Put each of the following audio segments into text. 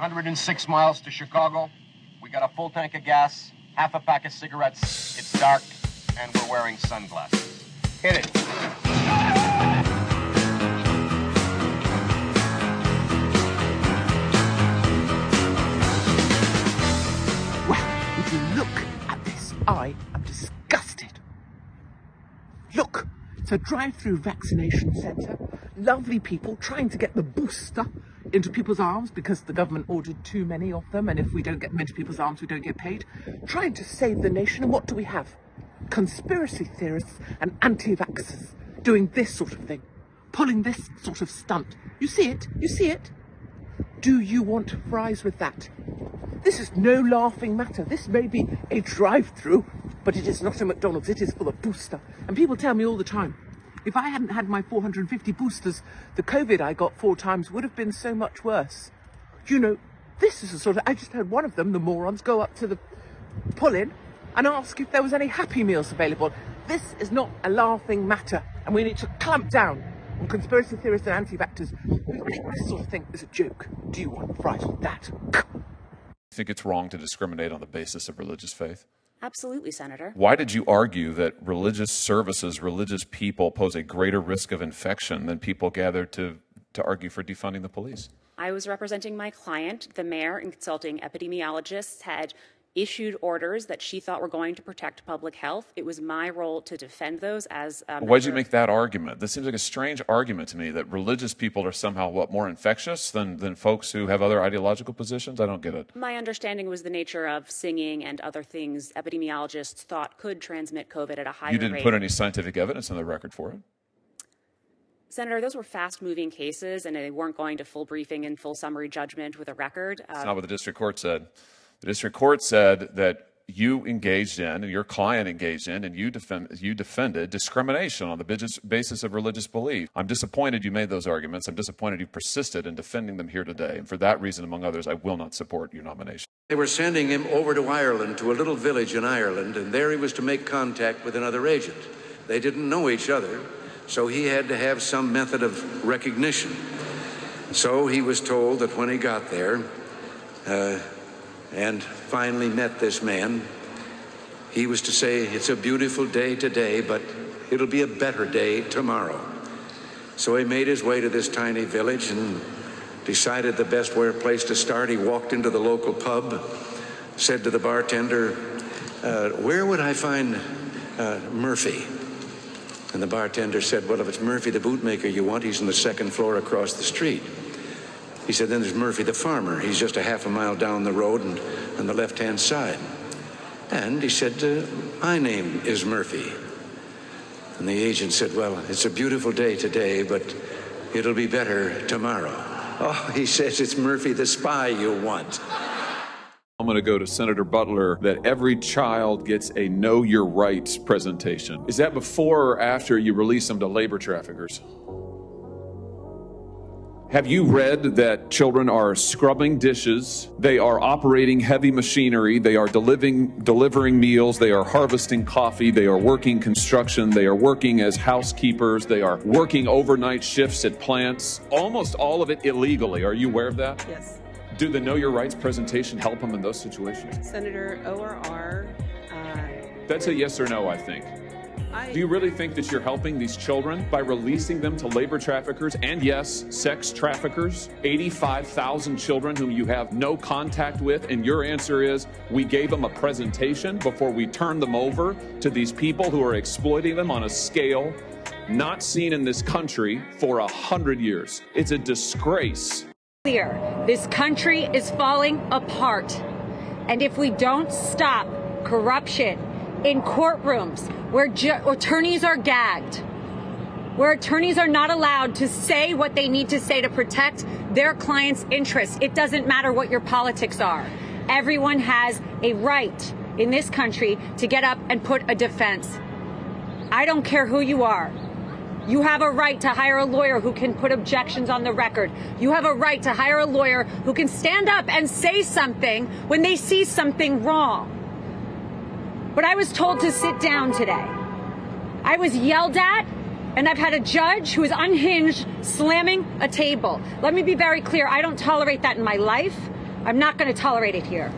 106 miles to Chicago. We got a full tank of gas, half a pack of cigarettes. It's dark, and we're wearing sunglasses. Hit it. Well, if you look at this, I am disgusted. Look, it's a drive-through vaccination centre. Lovely people trying to get the booster into people's arms because the government ordered too many of them, and if we don't get them into people's arms, we don't get paid. Trying to save the nation, and what do we have? Conspiracy theorists and anti-vaxxers doing this sort of thing, pulling this sort of stunt. You see it? You see it? Do you want fries with that? This is no laughing matter. This may be a drive through, but it is not a McDonald's. It is for the booster. And people tell me all the time if I hadn't had my 450 boosters, the COVID I got four times would have been so much worse. You know, this is a sort of. I just heard one of them, the morons, go up to the pull in and ask if there was any Happy Meals available. This is not a laughing matter, and we need to clamp down on conspiracy theorists and anti vaxxers who think this sort of thing is a joke. Do you want fries with that? I think it's wrong to discriminate on the basis of religious faith? Absolutely, Senator. Why did you argue that religious services, religious people pose a greater risk of infection than people gathered to, to argue for defunding the police? I was representing my client. The mayor and consulting epidemiologists had issued orders that she thought were going to protect public health. It was my role to defend those as. Why did you make that argument? This seems like a strange argument to me that religious people are somehow what more infectious than, than folks who have other ideological positions. I don't get it. My understanding was the nature of singing and other things epidemiologists thought could transmit COVID at a higher You didn't rate. put any scientific evidence in the record for it. Senator, those were fast-moving cases, and they weren't going to full briefing and full summary judgment with a record. That's Um, not what the district court said. The district court said that you engaged in, and your client engaged in, and you, defend, you defended discrimination on the basis- of religious belief. I'm disappointed you made those arguments. I'm disappointed you persisted in defending them here today. And for that reason, among others, I will not support your nomination. They were sending him over to Ireland, to a little village in Ireland, and there he was to make contact with another agent. They didn't know each other, so he had to have some method of recognition. So he was told that when he got there uh, and finally met this man, he was to say, It's a beautiful day today, but it'll be a better day tomorrow. So he made his way to this tiny village and decided the best place to start. He walked into the local pub, said to the bartender, uh, Where would I find uh, Murphy? And the bartender said, Well, if it's Murphy the bootmaker you want, he's on the second floor across the street. He said, Then there's Murphy the farmer. He's just a half a mile down the road and on the left hand side. And he said, uh, My name is Murphy. And the agent said, Well, it's a beautiful day today, but it'll be better tomorrow. Oh, he says it's Murphy the spy you want. I'm going to go to Senator Butler that every child gets a Know Your Rights presentation. Is that before or after you release them to labor traffickers? Have you read that children are scrubbing dishes? They are operating heavy machinery. They are delivering, delivering meals. They are harvesting coffee. They are working construction. They are working as housekeepers. They are working overnight shifts at plants. Almost all of it illegally. Are you aware of that? Yes. Do the Know Your Rights presentation help them in those situations? Senator ORR, uh, That's a yes or no, I think. Do you really think that you're helping these children by releasing them to labor traffickers and, yes, sex traffickers? 85,000 children whom you have no contact with, and your answer is we gave them a presentation before we turned them over to these people who are exploiting them on a scale not seen in this country for a hundred years. It's a disgrace. clear. This country is falling apart. And if we don't stop corruption in courtrooms where ju- attorneys are gagged, where attorneys are not allowed to say what they need to say to protect their clients' interests, it doesn't matter what your politics are. Everyone has a right in this country to get up and put a defense. I don't care who you are. You have a right to hire a lawyer who can put objections on the record. You have a right to hire a lawyer who can stand up and say something when they see something wrong. But I was told to sit down today. I was yelled at, and I've had a judge who is unhinged slamming a table. Let me be very clear I don't tolerate that in my life. I'm not going to tolerate it here.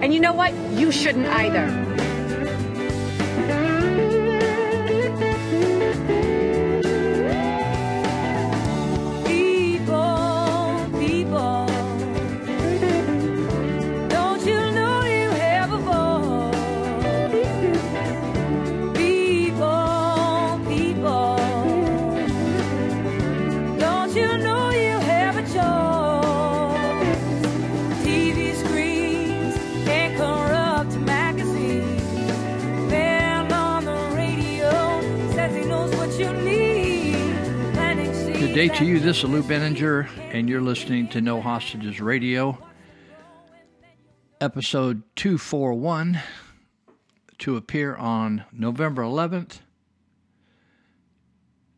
And you know what? You shouldn't either. Day to you. This is Lou Binninger, and you're listening to No Hostages Radio, episode 241, to appear on November 11th,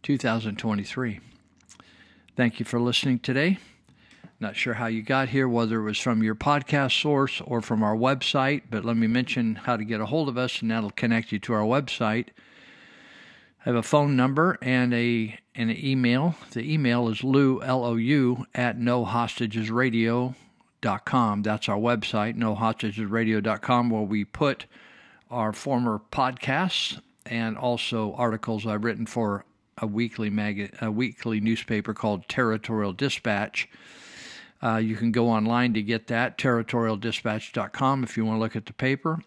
2023. Thank you for listening today. Not sure how you got here, whether it was from your podcast source or from our website, but let me mention how to get a hold of us, and that'll connect you to our website. I have a phone number and a an email. The email is lou l o u at nohostagesradio.com. That's our website, nohostagesradio.com, where we put our former podcasts and also articles I've written for a weekly mag- a weekly newspaper called Territorial Dispatch. Uh, you can go online to get that, territorialdispatch.com, if you want to look at the paper,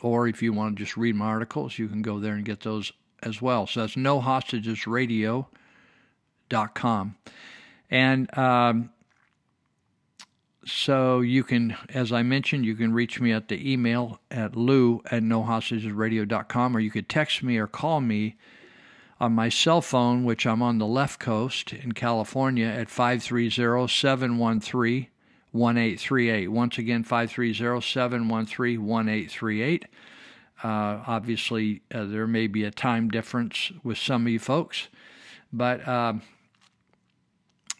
or if you want to just read my articles, you can go there and get those as well. So that's nohostagesradio.com. And um, so you can, as I mentioned, you can reach me at the email at lou at nohostagesradio.com, or you could text me or call me on my cell phone, which I'm on the left coast in California at 530 713 1838. Once again, 530 713 1838. Uh, obviously, uh, there may be a time difference with some of you folks, but um,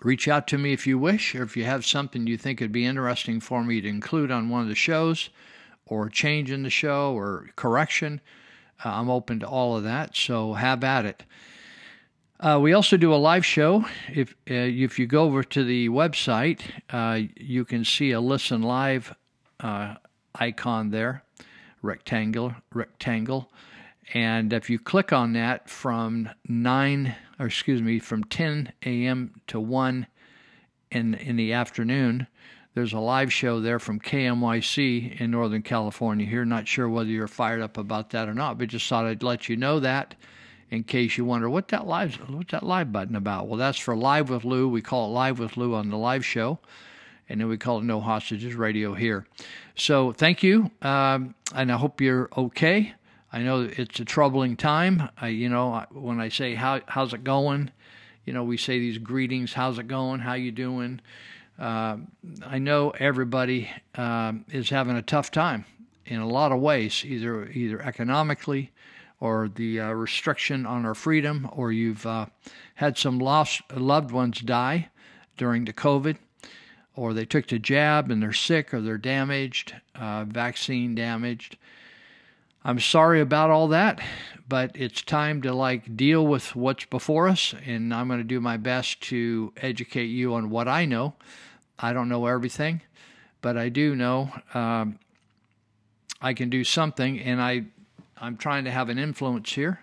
reach out to me if you wish, or if you have something you think would be interesting for me to include on one of the shows, or change in the show, or correction. Uh, I'm open to all of that, so have at it. Uh, we also do a live show. If uh, if you go over to the website, uh, you can see a listen live uh, icon there, rectangular rectangle, and if you click on that from nine, or excuse me, from 10 a.m. to one in in the afternoon, there's a live show there from KMYC in Northern California. Here, not sure whether you're fired up about that or not, but just thought I'd let you know that in case you wonder what that live what's that live button about. Well, that's for Live with Lou. We call it Live with Lou on the live show, and then we call it No Hostages Radio here. So thank you, um, and I hope you're okay. I know it's a troubling time. I, you know, when I say how how's it going, you know, we say these greetings. How's it going? How you doing? Uh, I know everybody um, is having a tough time in a lot of ways, either either economically or the uh, restriction on our freedom, or you've uh, had some lost loved ones die during the COVID, or they took the jab and they're sick or they're damaged, uh, vaccine damaged. I'm sorry about all that, but it's time to like deal with what's before us, and I'm going to do my best to educate you on what I know. I don't know everything, but I do know um, I can do something, and I I'm trying to have an influence here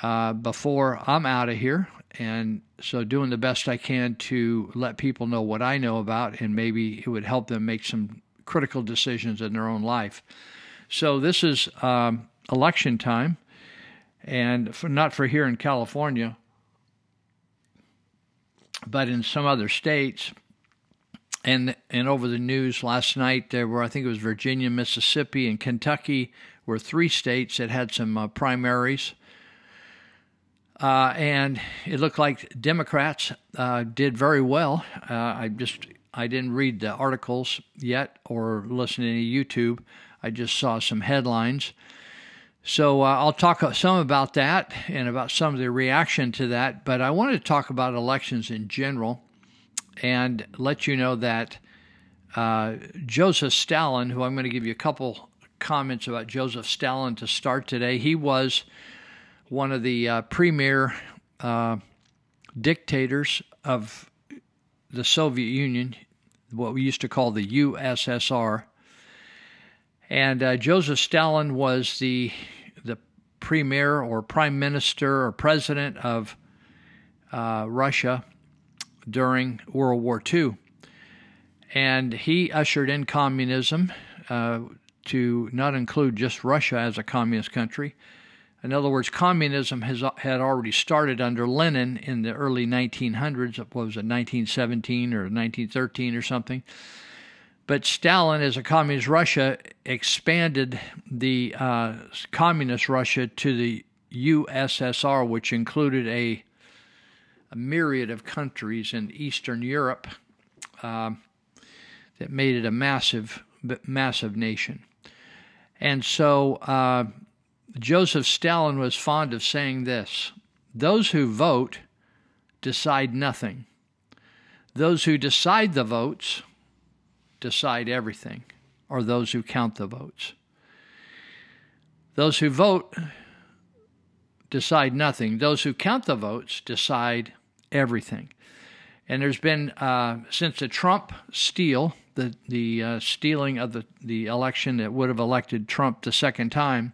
uh, before I'm out of here, and so doing the best I can to let people know what I know about, and maybe it would help them make some critical decisions in their own life. So this is um, election time, and for, not for here in California, but in some other states. And and over the news last night, there were I think it was Virginia, Mississippi, and Kentucky were three states that had some uh, primaries. Uh, and it looked like Democrats uh, did very well. Uh, I just I didn't read the articles yet or listen to any YouTube. I just saw some headlines. So uh, I'll talk some about that and about some of the reaction to that. But I wanted to talk about elections in general and let you know that uh, Joseph Stalin, who I'm going to give you a couple comments about Joseph Stalin to start today, he was one of the uh, premier uh, dictators of the Soviet Union. what we used to call the USSR. And uh, Joseph Stalin was the the premier or prime minister or president of uh, Russia during World War II, and he ushered in communism uh, to not include just Russia as a communist country. In other words, communism has had already started under Lenin in the early 1900s. What was it, 1917 or 1913 or something? But Stalin, as a communist Russia, expanded the uh, communist Russia to the USSR, which included a, a myriad of countries in Eastern Europe uh, that made it a massive, massive nation. And so uh, Joseph Stalin was fond of saying this those who vote decide nothing. Those who decide the votes decide everything, or those who count the votes. Those who vote decide nothing. Those who count the votes decide everything. And there's been, uh, since the Trump steal, the, the uh, stealing of the, the election that would have elected Trump the second time,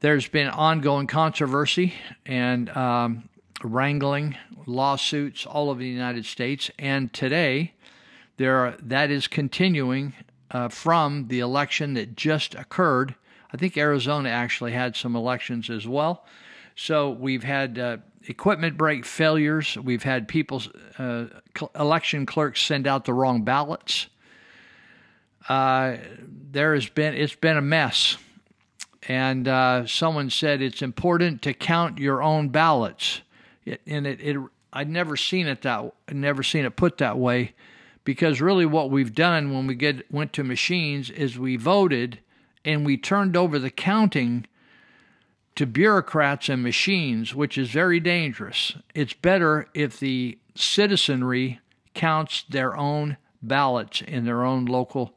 there's been ongoing controversy and um, wrangling, lawsuits all over the United States. And today, there are, that is continuing uh, from the election that just occurred. I think Arizona actually had some elections as well. So we've had uh, equipment break failures. We've had people, uh, election clerks send out the wrong ballots. Uh, there has been it's been a mess, and uh, someone said it's important to count your own ballots. It, and it, it I'd never seen it that never seen it put that way because really what we've done when we get went to machines is we voted and we turned over the counting to bureaucrats and machines, which is very dangerous. It's better if the citizenry counts their own ballots in their own local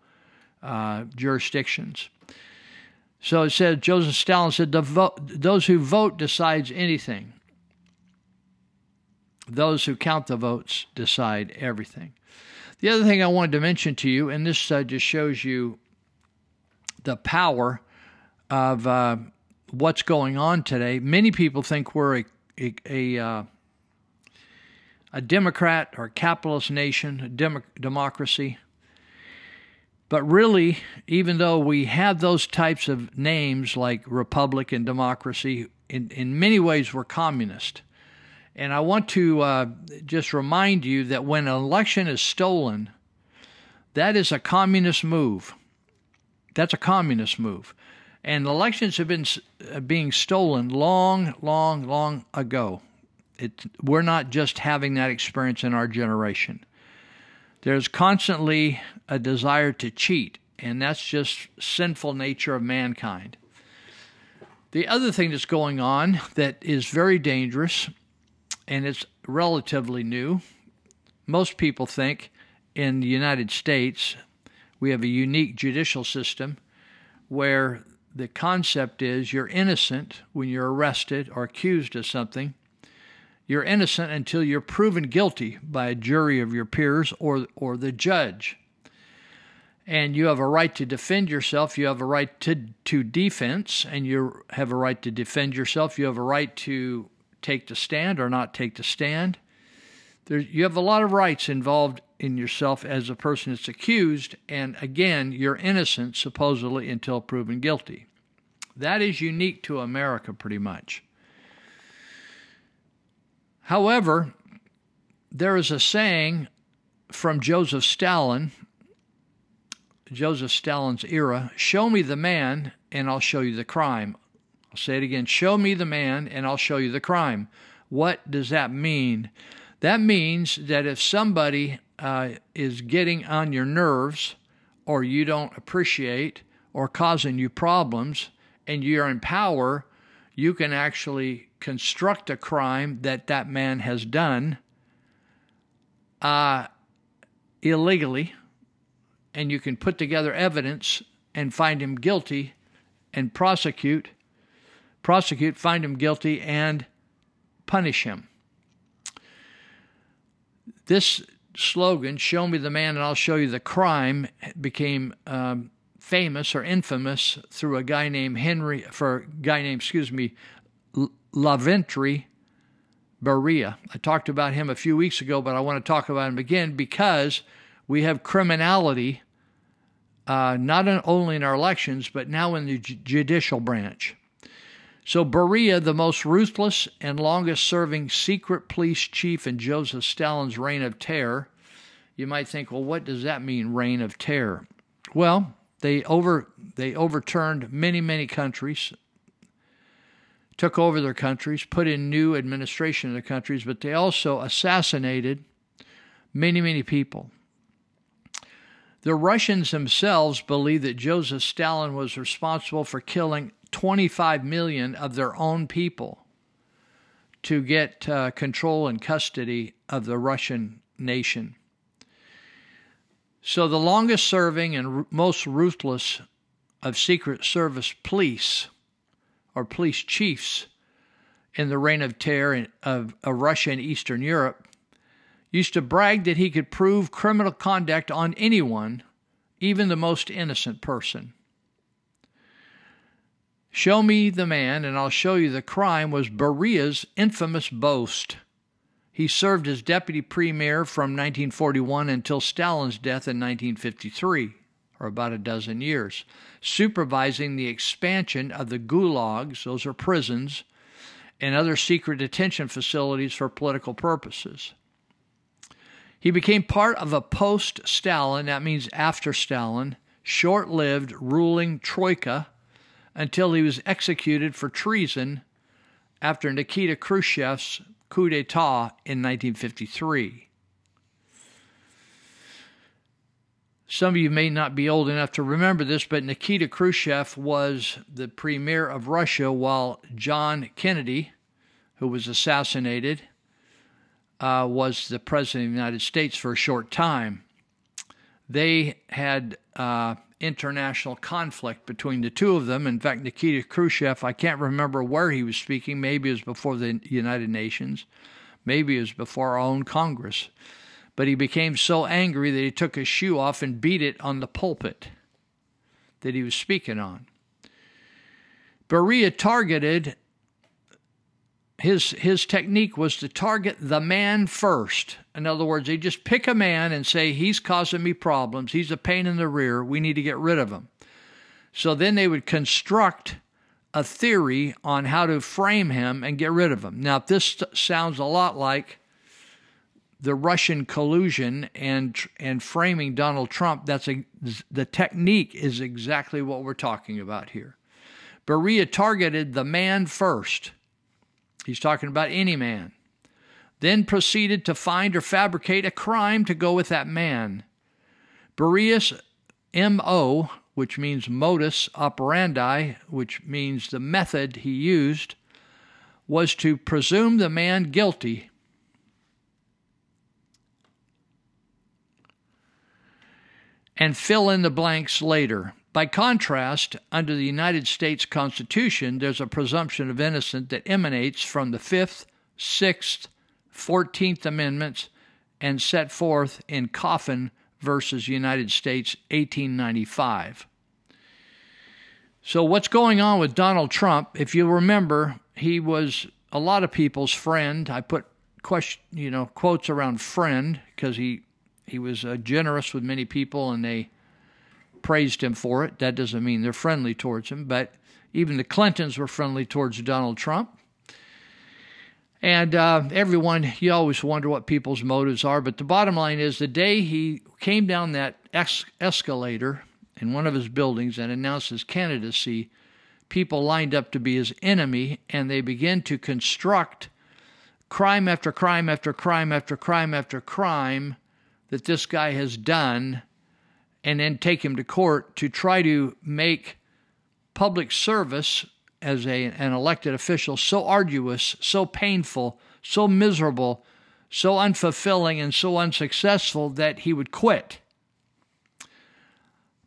uh, jurisdictions. So it said Joseph Stalin said vote, those who vote decides anything. Those who count the votes decide everything. The other thing I wanted to mention to you, and this uh, just shows you the power of uh, what's going on today. Many people think we're a a, a, uh, a Democrat or a capitalist nation, a dem- democracy. But really, even though we have those types of names like republic and democracy, in, in many ways we're communist. And I want to uh, just remind you that when an election is stolen, that is a communist move. That's a communist move. And elections have been uh, being stolen long, long, long ago. It, we're not just having that experience in our generation. There's constantly a desire to cheat, and that's just sinful nature of mankind. The other thing that's going on that is very dangerous and it's relatively new. Most people think in the United States we have a unique judicial system where the concept is you're innocent when you're arrested or accused of something. You're innocent until you're proven guilty by a jury of your peers or, or the judge. And you have a right to defend yourself. You have a right to, to defense, and you have a right to defend yourself. You have a right to take the stand or not take the stand. There, you have a lot of rights involved in yourself as a person that's accused, and again, you're innocent supposedly until proven guilty. That is unique to America, pretty much. However, there is a saying from Joseph Stalin, Joseph Stalin's era show me the man, and I'll show you the crime. I'll say it again show me the man, and I'll show you the crime. What does that mean? That means that if somebody uh, is getting on your nerves, or you don't appreciate, or causing you problems, and you're in power, you can actually construct a crime that that man has done uh, illegally, and you can put together evidence and find him guilty and prosecute prosecute, find him guilty, and punish him. This slogan, Show me the man and I'll show you the crime, became um, famous or infamous through a guy named Henry, for a guy named, excuse me, Laventry Beria. I talked about him a few weeks ago, but I want to talk about him again because we have criminality uh, not only in our elections, but now in the judicial branch. So, Beria, the most ruthless and longest serving secret police chief in Joseph Stalin's reign of terror, you might think, well, what does that mean, reign of terror? Well, they over they overturned many, many countries, took over their countries, put in new administration in their countries, but they also assassinated many, many people. The Russians themselves believe that Joseph Stalin was responsible for killing 25 million of their own people to get uh, control and custody of the Russian nation. So, the longest serving and r- most ruthless of Secret Service police or police chiefs in the reign of terror of, of Russia and Eastern Europe used to brag that he could prove criminal conduct on anyone, even the most innocent person. Show me the man, and I'll show you the crime was Beria's infamous boast. He served as deputy premier from 1941 until Stalin's death in 1953, or about a dozen years, supervising the expansion of the gulags, those are prisons, and other secret detention facilities for political purposes. He became part of a post Stalin, that means after Stalin, short lived ruling troika until he was executed for treason after Nikita Khrushchev's coup d'etat in 1953. Some of you may not be old enough to remember this, but Nikita Khrushchev was the premier of Russia while John Kennedy, who was assassinated, uh, was the president of the United States for a short time. They had uh, international conflict between the two of them. In fact, Nikita Khrushchev, I can't remember where he was speaking. Maybe it was before the United Nations, maybe it was before our own Congress. But he became so angry that he took his shoe off and beat it on the pulpit that he was speaking on. Beria targeted his his technique was to target the man first. In other words, they just pick a man and say he's causing me problems. He's a pain in the rear. We need to get rid of him. So then they would construct a theory on how to frame him and get rid of him. Now, this sounds a lot like the Russian collusion and and framing Donald Trump. That's a, the technique is exactly what we're talking about here. Beria targeted the man first He's talking about any man. Then proceeded to find or fabricate a crime to go with that man. Beria's M.O., which means modus operandi, which means the method he used, was to presume the man guilty. And fill in the blanks later. By contrast, under the United States Constitution, there's a presumption of innocence that emanates from the Fifth, Sixth, Fourteenth Amendments and set forth in Coffin versus United States 1895. So, what's going on with Donald Trump? If you remember, he was a lot of people's friend. I put question, you know, quotes around friend because he he was uh, generous with many people, and they praised him for it. That doesn't mean they're friendly towards him, but even the Clintons were friendly towards Donald Trump. And uh, everyone, you always wonder what people's motives are, but the bottom line is the day he came down that es- escalator in one of his buildings and announced his candidacy, people lined up to be his enemy, and they began to construct crime after crime after crime after crime after crime that this guy has done and then take him to court to try to make public service as a, an elected official so arduous, so painful, so miserable, so unfulfilling, and so unsuccessful that he would quit.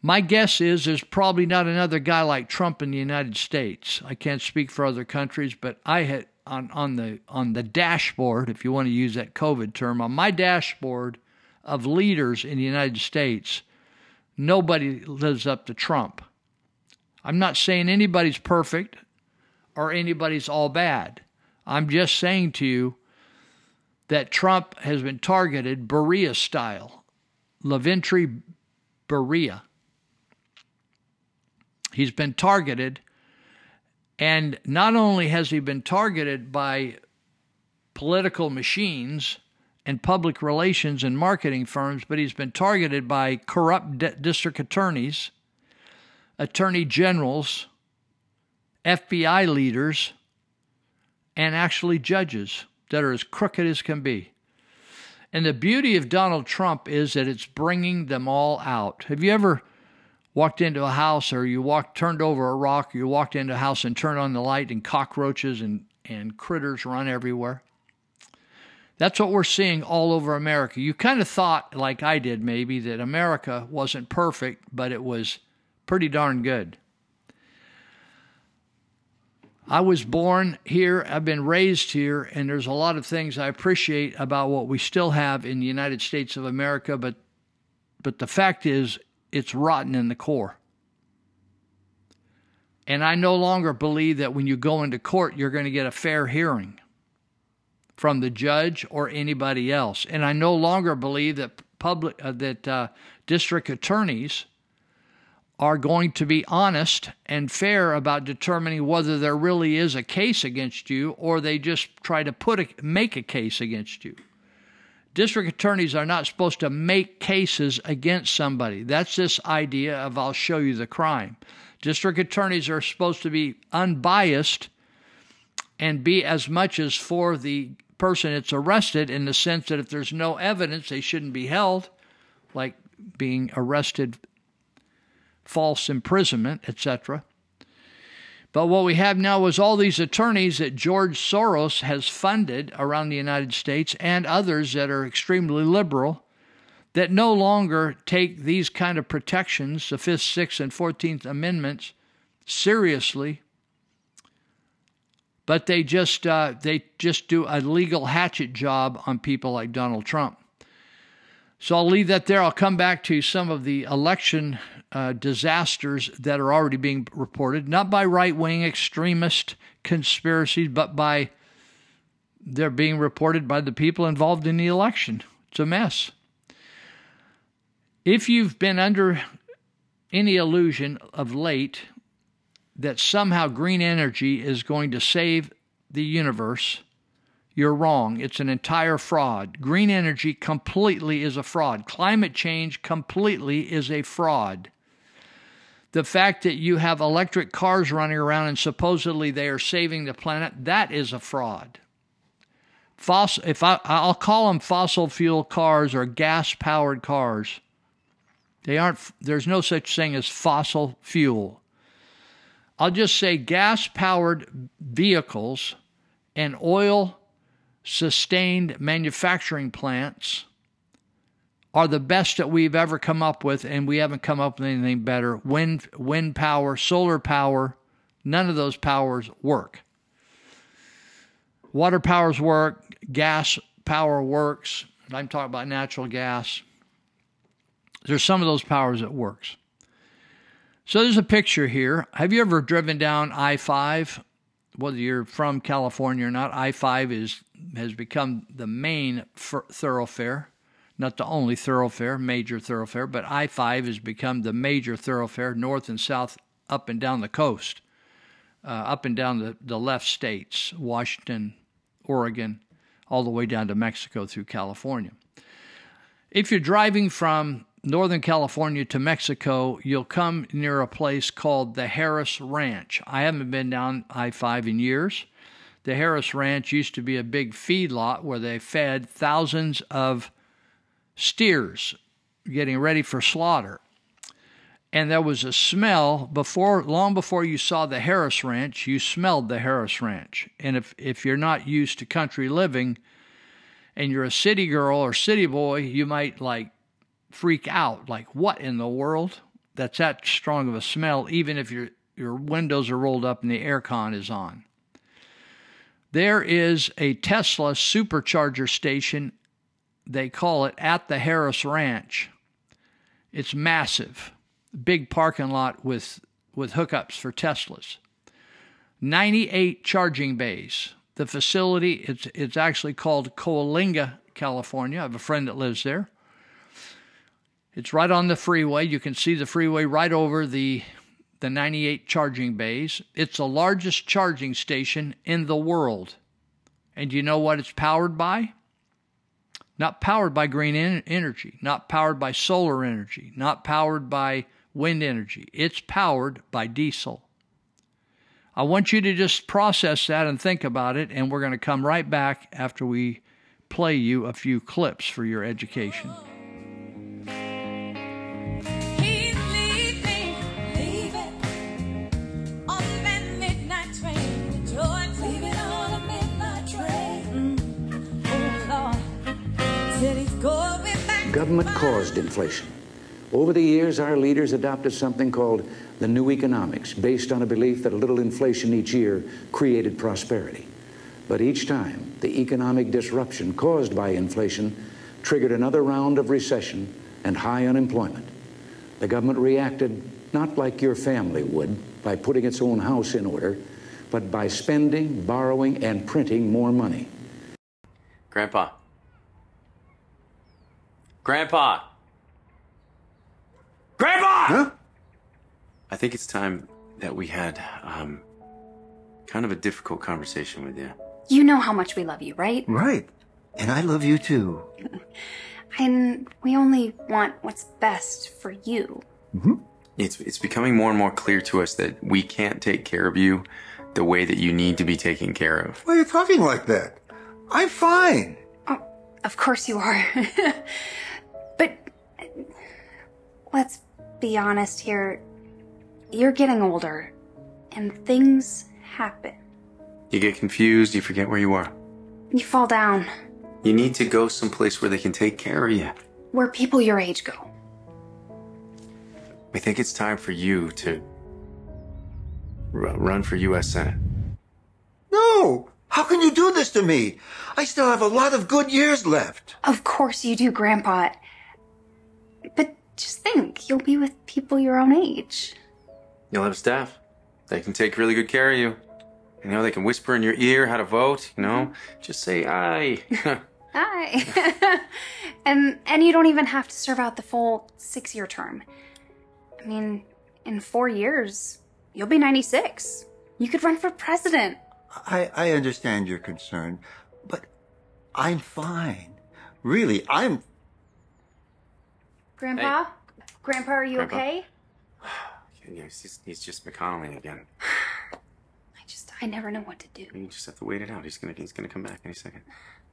My guess is there's probably not another guy like Trump in the United States. I can't speak for other countries, but I had on, on the on the dashboard, if you want to use that COVID term, on my dashboard of leaders in the United States, nobody lives up to Trump. I'm not saying anybody's perfect or anybody's all bad. I'm just saying to you that Trump has been targeted Beria style, Leventry Beria. He's been targeted, and not only has he been targeted by political machines and public relations and marketing firms, but he's been targeted by corrupt district attorneys, attorney generals, FBI leaders, and actually judges that are as crooked as can be. And the beauty of Donald Trump is that it's bringing them all out. Have you ever walked into a house or you walked turned over a rock, you walked into a house and turned on the light and cockroaches and, and critters run everywhere? That's what we're seeing all over America. You kind of thought, like I did maybe, that America wasn't perfect, but it was pretty darn good. I was born here, I've been raised here, and there's a lot of things I appreciate about what we still have in the United States of America, but but the fact is it's rotten in the core. And I no longer believe that when you go into court you're going to get a fair hearing from the judge or anybody else. And I no longer believe that public uh, that uh, district attorneys are going to be honest and fair about determining whether there really is a case against you or they just try to put a, make a case against you. District attorneys are not supposed to make cases against somebody. That's this idea of I'll show you the crime. District attorneys are supposed to be unbiased and be as much as for the person that's arrested in the sense that if there's no evidence, they shouldn't be held, like being arrested false imprisonment, etc. But what we have now is all these attorneys that George Soros has funded around the United States and others that are extremely liberal that no longer take these kind of protections, the 5th, 6th, and 14th Amendments, seriously. But they just uh, they just do a legal hatchet job on people like Donald Trump. So I'll leave that there. I'll come back to some of the election uh, disasters that are already being reported, not by right wing extremist conspiracies, but by they're being reported by the people involved in the election. It's a mess. If you've been under any illusion of late that somehow green energy is going to save the universe, you're wrong. It's an entire fraud. Green energy completely is a fraud. Climate change completely is a fraud the fact that you have electric cars running around and supposedly they are saving the planet, that is a fraud. Fossil, if I, I'll call them fossil fuel cars or gas powered cars. They aren't, there's no such thing as fossil fuel. I'll just say gas powered vehicles and oil sustained manufacturing plants are the best that we've ever come up with, and we haven't come up with anything better. Wind, wind power, solar power, none of those powers work. Water powers work, gas power works. I'm talking about natural gas. There's some of those powers that works. So there's a picture here. Have you ever driven down I-5? Whether you're from California or not, I-5 is has become the main thoroughfare not the only thoroughfare, major thoroughfare, but I 5 has become the major thoroughfare north and south, up and down the coast, uh, up and down the, the left states, Washington, Oregon, all the way down to Mexico through California. If you're driving from Northern California to Mexico, you'll come near a place called the Harris Ranch. I haven't been down I 5 in years. The Harris Ranch used to be a big feed lot where they fed thousands of steers getting ready for slaughter. And there was a smell before, long before you saw the Harris Ranch, you smelled the Harris Ranch. And if, if you're not used to country living and you're a city girl or city boy, you might like freak out. Like, what in the world? That's that strong of a smell, even if your, your windows are rolled up and the aircon is on. There is a Tesla supercharger station they call it at the Harris Ranch. It's massive, big parking lot with with hookups for Teslas. 98 charging bays. The facility it's it's actually called Coalinga, California. I have a friend that lives there. It's right on the freeway. You can see the freeway right over the the 98 charging bays. It's the largest charging station in the world. And you know what it's powered by? Not powered by green en- energy, not powered by solar energy, not powered by wind energy. It's powered by diesel. I want you to just process that and think about it, and we're going to come right back after we play you a few clips for your education. Government caused inflation. Over the years, our leaders adopted something called the new economics, based on a belief that a little inflation each year created prosperity. But each time, the economic disruption caused by inflation triggered another round of recession and high unemployment. The government reacted not like your family would, by putting its own house in order, but by spending, borrowing, and printing more money. Grandpa. Grandpa. Grandpa! Huh? I think it's time that we had, um, kind of a difficult conversation with you. You know how much we love you, right? Right. And I love you too. And we only want what's best for you. It's, it's becoming more and more clear to us that we can't take care of you the way that you need to be taken care of. Why are you talking like that? I'm fine. Of course you are. but let's be honest here. You're getting older, and things happen. You get confused, you forget where you are. You fall down You need to go someplace where they can take care of you. where people your age go. We think it's time for you to r- run for U.S. Senate. No! How can you do this to me? I still have a lot of good years left. Of course you do, Grandpa. But just think, you'll be with people your own age. You'll have staff. They can take really good care of you. You know, they can whisper in your ear how to vote, you know? Mm-hmm. Just say aye. aye. and um, and you don't even have to serve out the full six year term. I mean, in four years, you'll be 96. You could run for president. I, I understand your concern, but I'm fine. Really, I'm. Grandpa? Grandpa, are you Grandpa? okay? Yeah, he's, just, he's just McConnelling again. I just, I never know what to do. You just have to wait it out. He's gonna, he's gonna come back any second.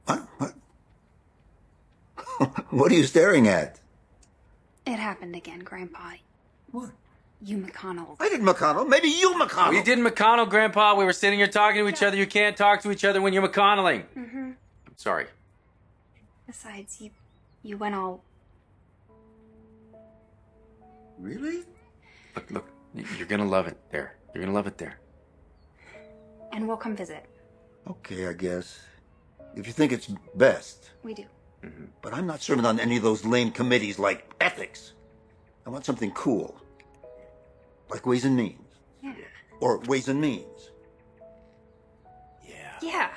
What? What? what are you staring at? It happened again, Grandpa. What? You McConnell. I didn't McConnell. Maybe you McConnell. We did McConnell, Grandpa. We were sitting here talking to each other. You can't talk to each other when you're McConnelling. Mm-hmm. I'm sorry. Besides, you, you went all. Really? Look, look, you're gonna love it there. You're gonna love it there. And we'll come visit. Okay, I guess. If you think it's best. We do. Mm-hmm. But I'm not serving on any of those lame committees like ethics. I want something cool. Like Ways and Means. Yeah. Or Ways and Means. Yeah. Yeah.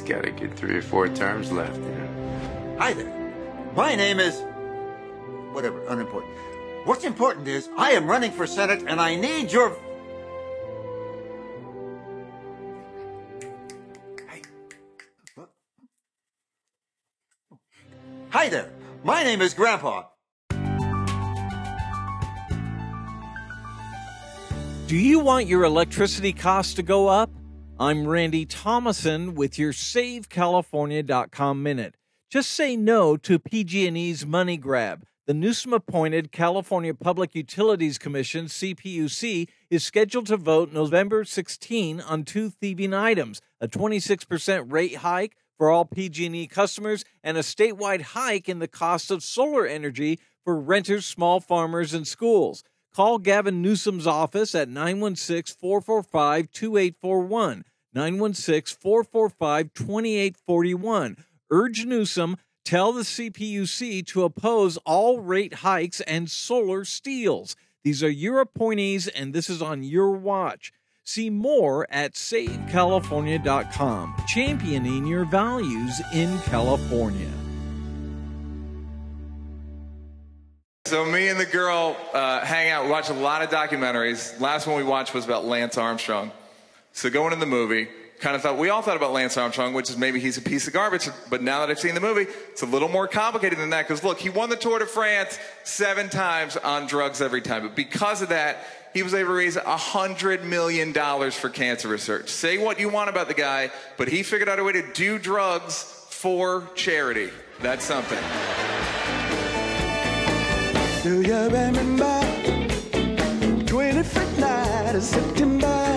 He's got to get three or four terms left. You know? Hi there. My name is. Whatever, unimportant. What's important is I am running for Senate and I need your. Hey. Hi there. My name is Grandpa. Do you want your electricity costs to go up? I'm Randy Thomasson with your SaveCalifornia.com minute. Just say no to PG&E's money grab. The Newsom appointed California Public Utilities Commission, CPUC, is scheduled to vote November 16 on two thieving items a 26% rate hike for all PG&E customers and a statewide hike in the cost of solar energy for renters, small farmers, and schools. Call Gavin Newsom's office at 916 445 2841. 916 445 2841. Urge Newsom, tell the CPUC to oppose all rate hikes and solar steals. These are your appointees, and this is on your watch. See more at savecalifornia.com, championing your values in California. So me and the girl uh, hang out. We watch a lot of documentaries. Last one we watched was about Lance Armstrong. So going in the movie, kind of thought we all thought about Lance Armstrong, which is maybe he's a piece of garbage. But now that I've seen the movie, it's a little more complicated than that. Because look, he won the Tour de France seven times on drugs every time. But because of that, he was able to raise a hundred million dollars for cancer research. Say what you want about the guy, but he figured out a way to do drugs for charity. That's something. Do you remember 25th night of September?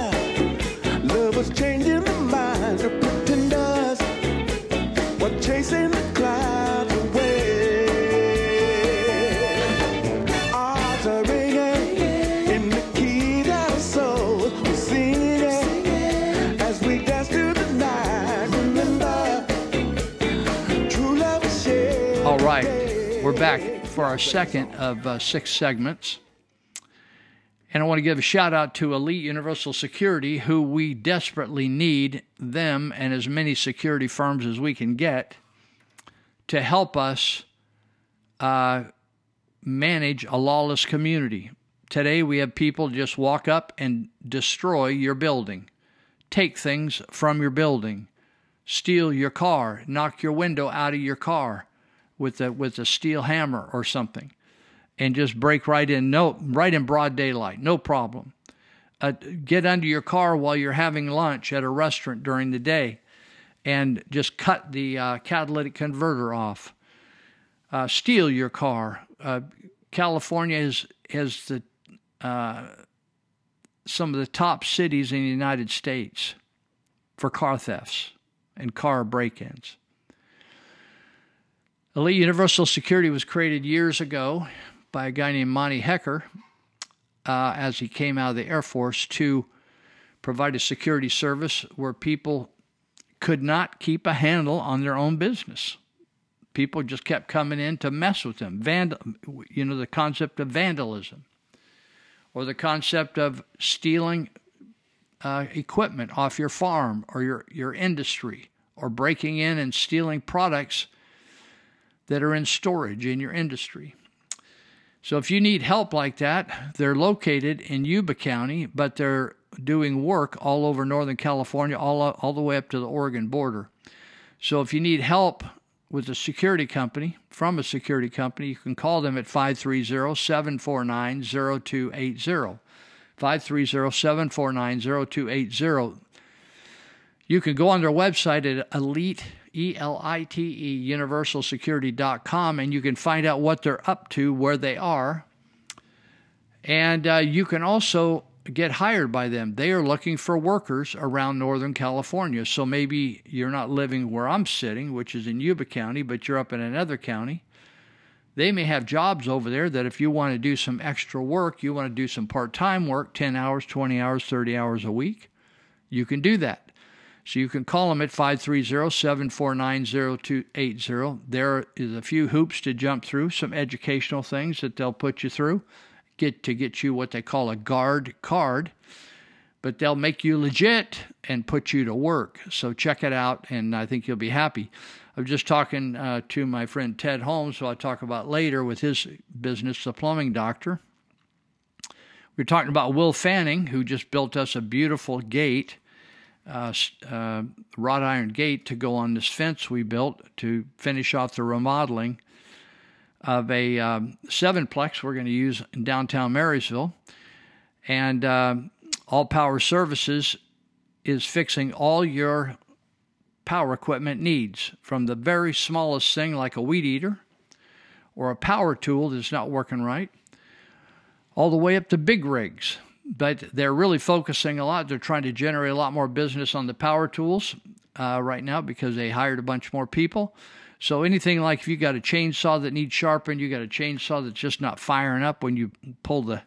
We're back for our second of uh, six segments. And I want to give a shout out to Elite Universal Security, who we desperately need them and as many security firms as we can get to help us uh, manage a lawless community. Today, we have people just walk up and destroy your building, take things from your building, steal your car, knock your window out of your car with a with a steel hammer or something, and just break right in no right in broad daylight, no problem. Uh, get under your car while you're having lunch at a restaurant during the day, and just cut the uh, catalytic converter off. Uh, steal your car. Uh, California is has the uh, some of the top cities in the United States for car thefts and car break-ins. Elite Universal Security was created years ago by a guy named Monty Hecker uh, as he came out of the Air Force to provide a security service where people could not keep a handle on their own business. People just kept coming in to mess with them. Vandal, you know, the concept of vandalism or the concept of stealing uh, equipment off your farm or your, your industry or breaking in and stealing products that are in storage in your industry. So if you need help like that, they're located in Yuba County, but they're doing work all over Northern California, all, all the way up to the Oregon border. So if you need help with a security company, from a security company, you can call them at 530 749 0280. 530 749 0280. You can go on their website at Elite E L I T E, universalsecurity.com, and you can find out what they're up to, where they are. And uh, you can also get hired by them. They are looking for workers around Northern California. So maybe you're not living where I'm sitting, which is in Yuba County, but you're up in another county. They may have jobs over there that if you want to do some extra work, you want to do some part time work 10 hours, 20 hours, 30 hours a week, you can do that. So you can call them at 530-749-0280. There is a few hoops to jump through, some educational things that they'll put you through, get to get you what they call a guard card. But they'll make you legit and put you to work. So check it out, and I think you'll be happy. I was just talking uh, to my friend Ted Holmes, who I'll talk about later with his business, The Plumbing Doctor. We are talking about Will Fanning, who just built us a beautiful gate uh, uh, wrought iron gate to go on this fence we built to finish off the remodeling of a um, sevenplex we're going to use in downtown Marysville. And uh, All Power Services is fixing all your power equipment needs from the very smallest thing like a weed eater or a power tool that's not working right, all the way up to big rigs. But they're really focusing a lot. They're trying to generate a lot more business on the power tools uh, right now because they hired a bunch more people. So anything like if you got a chainsaw that needs sharpened, you got a chainsaw that's just not firing up when you pull the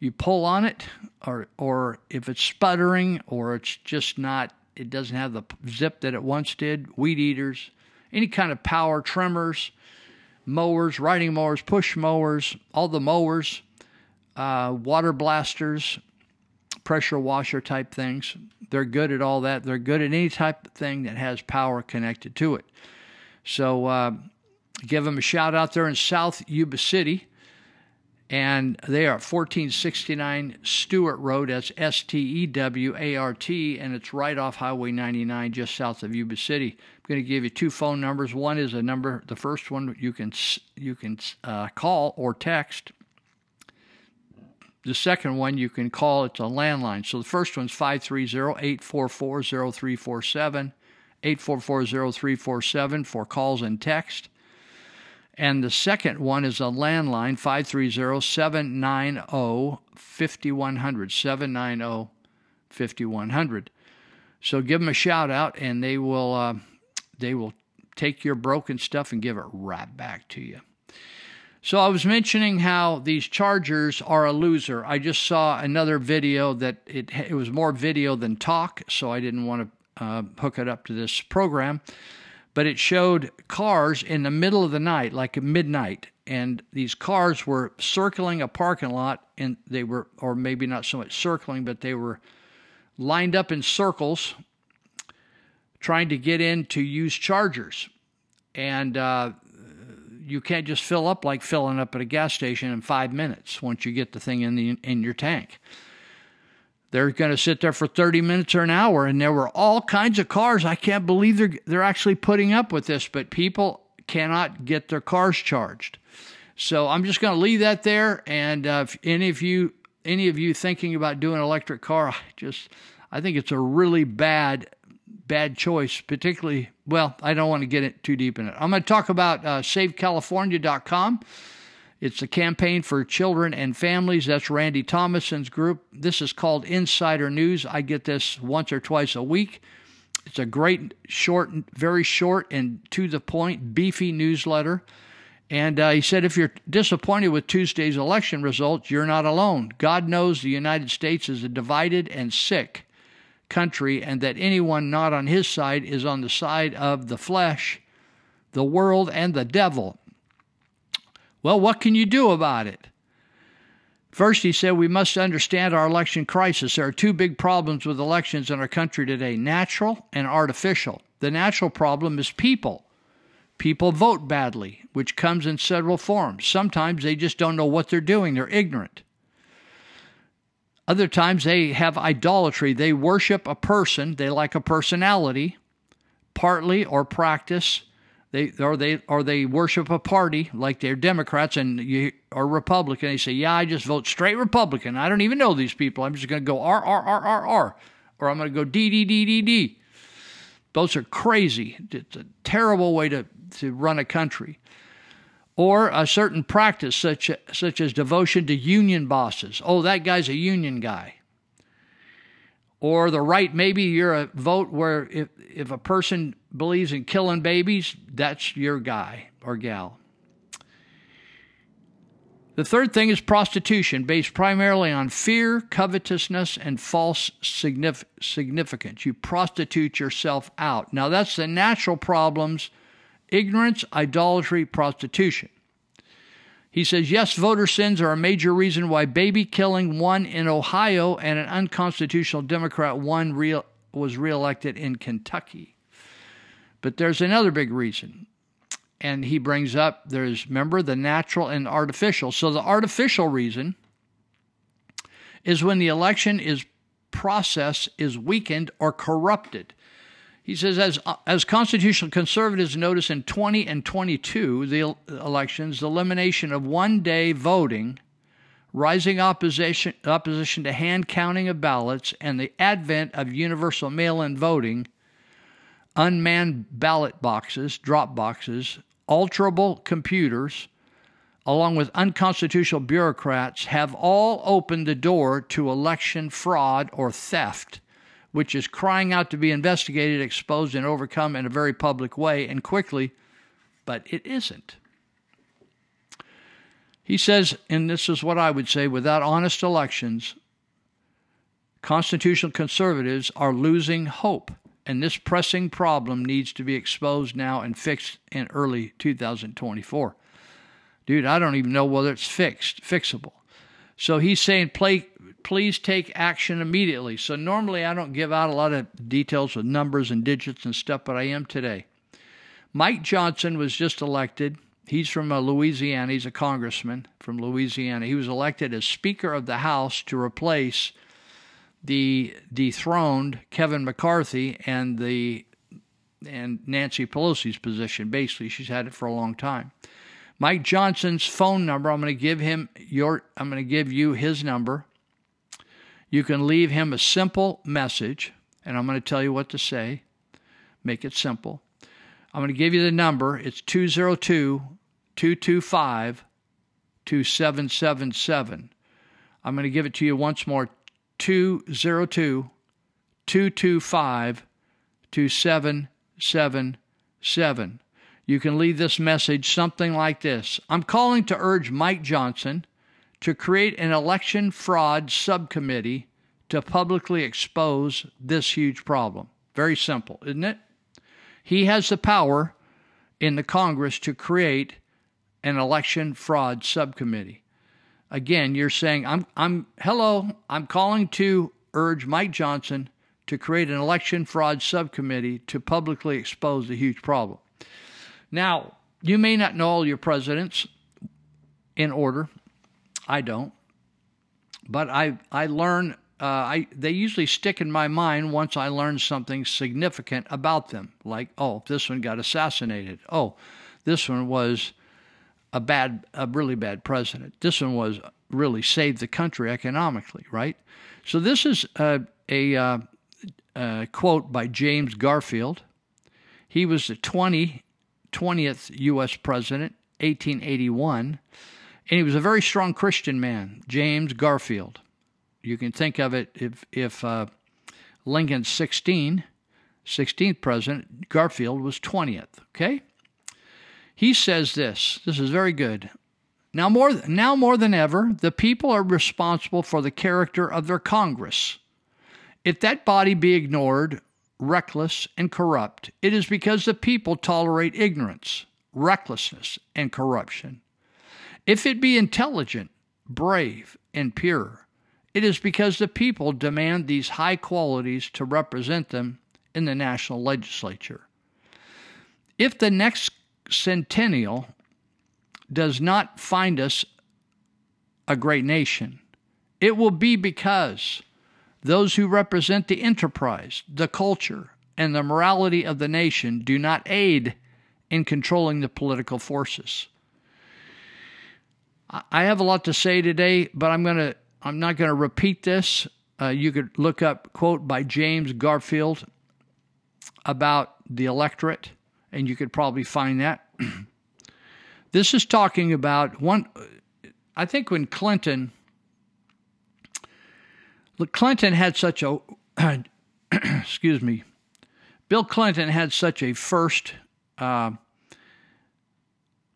you pull on it, or or if it's sputtering, or it's just not it doesn't have the zip that it once did. Weed eaters, any kind of power trimmers, mowers, riding mowers, push mowers, all the mowers, uh, water blasters, pressure washer type things. They're good at all that. They're good at any type of thing that has power connected to it. So uh, give them a shout out there in South Yuba City. And they are 1469 Stewart Road. That's S T E W A R T, and it's right off Highway 99, just south of Yuba City. I'm going to give you two phone numbers. One is a number. The first one you can you can uh, call or text. The second one you can call. It's a landline. So the first one's 530-844-0347, 844-0347 for calls and text. And the second one is a landline, 530 790 5100. 790 5100. So give them a shout out and they will, uh, they will take your broken stuff and give it right back to you. So I was mentioning how these chargers are a loser. I just saw another video that it, it was more video than talk, so I didn't want to uh, hook it up to this program but it showed cars in the middle of the night, like midnight, and these cars were circling a parking lot, and they were, or maybe not so much circling, but they were lined up in circles, trying to get in to use chargers, and uh, you can't just fill up like filling up at a gas station in five minutes once you get the thing in the in your tank. They're going to sit there for 30 minutes or an hour, and there were all kinds of cars. I can't believe they're they're actually putting up with this, but people cannot get their cars charged. So I'm just going to leave that there. And uh, if any of you any of you thinking about doing an electric car, I just I think it's a really bad bad choice. Particularly, well, I don't want to get it too deep in it. I'm going to talk about uh, SaveCalifornia.com. It's a campaign for children and families. That's Randy Thomasson's group. This is called Insider News. I get this once or twice a week. It's a great, short, very short and to the point, beefy newsletter. And uh, he said, if you're disappointed with Tuesday's election results, you're not alone. God knows the United States is a divided and sick country, and that anyone not on his side is on the side of the flesh, the world, and the devil. Well, what can you do about it? First, he said we must understand our election crisis. There are two big problems with elections in our country today natural and artificial. The natural problem is people. People vote badly, which comes in several forms. Sometimes they just don't know what they're doing, they're ignorant. Other times they have idolatry. They worship a person, they like a personality, partly or practice they or they or they worship a party like they're Democrats and you are Republican. They say, "Yeah, I just vote straight Republican. I don't even know these people. I'm just going to go R R R R R, or I'm going to go D D D D D." Those are crazy. It's a terrible way to to run a country. Or a certain practice such such as devotion to union bosses. Oh, that guy's a union guy. Or the right maybe you're a vote where if, if a person believes in killing babies that's your guy or gal. The third thing is prostitution based primarily on fear covetousness and false signif- significance. You prostitute yourself out. Now that's the natural problems ignorance idolatry prostitution he says, yes, voter sins are a major reason why baby killing won in Ohio and an unconstitutional Democrat won real, was reelected in Kentucky. But there's another big reason. And he brings up there's, remember, the natural and artificial. So the artificial reason is when the election is process is weakened or corrupted. He says, as, as constitutional conservatives notice in 20 and 22, the elections, the elimination of one day voting, rising opposition, opposition to hand counting of ballots, and the advent of universal mail in voting, unmanned ballot boxes, drop boxes, alterable computers, along with unconstitutional bureaucrats, have all opened the door to election fraud or theft, which is crying out to be investigated, exposed, and overcome in a very public way and quickly, but it isn't. He says, and this is what I would say without honest elections, constitutional conservatives are losing hope, and this pressing problem needs to be exposed now and fixed in early 2024. Dude, I don't even know whether it's fixed, fixable. So he's saying, play, please take action immediately. So normally I don't give out a lot of details with numbers and digits and stuff, but I am today. Mike Johnson was just elected. He's from uh, Louisiana. He's a congressman from Louisiana. He was elected as Speaker of the House to replace the dethroned Kevin McCarthy and the and Nancy Pelosi's position. Basically, she's had it for a long time. Mike Johnson's phone number. I'm going to give him your. I'm going to give you his number. You can leave him a simple message, and I'm going to tell you what to say. Make it simple. I'm going to give you the number. It's 202 225 2777. I'm going to give it to you once more 202 225 2777. You can leave this message something like this I'm calling to urge Mike Johnson to create an election fraud subcommittee to publicly expose this huge problem. Very simple, isn't it? He has the power in the Congress to create an election fraud subcommittee. Again, you're saying, I'm, I'm, hello, I'm calling to urge Mike Johnson to create an election fraud subcommittee to publicly expose the huge problem. Now, you may not know all your presidents in order. I don't. But I, I learn, uh, I, they usually stick in my mind once I learn something significant about them. Like, oh, this one got assassinated. Oh, this one was a bad, a really bad president. This one was really saved the country economically, right? So this is a, a, uh, a quote by James Garfield. He was the 20, 20th U.S. president, 1881, and he was a very strong Christian man, James Garfield. You can think of it if, if uh, Lincoln's 16, 16th president, Garfield was 20th, okay? He says this. This is very good. Now more now more than ever, the people are responsible for the character of their Congress. If that body be ignored, reckless, and corrupt, it is because the people tolerate ignorance, recklessness, and corruption. If it be intelligent, brave, and pure, it is because the people demand these high qualities to represent them in the national legislature. If the next centennial does not find us a great nation, it will be because those who represent the enterprise, the culture, and the morality of the nation do not aid in controlling the political forces. I have a lot to say today, but I'm to I'm not going to repeat this. Uh, you could look up quote by James Garfield about the electorate, and you could probably find that. this is talking about one. I think when Clinton, look, Clinton had such a, excuse me, Bill Clinton had such a first uh,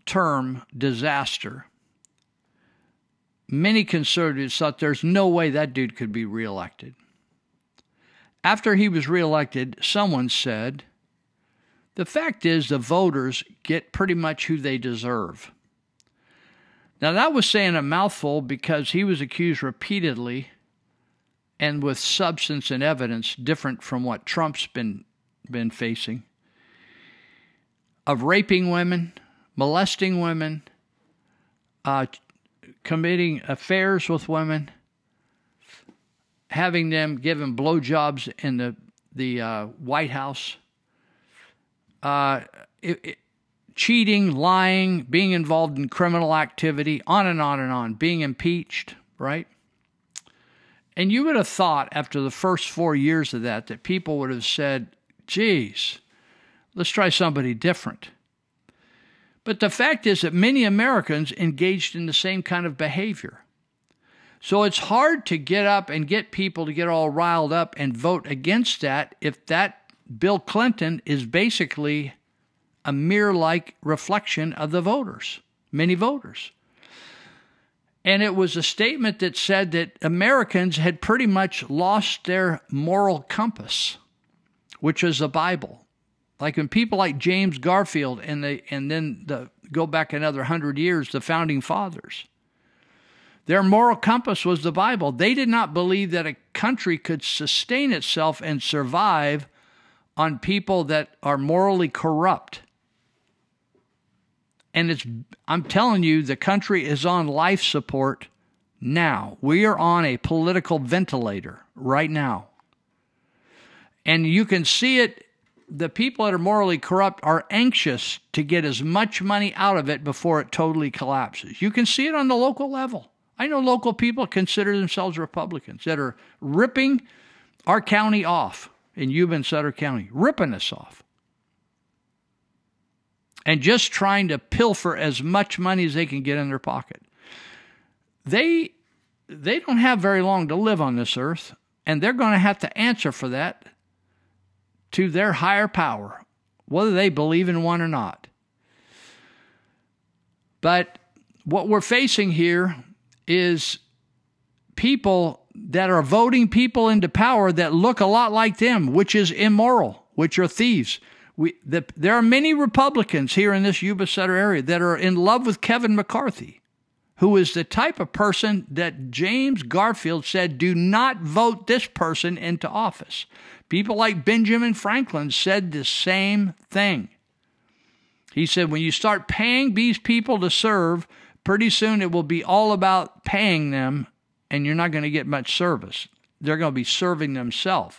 term disaster. Many conservatives thought there's no way that dude could be reelected. After he was reelected, someone said, the fact is, the voters get pretty much who they deserve. Now, that was saying a mouthful because he was accused repeatedly and with substance and evidence different from what Trump's been, been facing of raping women, molesting women, uh, committing affairs with women, having them given blowjobs in the, the uh, White House uh, it, it, cheating, lying, being involved in criminal activity, on and on and on, being impeached, right? And you would have thought after the first four years of that that people would have said, geez, let's try somebody different. But the fact is that many Americans engaged in the same kind of behavior. So it's hard to get up and get people to get all riled up and vote against that if that Bill Clinton is basically a mere like reflection of the voters, many voters. And it was a statement that said that Americans had pretty much lost their moral compass, which is the Bible. Like when people like James Garfield and they and then the go back another hundred years, the founding fathers. Their moral compass was the Bible. They did not believe that a country could sustain itself and survive on people that are morally corrupt. And it's I'm telling you the country is on life support now. We are on a political ventilator right now. And you can see it the people that are morally corrupt are anxious to get as much money out of it before it totally collapses. You can see it on the local level. I know local people consider themselves Republicans that are ripping our county off in Yuba and Sutter County, ripping us off. And just trying to pilfer as much money as they can get in their pocket. They they don't have very long to live on this earth, and they're going to have to answer for that to their higher power, whether they believe in one or not. But what we're facing here is people that are voting people into power that look a lot like them, which is immoral, which are thieves. We, the, there are many Republicans here in this Yuba Sutter area that are in love with Kevin McCarthy, who is the type of person that James Garfield said, do not vote this person into office. People like Benjamin Franklin said the same thing. He said, when you start paying these people to serve, pretty soon it will be all about paying them, and you're not going to get much service. They're going to be serving themselves.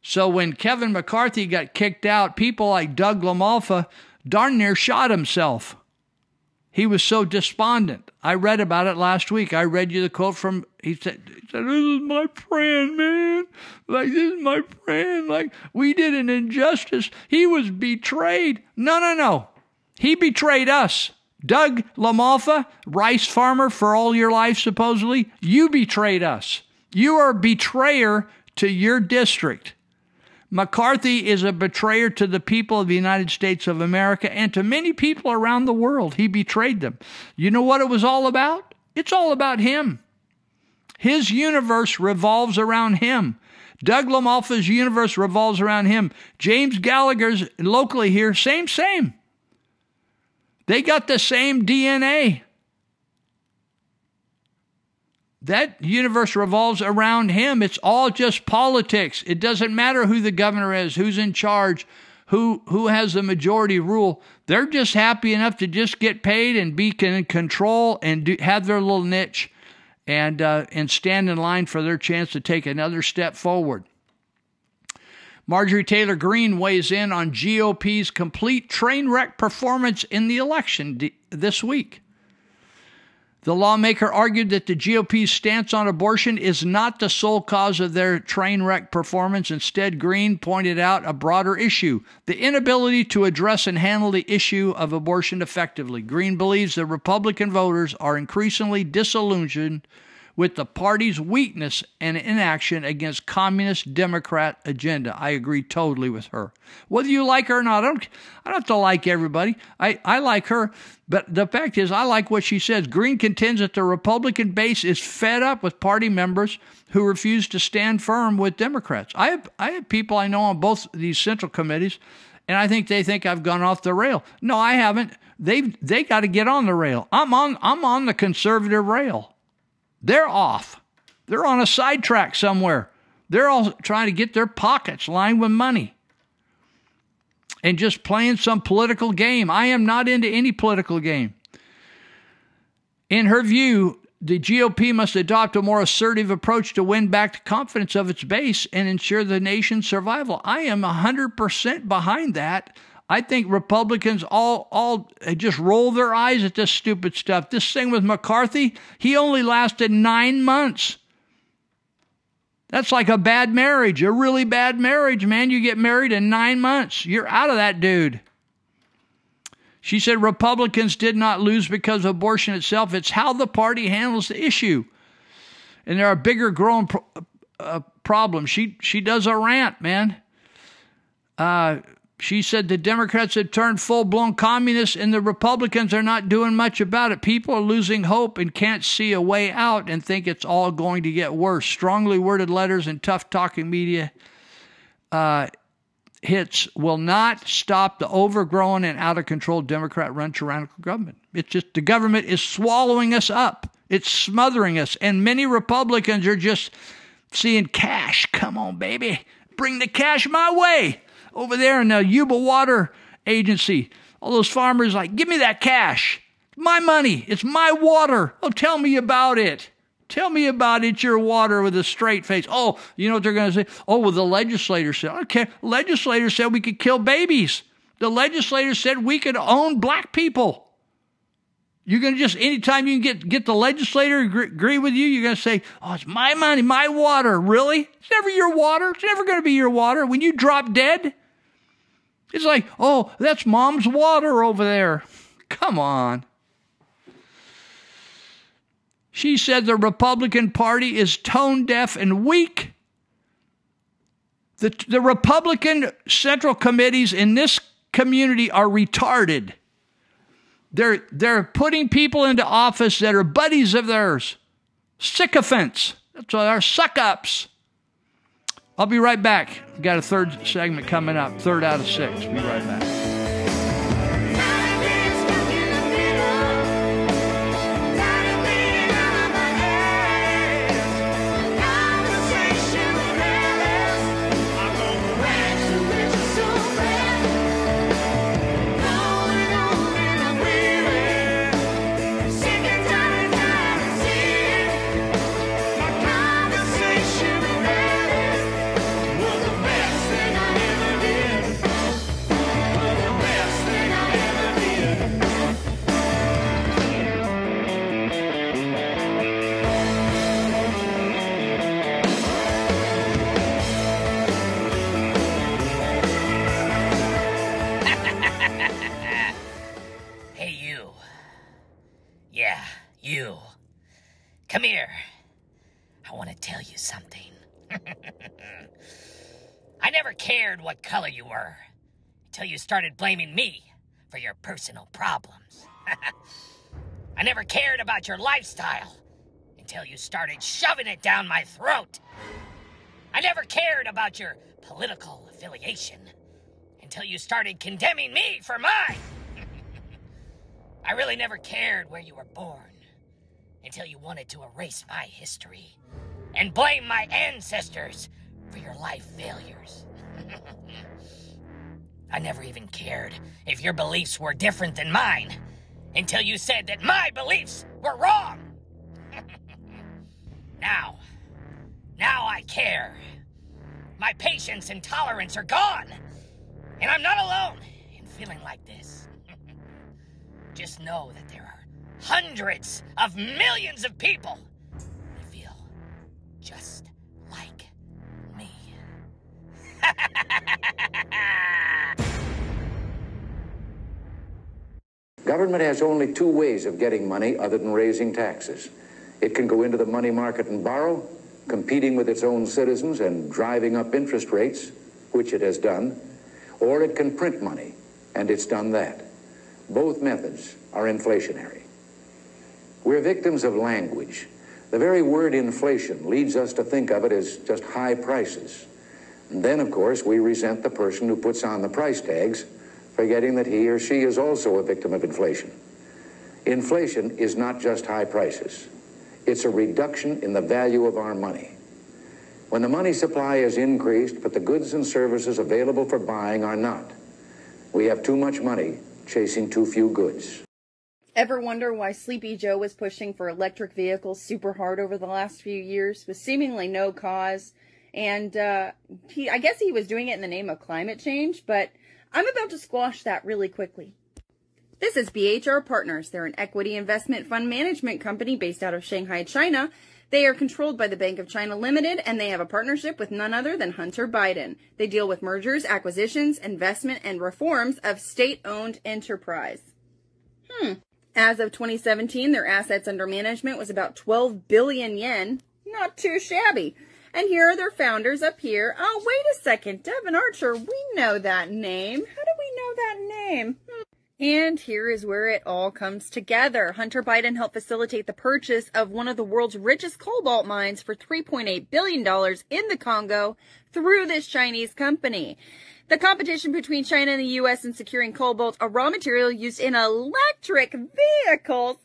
So when Kevin McCarthy got kicked out, people like Doug LaMalfa darn near shot himself. He was so despondent. I read about it last week. I read you the quote from he said, he said This is my friend, man. Like this is my friend. Like we did an injustice. He was betrayed. No, no, no. He betrayed us. Doug LaMalfa, rice farmer for all your life, supposedly, you betrayed us. You are a betrayer to your district. McCarthy is a betrayer to the people of the United States of America and to many people around the world. He betrayed them. You know what it was all about? It's all about him. His universe revolves around him. Doug LaMalfa's universe revolves around him. James Gallagher's locally here, same, same. They got the same DNA. That universe revolves around him. It's all just politics. It doesn't matter who the governor is, who's in charge, who who has the majority rule. They're just happy enough to just get paid and be in control and do, have their little niche, and uh, and stand in line for their chance to take another step forward. Marjorie Taylor Greene weighs in on GOP's complete train wreck performance in the election d- this week. The lawmaker argued that the GOP's stance on abortion is not the sole cause of their train wreck performance. Instead, Greene pointed out a broader issue the inability to address and handle the issue of abortion effectively. Greene believes that Republican voters are increasingly disillusioned with the party's weakness and inaction against communist Democrat agenda. I agree totally with her. Whether you like her or not, I don't, I don't have to like everybody. I, I like her, but the fact is, I like what she says. Greene contends that the Republican base is fed up with party members who refuse to stand firm with Democrats. I have, I have people I know on both these central committees, and I think they think I've gone off the rail. No, I haven't. They've they got to get on the rail. I'm on I'm on the conservative rail. They're off. They're on a sidetrack somewhere. They're all trying to get their pockets lined with money and just playing some political game. I am not into any political game. In her view, the GOP must adopt a more assertive approach to win back the confidence of its base and ensure the nation's survival. I am 100% behind that. I think Republicans all all just roll their eyes at this stupid stuff. This thing with McCarthy, he only lasted nine months. That's like a bad marriage, a really bad marriage, man. You get married in nine months, you're out of that dude. She said Republicans did not lose because of abortion itself. It's how the party handles the issue. And there are bigger growing pro- uh, problems. She she does a rant, man. Uh, she said the Democrats have turned full blown communists and the Republicans are not doing much about it. People are losing hope and can't see a way out and think it's all going to get worse. Strongly worded letters and tough talking media uh, hits will not stop the overgrown and out of control Democrat run tyrannical government. It's just the government is swallowing us up, it's smothering us. And many Republicans are just seeing cash. Come on, baby. Bring the cash my way over there in the Yuba Water Agency. All those farmers like, give me that cash. My money. It's my water. Oh, tell me about it. Tell me about it, your water with a straight face. Oh, you know what they're going to say? Oh, well, the legislator said, okay, legislator said we could kill babies. The legislator said we could own black people. You're going to just, anytime you can get, get the legislator agree with you, you're going to say, oh, it's my money, my water. Really? It's never your water. It's never going to be your water. When you drop dead, it's like, oh, that's mom's water over there. Come on. She said the Republican Party is tone deaf and weak. The, the Republican Central Committees in this community are retarded. They're, they're putting people into office that are buddies of theirs, sycophants. That's what they are suck ups. I'll be right back. Got a third segment coming up, third out of six. Be right back. Come here. I want to tell you something. I never cared what color you were until you started blaming me for your personal problems. I never cared about your lifestyle until you started shoving it down my throat. I never cared about your political affiliation until you started condemning me for mine. I really never cared where you were born until you wanted to erase my history and blame my ancestors for your life failures. I never even cared if your beliefs were different than mine until you said that my beliefs were wrong. now, now I care. My patience and tolerance are gone, and I'm not alone in feeling like this. Just know that there hundreds of millions of people that feel just like me. Government has only two ways of getting money other than raising taxes. It can go into the money market and borrow, competing with its own citizens and driving up interest rates, which it has done, or it can print money, and it's done that. Both methods are inflationary. We're victims of language. The very word inflation leads us to think of it as just high prices. And then, of course, we resent the person who puts on the price tags, forgetting that he or she is also a victim of inflation. Inflation is not just high prices. It's a reduction in the value of our money. When the money supply is increased, but the goods and services available for buying are not, we have too much money chasing too few goods. Ever wonder why Sleepy Joe was pushing for electric vehicles super hard over the last few years with seemingly no cause? And uh, he, I guess he was doing it in the name of climate change, but I'm about to squash that really quickly. This is BHR Partners. They're an equity investment fund management company based out of Shanghai, China, They are controlled by the Bank of China Limited and they have a partnership with none other than Hunter Biden. They deal with mergers, acquisitions, investment, and reforms of state owned enterprise. Hmm. As of 2017, their assets under management was about 12 billion yen. Not too shabby. And here are their founders up here. Oh, wait a second. Devon Archer, we know that name. How do we know that name? Hmm. And here is where it all comes together. Hunter Biden helped facilitate the purchase of one of the world's richest cobalt mines for $3.8 billion in the Congo through this Chinese company. The competition between China and the U.S. in securing cobalt, a raw material used in electric vehicles.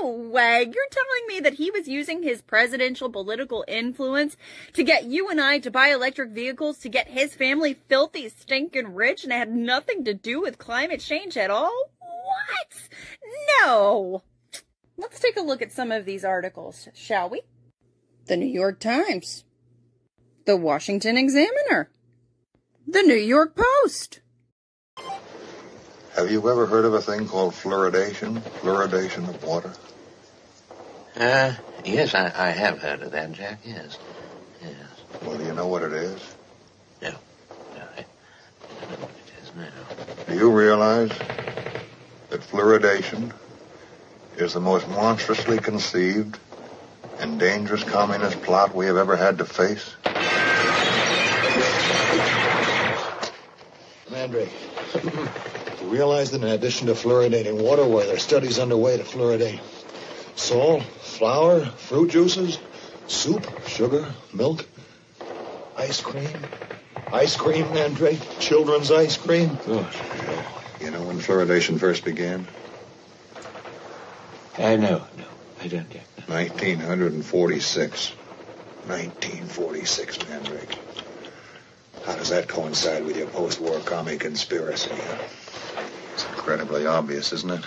No way. You're telling me that he was using his presidential political influence to get you and I to buy electric vehicles to get his family filthy, stinking rich and it had nothing to do with climate change at all? What? No. Let's take a look at some of these articles, shall we? The New York Times. The Washington Examiner. The New York Post. Have you ever heard of a thing called fluoridation? Fluoridation of water? Uh, yes, I, I have heard of that, Jack, yes. Yes. Well, do you know what it is? No. No, I, I don't know what it is now. Do you realize that fluoridation is the most monstrously conceived and dangerous communist plot we have ever had to face? Mandrake, you realize that in addition to fluoridating water, where there are studies underway to fluoridate salt, flour, fruit juices, soup, sugar, milk, ice cream, ice cream, Mandrake, children's ice cream. Oh, you know when fluoridation first began? I know, no, I don't get 1946. 1946, Mandrake. How does that coincide with your post-war commie conspiracy? It's incredibly obvious, isn't it?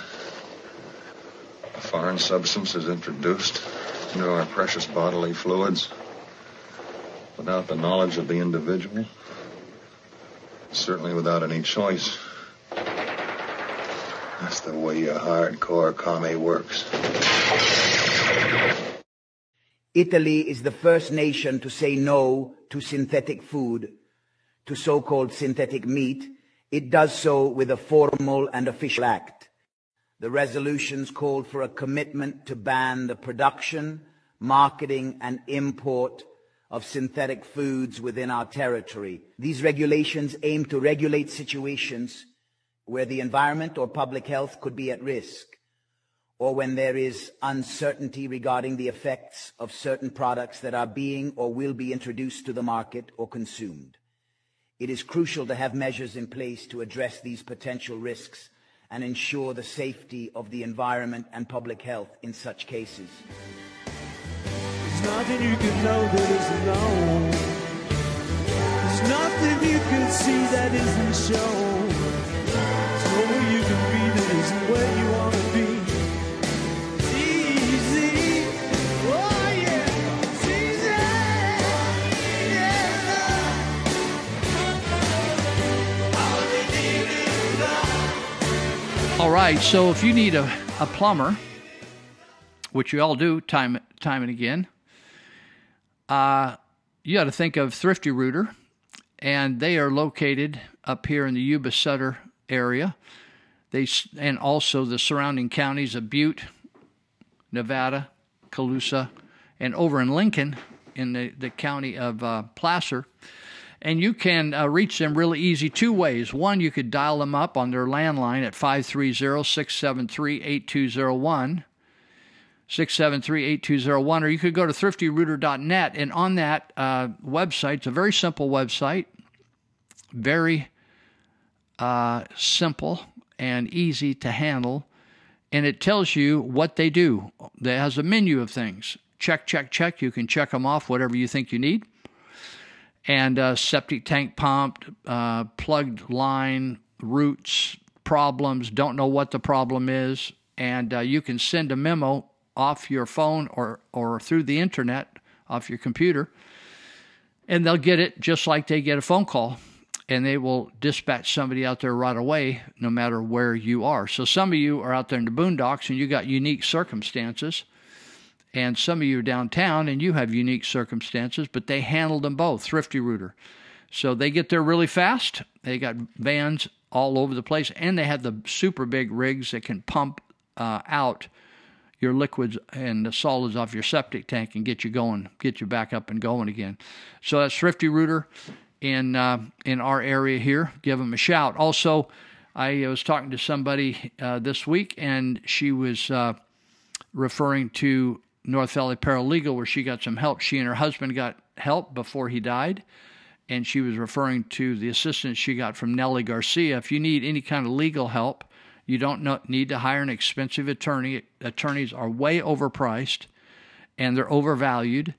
A foreign substance is introduced into our precious bodily fluids without the knowledge of the individual. Certainly without any choice. That's the way your hardcore commie works. Italy is the first nation to say no to synthetic food, to so-called synthetic meat. It does so with a formal and official act. The resolutions called for a commitment to ban the production, marketing, and import of synthetic foods within our territory. These regulations aim to regulate situations where the environment or public health could be at risk, or when there is uncertainty regarding the effects of certain products that are being or will be introduced to the market or consumed. It is crucial to have measures in place to address these potential risks and ensure the safety of the environment and public health in such cases. There's nothing you can know that isn't known. There's nothing you can see that isn't shown. There's you can be that isn't where you want to All right, so if you need a, a plumber, which you all do time time and again, uh, you got to think of Thrifty Rooter, and they are located up here in the Yuba Sutter area. They and also the surrounding counties of Butte, Nevada, Colusa, and over in Lincoln in the, the county of uh, Placer. And you can uh, reach them really easy two ways. One, you could dial them up on their landline at 530 673 8201. 673-8201 or you could go to thriftyrooter.net and on that uh, website it's a very simple website very uh, simple and easy to handle. And it tells you what they do. It has a menu of things. Check check check. You can check them off whatever you think you need and uh, septic tank pumped, uh, plugged line roots problems don't know what the problem is and uh, you can send a memo off your phone or, or through the internet off your computer and they'll get it just like they get a phone call and they will dispatch somebody out there right away no matter where you are. So some of you are out there in the boondocks and you got unique circumstances and some of you are downtown and you have unique circumstances, but they handled them both, Thrifty Rooter. So they get there really fast. They got vans all over the place, and they have the super big rigs that can pump uh, out your liquids and the solids off your septic tank and get you going, get you back up and going again. So that's Thrifty Rooter in uh, in our area here. Give them a shout. Also, I was talking to somebody uh, this week, and she was uh, referring to North Valley Paralegal, where she got some help. She and her husband got help before he died, and she was referring to the assistance she got from Nellie Garcia. If you need any kind of legal help, you don't need to hire an expensive attorney. Attorneys are way overpriced, and they're overvalued.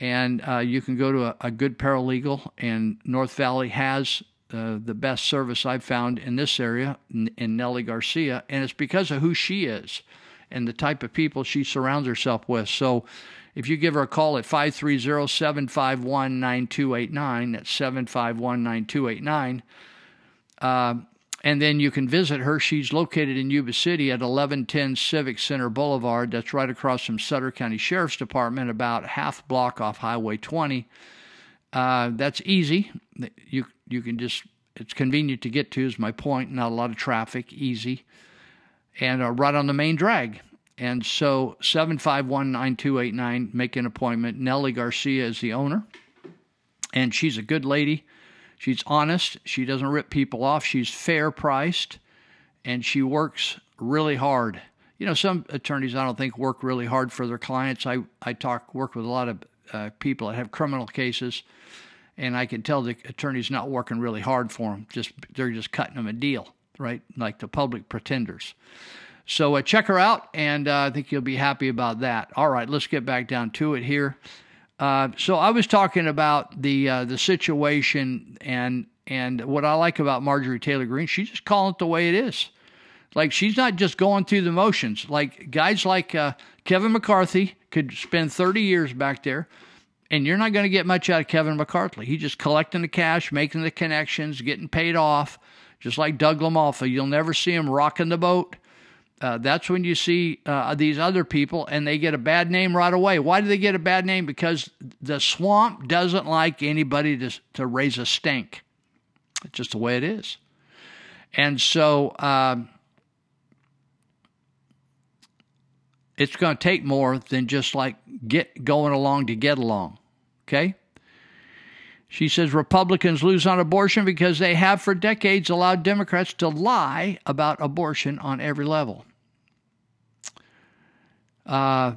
And uh, you can go to a, a good paralegal, and North Valley has uh, the best service I've found in this area in, in Nellie Garcia, and it's because of who she is and the type of people she surrounds herself with. So if you give her a call at 530 751 9289, that's 751 9289, uh, and then you can visit her. She's located in Yuba City at 1110 Civic Center Boulevard. That's right across from Sutter County Sheriff's Department, about half block off Highway 20. Uh, that's easy. You you can just it's convenient to get to. Is my point. Not a lot of traffic. Easy and uh, right on the main drag. And so 751 9289, make an appointment. Nellie Garcia is the owner, and she's a good lady. She's honest. She doesn't rip people off. She's fair priced, and she works really hard. You know, some attorneys I don't think work really hard for their clients. I, I talk work with a lot of uh, people that have criminal cases, and I can tell the attorney's not working really hard for them. Just they're just cutting them a deal right? Like the public pretenders. So uh, check her out, and uh, I think you'll be happy about that. All right, let's get back down to it here. Uh, so I was talking about the uh, the situation and and what I like about Marjorie Taylor Greene. She's just calling it the way it is. Like she's not just going through the motions. Like guys like uh, Kevin McCarthy could spend 30 years back there, and you're not going to get much out of Kevin McCarthy. He's just collecting the cash, making the connections, getting paid off just like Doug LaMalfa. You'll never see him rocking the boat. Uh, that's when you see uh, these other people and they get a bad name right away. Why do they get a bad name? Because the swamp doesn't like anybody to, to raise a stink. It's just the way it is. And so um, it's going to take more than just like get going along to get along. Okay? She says Republicans lose on abortion because they have for decades allowed Democrats to lie about abortion on every level. Uh,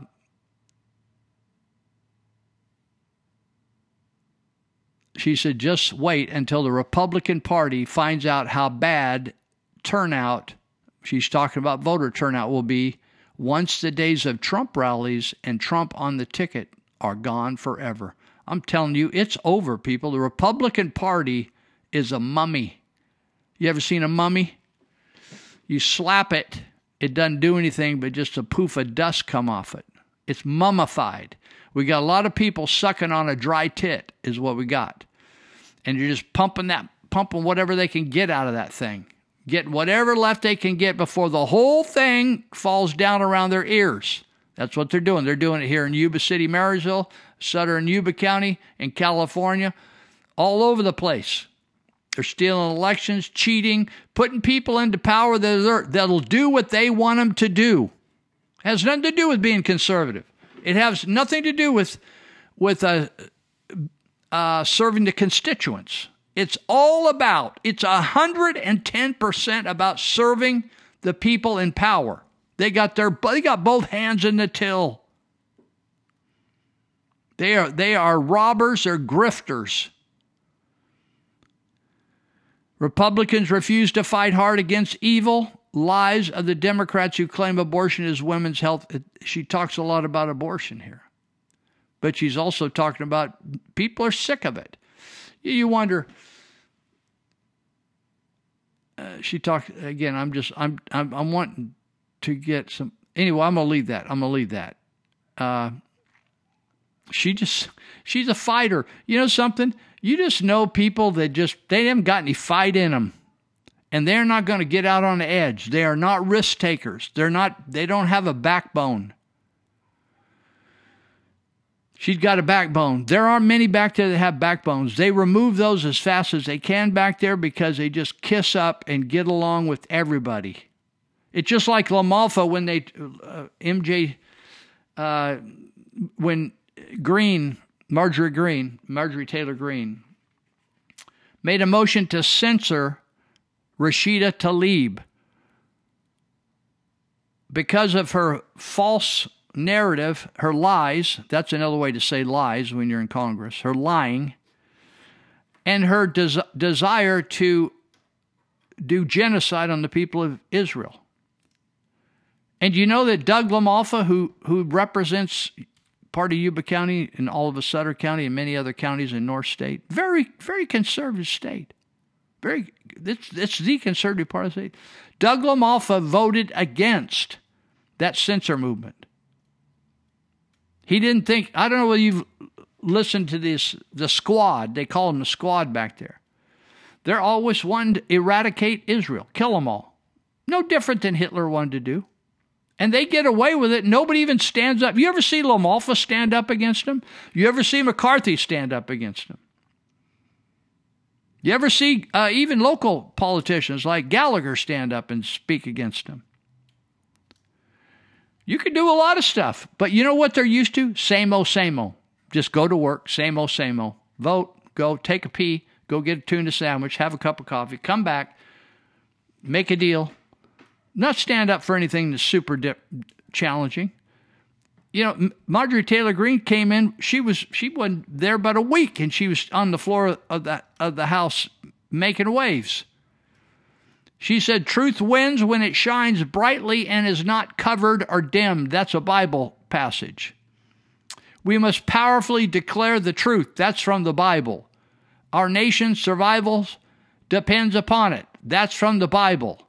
she said, just wait until the Republican Party finds out how bad turnout, she's talking about voter turnout, will be once the days of Trump rallies and Trump on the ticket are gone forever. I'm telling you, it's over, people. The Republican Party is a mummy. You ever seen a mummy? You slap it, it doesn't do anything but just a poof of dust come off it. It's mummified. We got a lot of people sucking on a dry tit, is what we got. And you're just pumping that, pumping whatever they can get out of that thing. Get whatever left they can get before the whole thing falls down around their ears. That's what they're doing. They're doing it here in Yuba City, Marysville. Sutter and Yuba County in California, all over the place. They're stealing elections, cheating, putting people into power that that'll do what they want them to do. It Has nothing to do with being conservative. It has nothing to do with with uh, uh, serving the constituents. It's all about. It's hundred and ten percent about serving the people in power. They got their they got both hands in the till. They are, they are robbers or grifters. Republicans refuse to fight hard against evil lies of the Democrats who claim abortion is women's health. She talks a lot about abortion here, but she's also talking about people are sick of it. You wonder. Uh, she talked again. I'm just I'm, I'm I'm wanting to get some. Anyway, I'm gonna leave that. I'm gonna leave that. Uh, she just she's a fighter. You know something? You just know people that just they haven't got any fight in them. And they're not going to get out on the edge. They are not risk takers. They're not they don't have a backbone. She's got a backbone. There aren't many back there that have backbones. They remove those as fast as they can back there because they just kiss up and get along with everybody. It's just like LaMalfa when they, uh, MJ, uh, when Greene, Marjorie Greene, Marjorie Taylor Greene, made a motion to censor Rashida Tlaib because of her false narrative, her lies. That's another way to say lies when you're in Congress. Her lying and her des- desire to do genocide on the people of Israel. And you know that Doug LaMalfa, who who represents part of Yuba County and all of Sutter County and many other counties in North State, very very conservative state, very it's it's the conservative part of the state. Doug LaMalfa voted against that censor movement. He didn't think. I don't know whether you've listened to this the squad. They call them the squad back there. They're always wanting to eradicate Israel, kill them all. No different than Hitler wanted to do and they get away with it. Nobody even stands up. You ever see LaMalfa stand up against him? You ever see McCarthy stand up against him? You ever see uh, even local politicians like Gallagher stand up and speak against him? You can do a lot of stuff, but you know what they're used to? Same old, same old. Just go to work, same old, same old. Vote, go take a pee, go get a tuna sandwich, have a cup of coffee, come back, make a deal, not stand up for anything that's super dip, challenging. You know, Marjorie Taylor Greene came in. She was she wasn't there but a week, and she was on the floor of that of the house making waves. She said, "Truth wins when it shines brightly and is not covered or dimmed." That's a Bible passage. We must powerfully declare the truth. That's from the Bible. Our nation's survival depends upon it. That's from the Bible.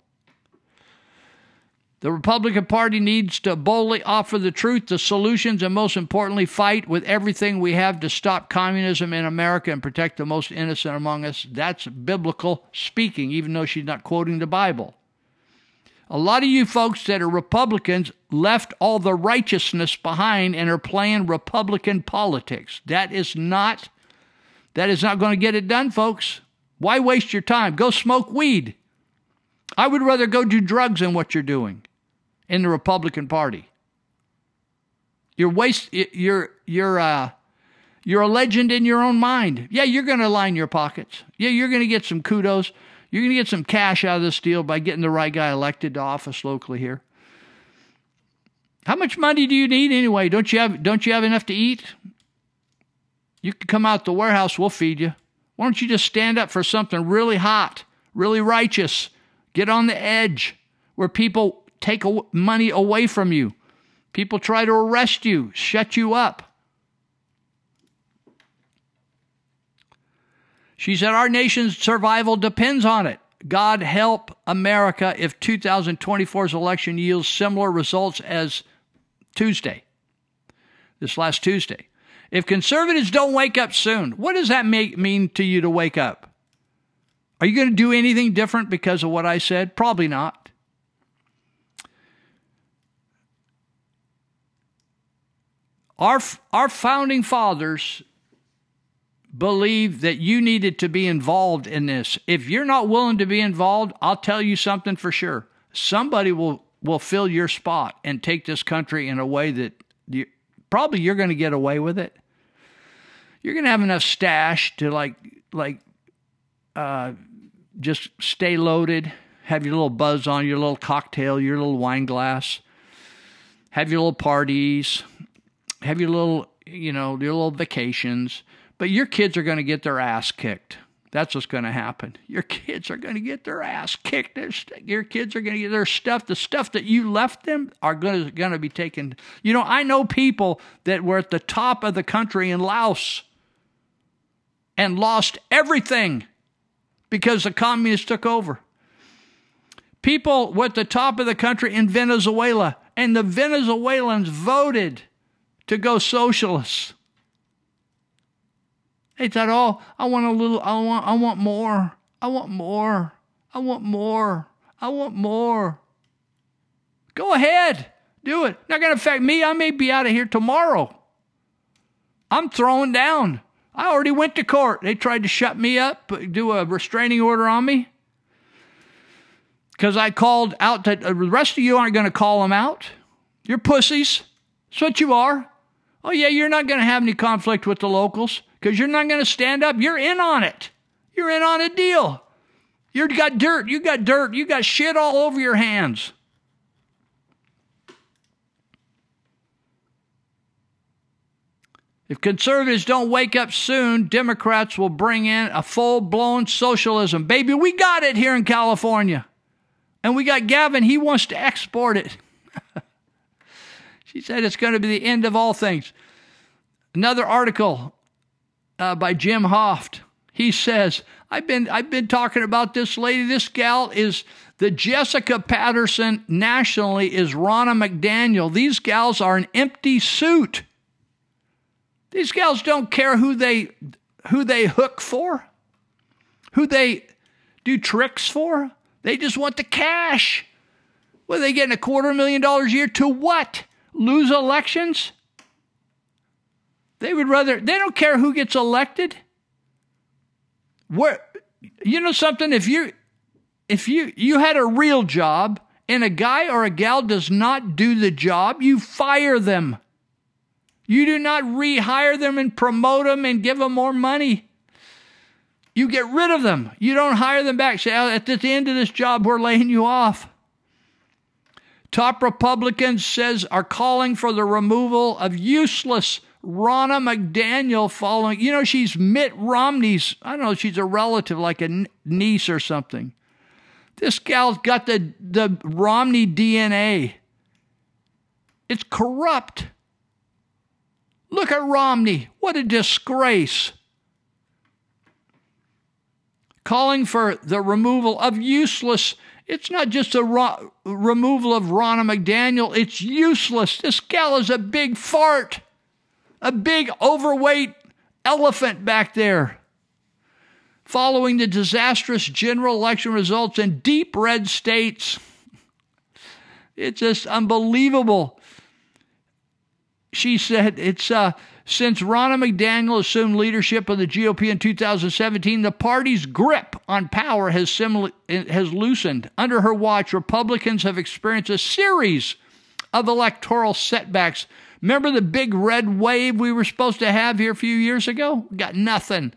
The Republican Party needs to boldly offer the truth, the solutions, and most importantly, fight with everything we have to stop communism in America and protect the most innocent among us. That's biblical speaking, even though she's not quoting the Bible. A lot of you folks that are Republicans left all the righteousness behind and are playing Republican politics. That is not that is not going to get it done, folks. Why waste your time? Go smoke weed. I would rather go do drugs than what you're doing in the Republican Party. You're waste. You're you're uh, you're a legend in your own mind. Yeah, you're going to line your pockets. Yeah, you're going to get some kudos. You're going to get some cash out of this deal by getting the right guy elected to office locally here. How much money do you need anyway? Don't you have don't you have enough to eat? You can come out the warehouse, we'll feed you. Why don't you just stand up for something really hot, really righteous? Get on the edge where people take money away from you. People try to arrest you, shut you up. She said, Our nation's survival depends on it. God help America if 2024's election yields similar results as Tuesday, this last Tuesday. If conservatives don't wake up soon, what does that make, mean to you to wake up? Are you going to do anything different because of what I said? Probably not. Our, our founding fathers believed that you needed to be involved in this. If you're not willing to be involved, I'll tell you something for sure. Somebody will, will fill your spot and take this country in a way that you, probably you're going to get away with it. You're going to have enough stash to like like uh, just stay loaded, have your little buzz on, your little cocktail, your little wine glass, have your little parties, have your little, you know, your little vacations, but your kids are going to get their ass kicked. That's what's going to happen. Your kids are going to get their ass kicked. Your kids are going to get their stuff. The stuff that you left them are going to, be taken. You know, I know people that were at the top of the country in Laos and lost everything because the communists took over. People were at the top of the country in Venezuela, and the Venezuelans voted to go socialist. They thought, oh, I want a little, I want, I want more. I want more. I want more. I want more. Go ahead. Do it. Not going to affect me. I may be out of here tomorrow. I'm throwing down. I already went to court. They tried to shut me up, do a restraining order on me. Because I called out that uh, the rest of you aren't going to call them out. You're pussies. That's what you are. Oh, yeah, you're not going to have any conflict with the locals because you're not going to stand up. You're in on it. You're in on a deal. You've got dirt. You've got dirt. You've got shit all over your hands. If conservatives don't wake up soon, Democrats will bring in a full blown socialism. Baby, we got it here in California. And we got Gavin, he wants to export it. she said it's going to be the end of all things. Another article uh, by Jim Hoft. He says, I've been I've been talking about this lady. This gal is the Jessica Patterson nationally is Ronna McDaniel. These gals are an empty suit. These gals don't care who they who they hook for, who they do tricks for. They just want the cash. What are they getting a quarter million dollars a year to what? Lose elections? They would rather they don't care who gets elected. Where you know something if you if you you had a real job and a guy or a gal does not do the job, you fire them. You do not rehire them and promote them and give them more money. You get rid of them. You don't hire them back. Say, "Oh, at the end of this job, we're laying you off. Top Republicans says are calling for the removal of useless Ronna McDaniel following. You know, she's Mitt Romney's. I don't know. She's a relative, like a niece or something. This gal's got the the Romney DNA. It's corrupt. Look at Romney. What a disgrace. Calling for the removal of useless. It's not just a ro- removal of Ronna McDaniel, it's useless. This gal is a big fart, a big overweight elephant back there. Following the disastrous general election results in deep red states, it's just unbelievable she said it's uh, since Ronna McDaniel assumed leadership of the GOP in 2017, the party's grip on power has, simil- has loosened. Under her watch, Republicans have experienced a series of electoral setbacks. Remember the big red wave we were supposed to have here a few years ago? Got nothing.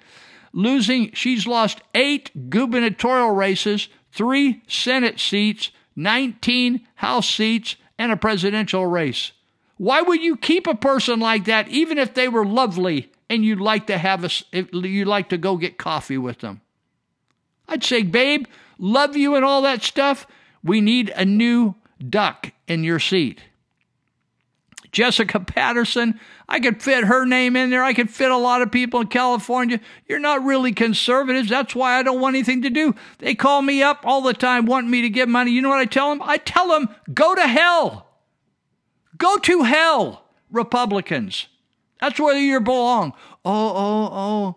Losing, she's lost eight gubernatorial races, three Senate seats, 19 House seats, and a presidential race. Why would you keep a person like that, even if they were lovely and you'd like to have a, you'd like to go get coffee with them? I'd say, babe, love you and all that stuff. We need a new duck in your seat. Jessica Patterson, I could fit her name in there. I could fit a lot of people in California. You're not really conservatives. That's why I don't want anything to do. They call me up all the time wanting me to give money. You know what I tell them? I tell them, go to hell. Go to hell, Republicans. That's where you belong. Oh, oh, oh.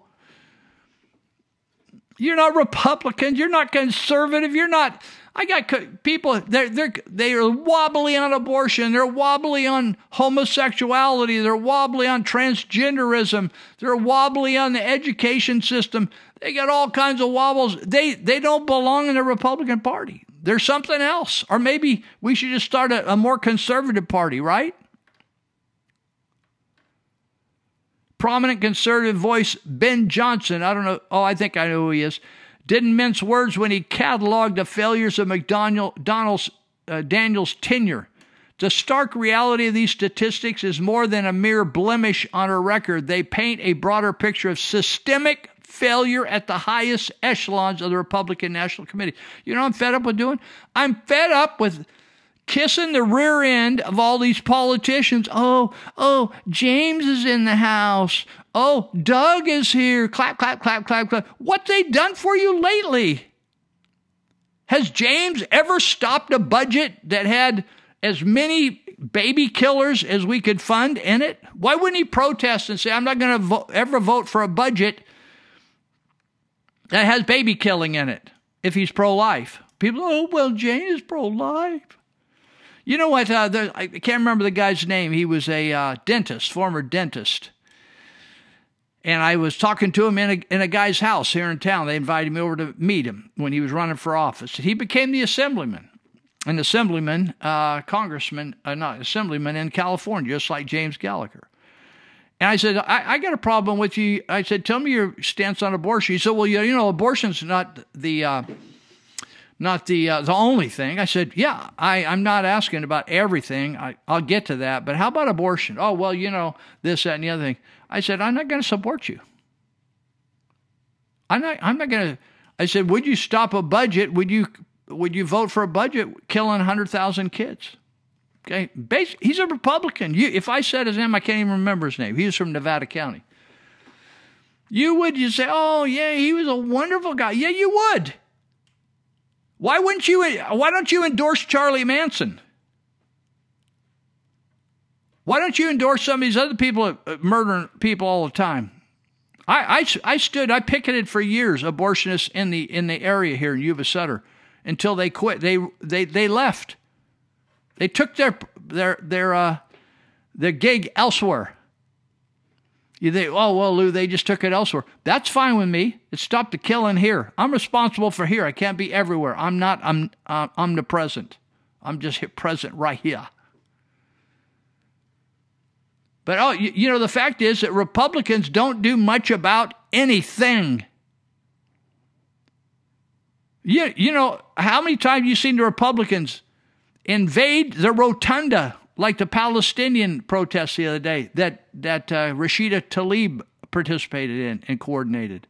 You're not Republicans. You're not conservative. You're not. I got people. They're they're they are wobbly on abortion. They're wobbly on homosexuality. They're wobbly on transgenderism. They're wobbly on the education system. They got all kinds of wobbles. They they don't belong in the Republican Party. There's something else. Or maybe we should just start a, a more conservative party, right? Prominent conservative voice Ben Johnson, I don't know, oh, I think I know who he is, didn't mince words when he cataloged the failures of McDonald's uh, Daniels' tenure. The stark reality of these statistics is more than a mere blemish on her record. They paint a broader picture of systemic failure at the highest echelons of the Republican National Committee. You know I'm fed up with doing? I'm fed up with kissing the rear end of all these politicians. Oh, oh, James is in the house. Oh, Doug is here. Clap, clap, clap, clap, clap. What they done for you lately? Has James ever stopped a budget that had as many baby killers as we could fund in it? Why wouldn't he protest and say, I'm not going to vo- ever vote for a budget that has baby killing in it if he's pro life? People, oh, well, James is pro life. You know what? Uh, the, I can't remember the guy's name. He was a uh, dentist, former dentist. And I was talking to him in a, in a guy's house here in town. They invited me over to meet him when he was running for office. He became the assemblyman, an assemblyman, uh, congressman, uh, not assemblyman in California, just like James Gallagher. And I said, I, I, got a problem with you. I said, tell me your stance on abortion. He said, well, you, you know, abortion's not the uh, not the uh, the only thing. I said, yeah, I, I'm not asking about everything. I, I'll get to that. But how about abortion? Oh, well, you know, this, that, and the other thing. I said, I'm not going to support you. I'm not. I'm not going to. I said, would you stop a budget? Would you would you vote for a budget killing hundred thousand kids? Okay, Bas- he's a Republican. You, if I said his name, I can't even remember his name. He was from Nevada County. You would you say, oh yeah, he was a wonderful guy. Yeah, you would. Why wouldn't you? Why don't you endorse Charlie Manson? Why don't you endorse some of these other people uh, murdering people all the time? I, I, I stood, I picketed for years abortionists in the in the area here in Yuba Sutter until they quit. They they they left. They took their their their uh their gig elsewhere. You think, oh well, Lou, they just took it elsewhere. That's fine with me. It stopped the killing here. I'm responsible for here. I can't be everywhere. I'm not. I'm uh, omnipresent. I'm just present right here. But oh, you, you know, the fact is that Republicans don't do much about anything. You, you know, how many times you seen the Republicans invade the rotunda like the Palestinian protests the other day that that uh, Rashida Tlaib participated in and coordinated.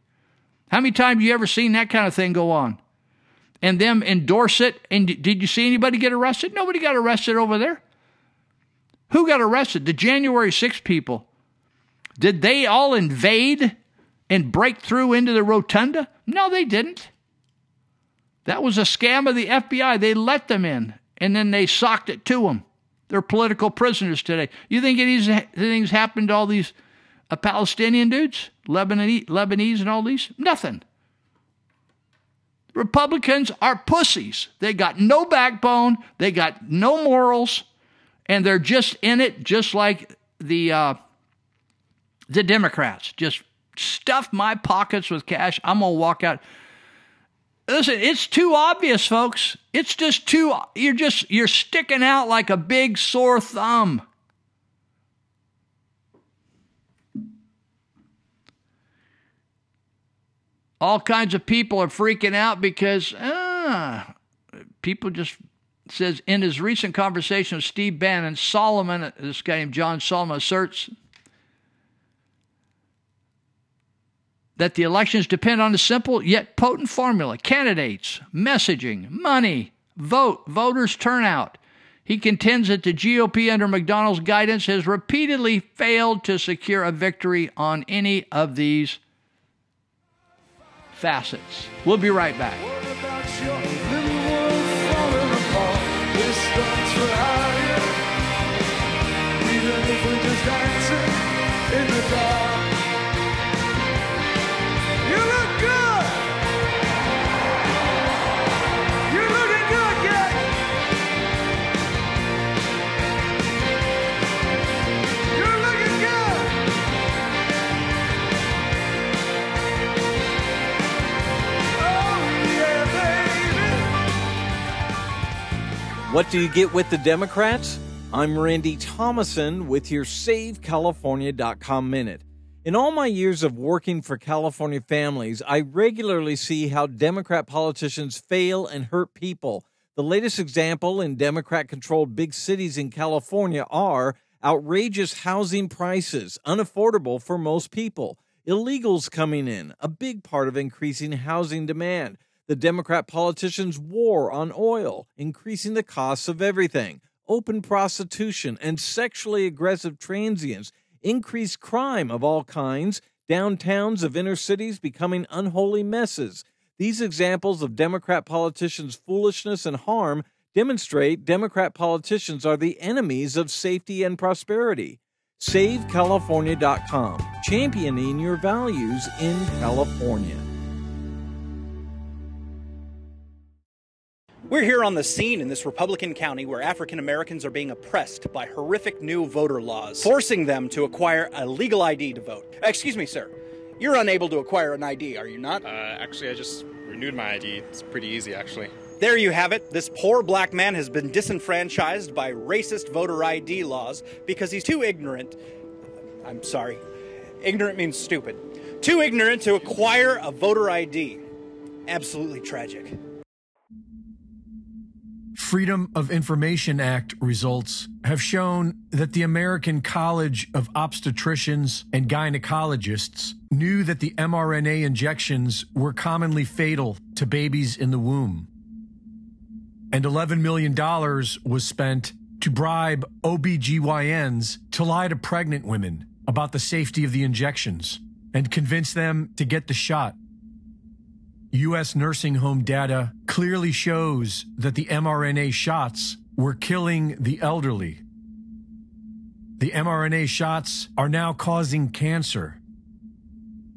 How many times you ever seen that kind of thing go on? And them endorse it? And did you see anybody get arrested? Nobody got arrested over there. Who got arrested? The January 6 people. Did they all invade and break through into the rotunda? No, they didn't. That was a scam of the FBI. They let them in and then they socked it to them. They're political prisoners today. You think these things happened to all these uh, Palestinian dudes, Lebanese, Lebanese, and all these? Nothing. Republicans are pussies. They got no backbone. They got no morals, and they're just in it, just like the uh, the Democrats. Just stuff my pockets with cash. I'm gonna walk out. Listen, it's too obvious, folks. It's just too you're just you're sticking out like a big sore thumb. All kinds of people are freaking out because ah, people just says in his recent conversation with Steve Bannon, Solomon, this guy named John Solomon asserts that the elections depend on a simple yet potent formula candidates, messaging, money, vote, voters' turnout. He contends that the GOP under McDaniel's guidance has repeatedly failed to secure a victory on any of these facets. We'll be right back. What do you get with the Democrats? I'm Randy Thomasson with your SaveCalifornia.com Minute. In all my years of working for California families, I regularly see how Democrat politicians fail and hurt people. The latest example in Democrat controlled big cities in California are outrageous housing prices, unaffordable for most people, illegals coming in, a big part of increasing housing demand the Democrat politicians' war on oil, increasing the costs of everything, open prostitution, and sexually aggressive transients, increased crime of all kinds, downtowns of inner cities becoming unholy messes. These examples of Democrat politicians' foolishness and harm demonstrate Democrat politicians are the enemies of safety and prosperity. SaveCalifornia.com, championing your values in California. We're here on the scene in this Republican county where African Americans are being oppressed by horrific new voter laws, forcing them to acquire a legal ID to vote. Excuse me, sir. You're unable to acquire an ID, are you not? Uh, actually, I just renewed my ID. It's pretty easy, actually. There you have it. This poor black man has been disenfranchised by racist voter ID laws because he's too ignorant. I'm sorry. Ignorant means stupid. Too ignorant to acquire a voter ID. Absolutely tragic. Freedom of Information Act results have shown that the American College of Obstetricians and Gynecologists knew that the mRNA injections were commonly fatal to babies in the womb. And $11 million was spent to bribe OBGYNs to lie to pregnant women about the safety of the injections and convince them to get the shot. U.S. nursing home data clearly shows that the mRNA shots were killing the elderly. The mRNA shots are now causing cancer.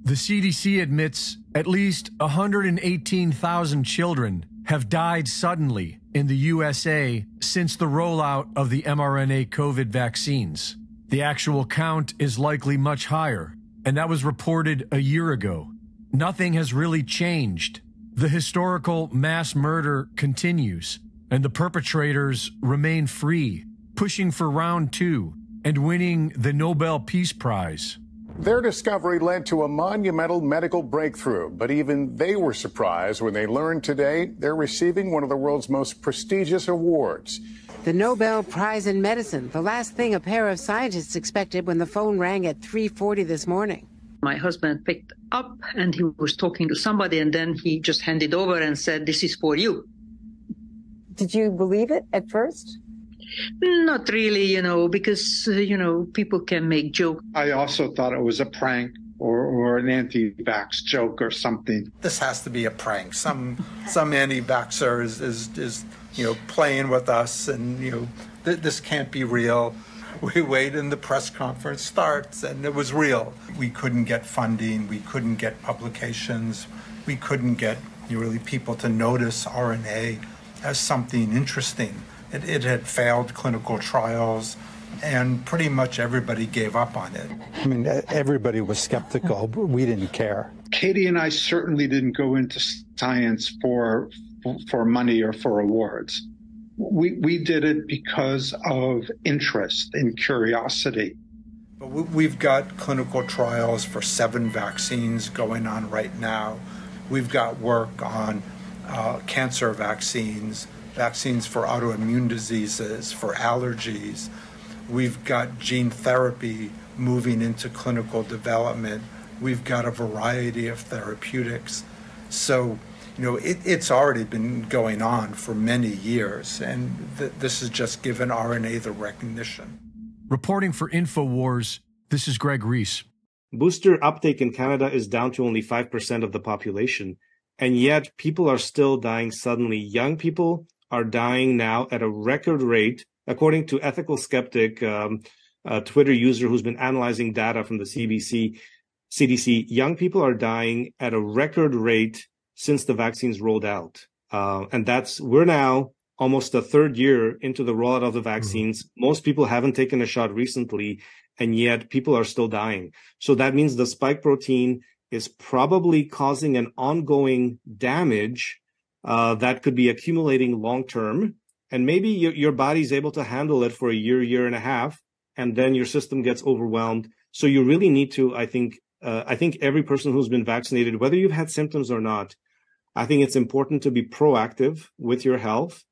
The CDC admits at least 118,000 children have died suddenly in the USA since the rollout of the mRNA COVID vaccines. The actual count is likely much higher, and that was reported a year ago. Nothing has really changed. The historical mass murder continues, and the perpetrators remain free, pushing for round two and winning the Nobel Peace Prize. Their discovery led to a monumental medical breakthrough, but even they were surprised when they learned today they're receiving one of the world's most prestigious awards. The Nobel Prize in Medicine, the last thing a pair of scientists expected when the phone rang at 3:40 this morning. My husband picked up and he was talking to somebody and then he just handed over and said, This is for you. Did you believe it at first? Not really, you know, because, uh, you know, people can make jokes. I also thought it was a prank or, or an anti-vax joke or something. This has to be a prank. Some some anti-vaxxer is, is, is you know playing with us, and you know th- this can't be real. We wait and the press conference starts, and it was real. We couldn't get funding. We couldn't get publications. We couldn't get really people to notice RNA as something interesting. It, it had failed clinical trials, and pretty much everybody gave up on it. I mean, everybody was skeptical, but we didn't care. Katie and I certainly didn't go into science for for money or for awards. We we did it because of interest and curiosity. But we- we've got clinical trials for seven vaccines going on right now. We've got work on uh, cancer vaccines, vaccines for autoimmune diseases, for allergies. We've got gene therapy moving into clinical development. We've got a variety of therapeutics. So, you know, it, it's already been going on for many years, and th- this has just given RNA the recognition. Reporting for InfoWars, this is Greg Reese. Booster uptake in Canada is down to only 5% of the population, and yet people are still dying suddenly. Young people are dying now at a record rate, according to Ethical Skeptic, um, a Twitter user who's been analyzing data from the CBC, CDC. Young people are dying at a record rate since the vaccines rolled out. Uh, and that's, we're now almost a third year into the rollout of the vaccines. Most people haven't taken a shot recently, and yet people are still dying. So that means the spike protein is probably causing an ongoing damage uh, that could be accumulating long term. And maybe your, your body's able to handle it for a year, year and a half, and then your system gets overwhelmed. So you really need to, I think, uh, I think every person who's been vaccinated, whether you've had symptoms or not, I think it's important to be proactive with your health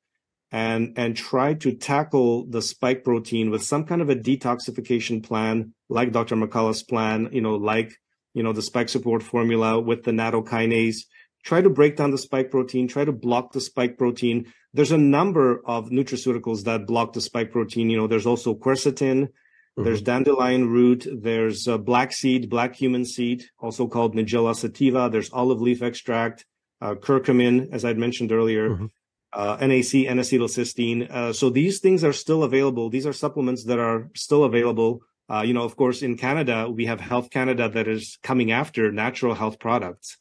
and and try to tackle the spike protein with some kind of a detoxification plan, like Dr. McCullough's plan, you know, like you know the spike support formula with the nattokinase. Try to break down the spike protein. Try to block the spike protein. There's a number of nutraceuticals that block the spike protein. You know, there's also quercetin. There's dandelion root. There's uh, black seed, black cumin seed, also called Nigella sativa. There's olive leaf extract, uh, curcumin, as I'd mentioned earlier uh, NAC, N-acetylcysteine. Uh, so these things are still available. These are supplements that are still available. Uh, you know, of course, in Canada, we have Health Canada that is coming after natural health products.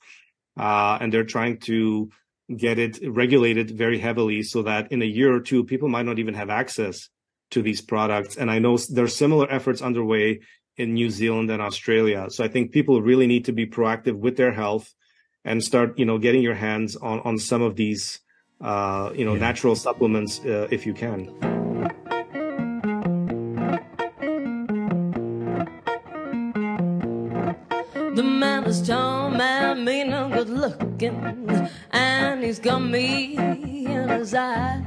Uh, and they're trying to get it regulated very heavily so that in a year or two, people might not even have access to these products. And I know there's similar efforts underway in New Zealand and Australia. So I think people really need to be proactive with their health and start, you know, getting your hands on on some of these, uh, you know, Yeah. natural supplements uh, if you can. The man is tall, man, mean and good looking, and he's got me in his eye.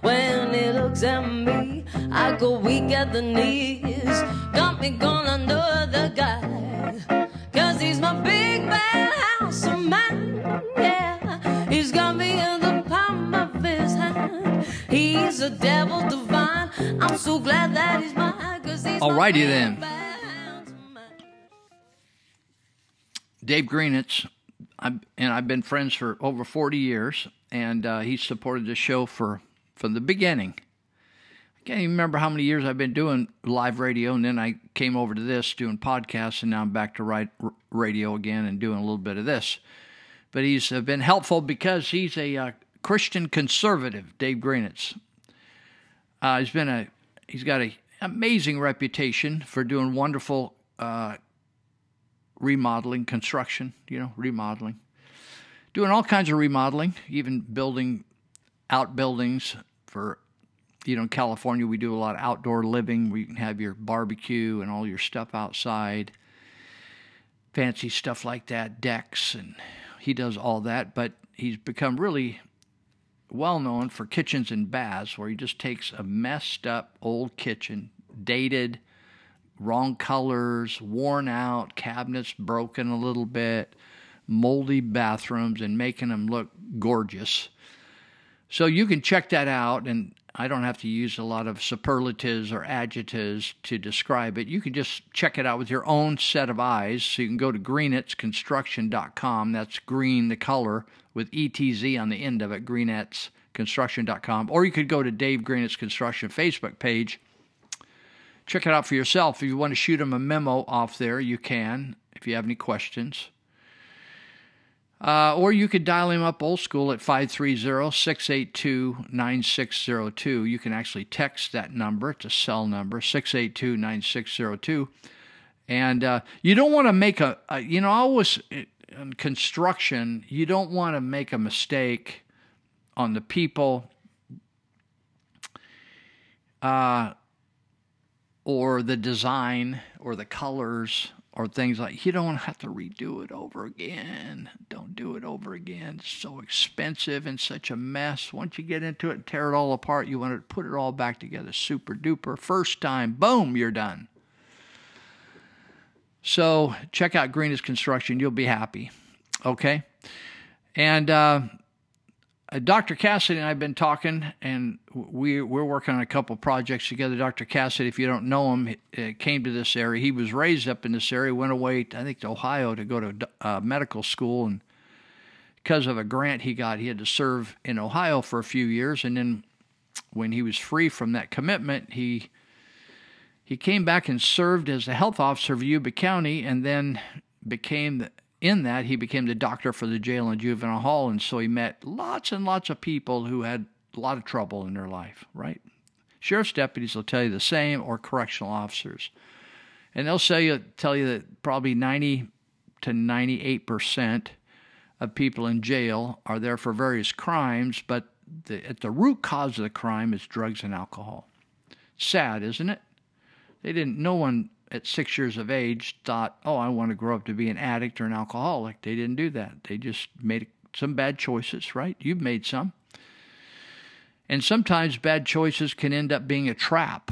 When he looks at me, I go weak at the knees. Got me going under the guy, He's a devil divine. I'm so glad that he's mine, cause he's Alrighty then. Dave Greenetz, I've, and I've been friends for over 40 years, and uh, he's supported the show for from the beginning. I can't even remember how many years I've been doing live radio, and then I came over to this doing podcasts, and now I'm back to right, radio again and doing a little bit of this. But he's uh, been helpful because he's a uh, Christian conservative, Dave Greenetz. Uh, he's been a he's got a amazing reputation for doing wonderful uh, remodeling, construction, you know, remodeling. Doing all kinds of remodeling, even building outbuildings for, you know, in California, we do a lot of outdoor living where you can have your barbecue and all your stuff outside, fancy stuff like that, decks, and he does all that. But he's become really well known for kitchens and baths, where he just takes a messed up old kitchen, dated, wrong colors, worn out, cabinets broken a little bit, moldy bathrooms, and making them look gorgeous. So you can check that out, and I don't have to use a lot of superlatives or adjectives to describe it. You can just check it out with your own set of eyes. So you can go to greenetzconstruction.com. That's green, the color, with ETZ on the end of it, greenetzconstruction.com. Or you could go to Dave Greenetz Construction Facebook page check it out for yourself. If you want to shoot him a memo off there, you can if you have any questions. Uh, or you could dial him up old school at 530 682 9602. You can actually text that number. It's a cell number, 682 9602. And uh, you don't want to make a, a, you know, I always, construction, you don't want to make a mistake on the people. Uh, or the design or the colors or things like you don't have to redo it over again. Don't do it over again. It's so expensive and such a mess. Once you get into it and tear it all apart, you want to put it all back together super duper. First time, boom, you're done. So check out Greenetz Construction. You'll be happy. Okay? And uh, Dr. Cassady and I have been talking, and we we're working on a couple projects together. Dr. Cassady, if you don't know him, uh, came to this area. He was raised up in this area, went away, I think, to Ohio to go to uh, medical school, and because of a grant he got, he had to serve in Ohio for a few years, and then when he was free from that commitment, he he came back and served as a health officer of Yuba County, and then became the in that, he became the doctor for the jail and juvenile hall, and so he met lots and lots of people who had a lot of trouble in their life, right? Sheriff's deputies will tell you the same, or correctional officers. And they'll say, you, tell you that probably 90 to 98% of people in jail are there for various crimes, but the, at the root cause of the crime is drugs and alcohol. Sad, isn't it? They didn't, no one at six years of age thought, oh, I want to grow up to be an addict or an alcoholic. They didn't do that. They just made some bad choices, right? You've made some. And sometimes bad choices can end up being a trap.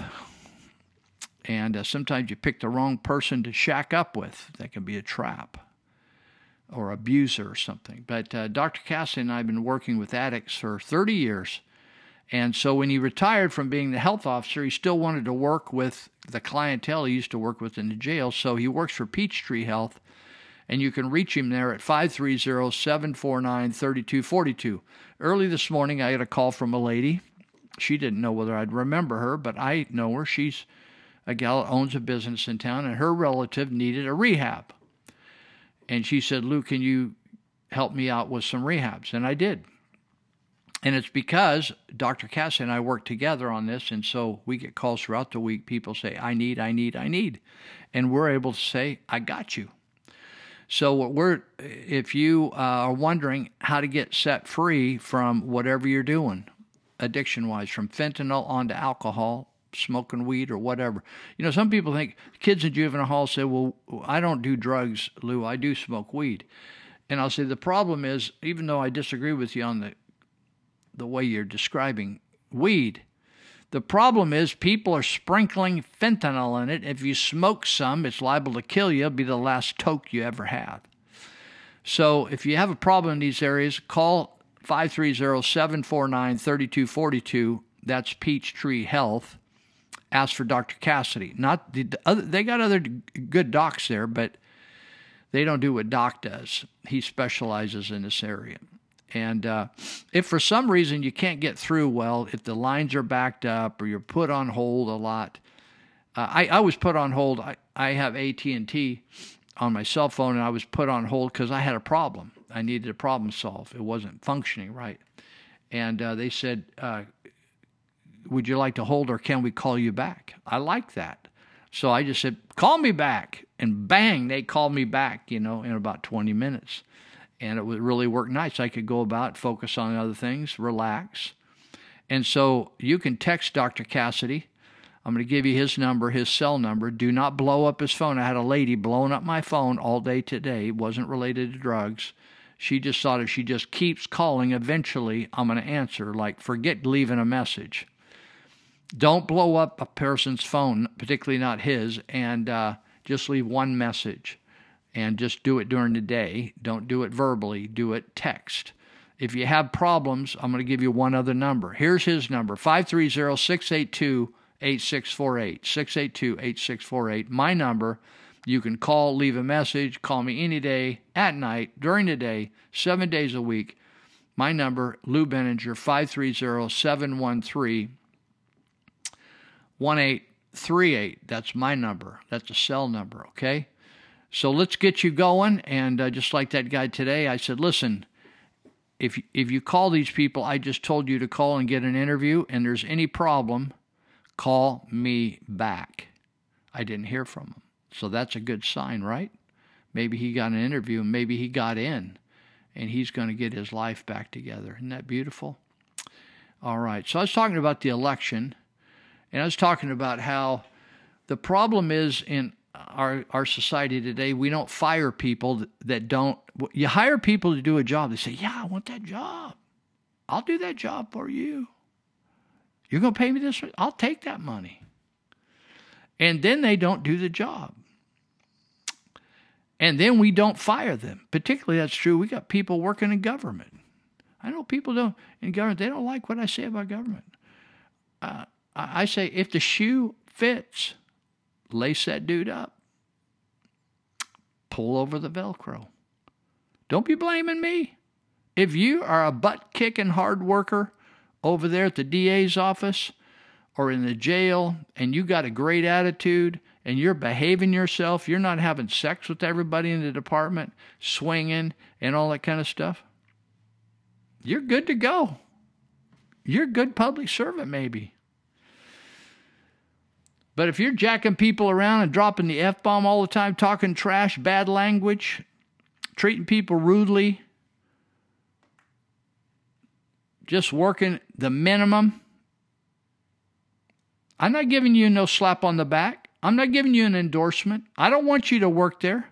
And uh, sometimes you pick the wrong person to shack up with. That can be a trap or abuser or something. But uh, Dr. Cassady and I have been working with addicts for 30 years. And so when he retired from being the health officer, he still wanted to work with the clientele he used to work with in the jail. So he works for Peachtree Health, and you can reach him there at 530 749 3242. Early this morning, I got a call from a lady. She didn't know whether I'd remember her, but I know her. She's a gal that owns a business in town, and her relative needed a rehab. And she said, Lou, can you help me out with some rehabs? And I did And it's because Dr. Cass and I work together on this, and so we get calls throughout the week. People say, I need, I need, I need. And we're able to say, I got you. So what we're if you uh, are wondering how to get set free from whatever you're doing, addiction wise, from fentanyl on to alcohol, smoking weed or whatever. You know, some people think kids in juvenile hall say, "Well, I don't do drugs, Lou. I do smoke weed." And I'll say the problem is, even though I disagree with you on the the way you're describing weed, the problem is people are sprinkling fentanyl in it. If you smoke some, it's liable to kill you. It'll be the last toke you ever have. So if you have a problem in these areas, call 530-749-3242. That's Peachtree Health. Ask for Dr. Cassady. Not the other, they got other good docs there, but they don't do what Doc does. He specializes in this area. And uh, if for some reason you can't get through well, if the lines are backed up or you're put on hold a lot, uh, I, I was put on hold. I, I have AT and T on my cell phone, and I was put on hold because I had a problem. I needed a problem solved. It wasn't functioning right, and uh, they said, uh, "Would you like to hold, or can we call you back?" I like that, so I just said, "Call me back," and bang, they called me back. You know, in about 20 minutes and it would really work nice. I could go about, focus on other things, relax. And so you can text Dr. Cassady. I'm going to give you his number, his cell number. Do not blow up his phone. I had a lady blowing up my phone all day today. It wasn't related to drugs. She just thought if she just keeps calling, eventually I'm going to answer. Like, forget leaving a message. Don't blow up a person's phone, particularly not his, and uh, just leave one message and just do it during the day. Don't do it verbally, do it text. If you have problems, I'm going to give you one other number. Here's his number 530 682 8648. 682 8648. My number. You can call, leave a message, call me any day, at night, during the day, seven days a week. My number, Lou Binninger, 530 713 1838. That's my number. That's a cell number, okay? So let's get you going. And uh, just like that guy today, I said, listen, if if you call these people, I just told you to call and get an interview, and there's any problem, call me back. I didn't hear from him, so that's a good sign, right? Maybe he got an interview, and maybe he got in, and he's going to get his life back together. Isn't that beautiful? All right. So I was talking about the election, and I was talking about how the problem is in our our society today, we don't fire people that don't. You hire people to do a job. They say, "Yeah, I want that job. I'll do that job for you. You're going to pay me this. I'll take that money." And then they don't do the job. And then we don't fire them. Particularly, that's true. We got people working in government. I know people don't in government. They don't like what I say about government. Uh, I say if the shoe fits, lace that dude up, pull over the Velcro. Don't be blaming me. If you are a butt kicking hard worker over there at the DA's office or in the jail and you got a great attitude and you're behaving yourself, you're not having sex with everybody in the department, swinging and all that kind of stuff, you're good to go. You're a good public servant, maybe. But if you're jacking people around and dropping the F bomb all the time, talking trash, bad language, treating people rudely, just working the minimum, I'm not giving you no slap on the back. I'm not giving you an endorsement. I don't want you to work there.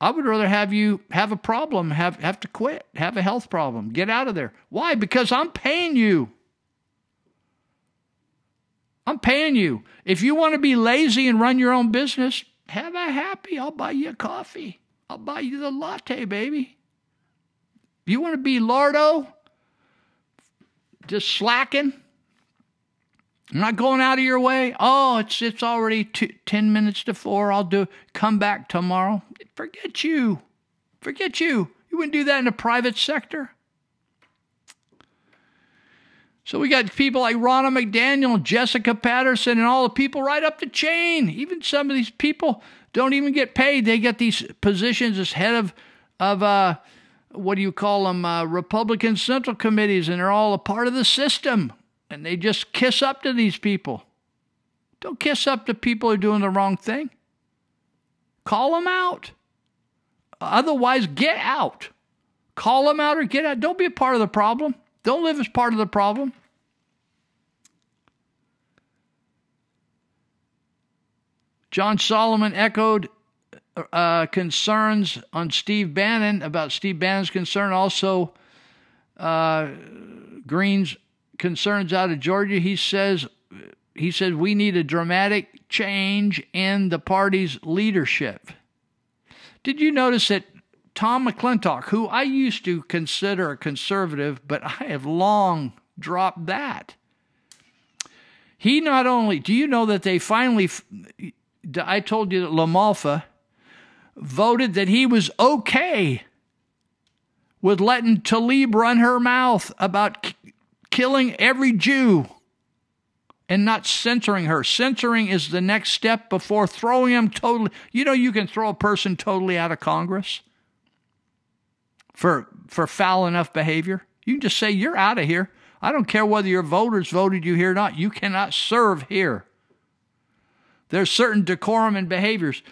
I would rather have you have a problem, have, have to quit, have a health problem, get out of there. Why? Because I'm paying you. I'm paying you. If you want to be lazy and run your own business, have a happy. I'll buy you a coffee. I'll buy you the latte, baby. You want to be Lardo? Just slacking? not going out of your way? Oh, it's it's already two, 10 minutes to 4. I'll do come back tomorrow. Forget you. Forget you. You wouldn't do that in the private sector. So we got people like Ronna McDaniel, Jessica Patterson, and all the people right up the chain. Even some of these people don't even get paid. They get these positions as head of of uh, what do you call them, uh, Republican Central Committees, and they're all a part of the system. And they just kiss up to these people. Don't kiss up to people who are doing the wrong thing. Call them out. Otherwise, get out. Call them out or get out. Don't be a part of the problem. Don't live as part of the problem. John Solomon echoed uh, concerns on Steve Bannon about Steve Bannon's concern. Also, uh, Greene's concerns out of Georgia. He says he says we need a dramatic change in the party's leadership. Did you notice that Tom McClintock, who I used to consider a conservative, but I have long dropped that. He not only, do you know that they finally, I told you that LaMalfa voted that he was okay with letting Tlaib run her mouth about k- killing every Jew and not censoring her. Censoring is the next step before throwing him totally. You know, you can throw a person totally out of Congress for for foul enough behavior. You can just say you're out of here. I don't care whether your voters voted you here or not. You cannot serve here. There's certain decorum and behaviors.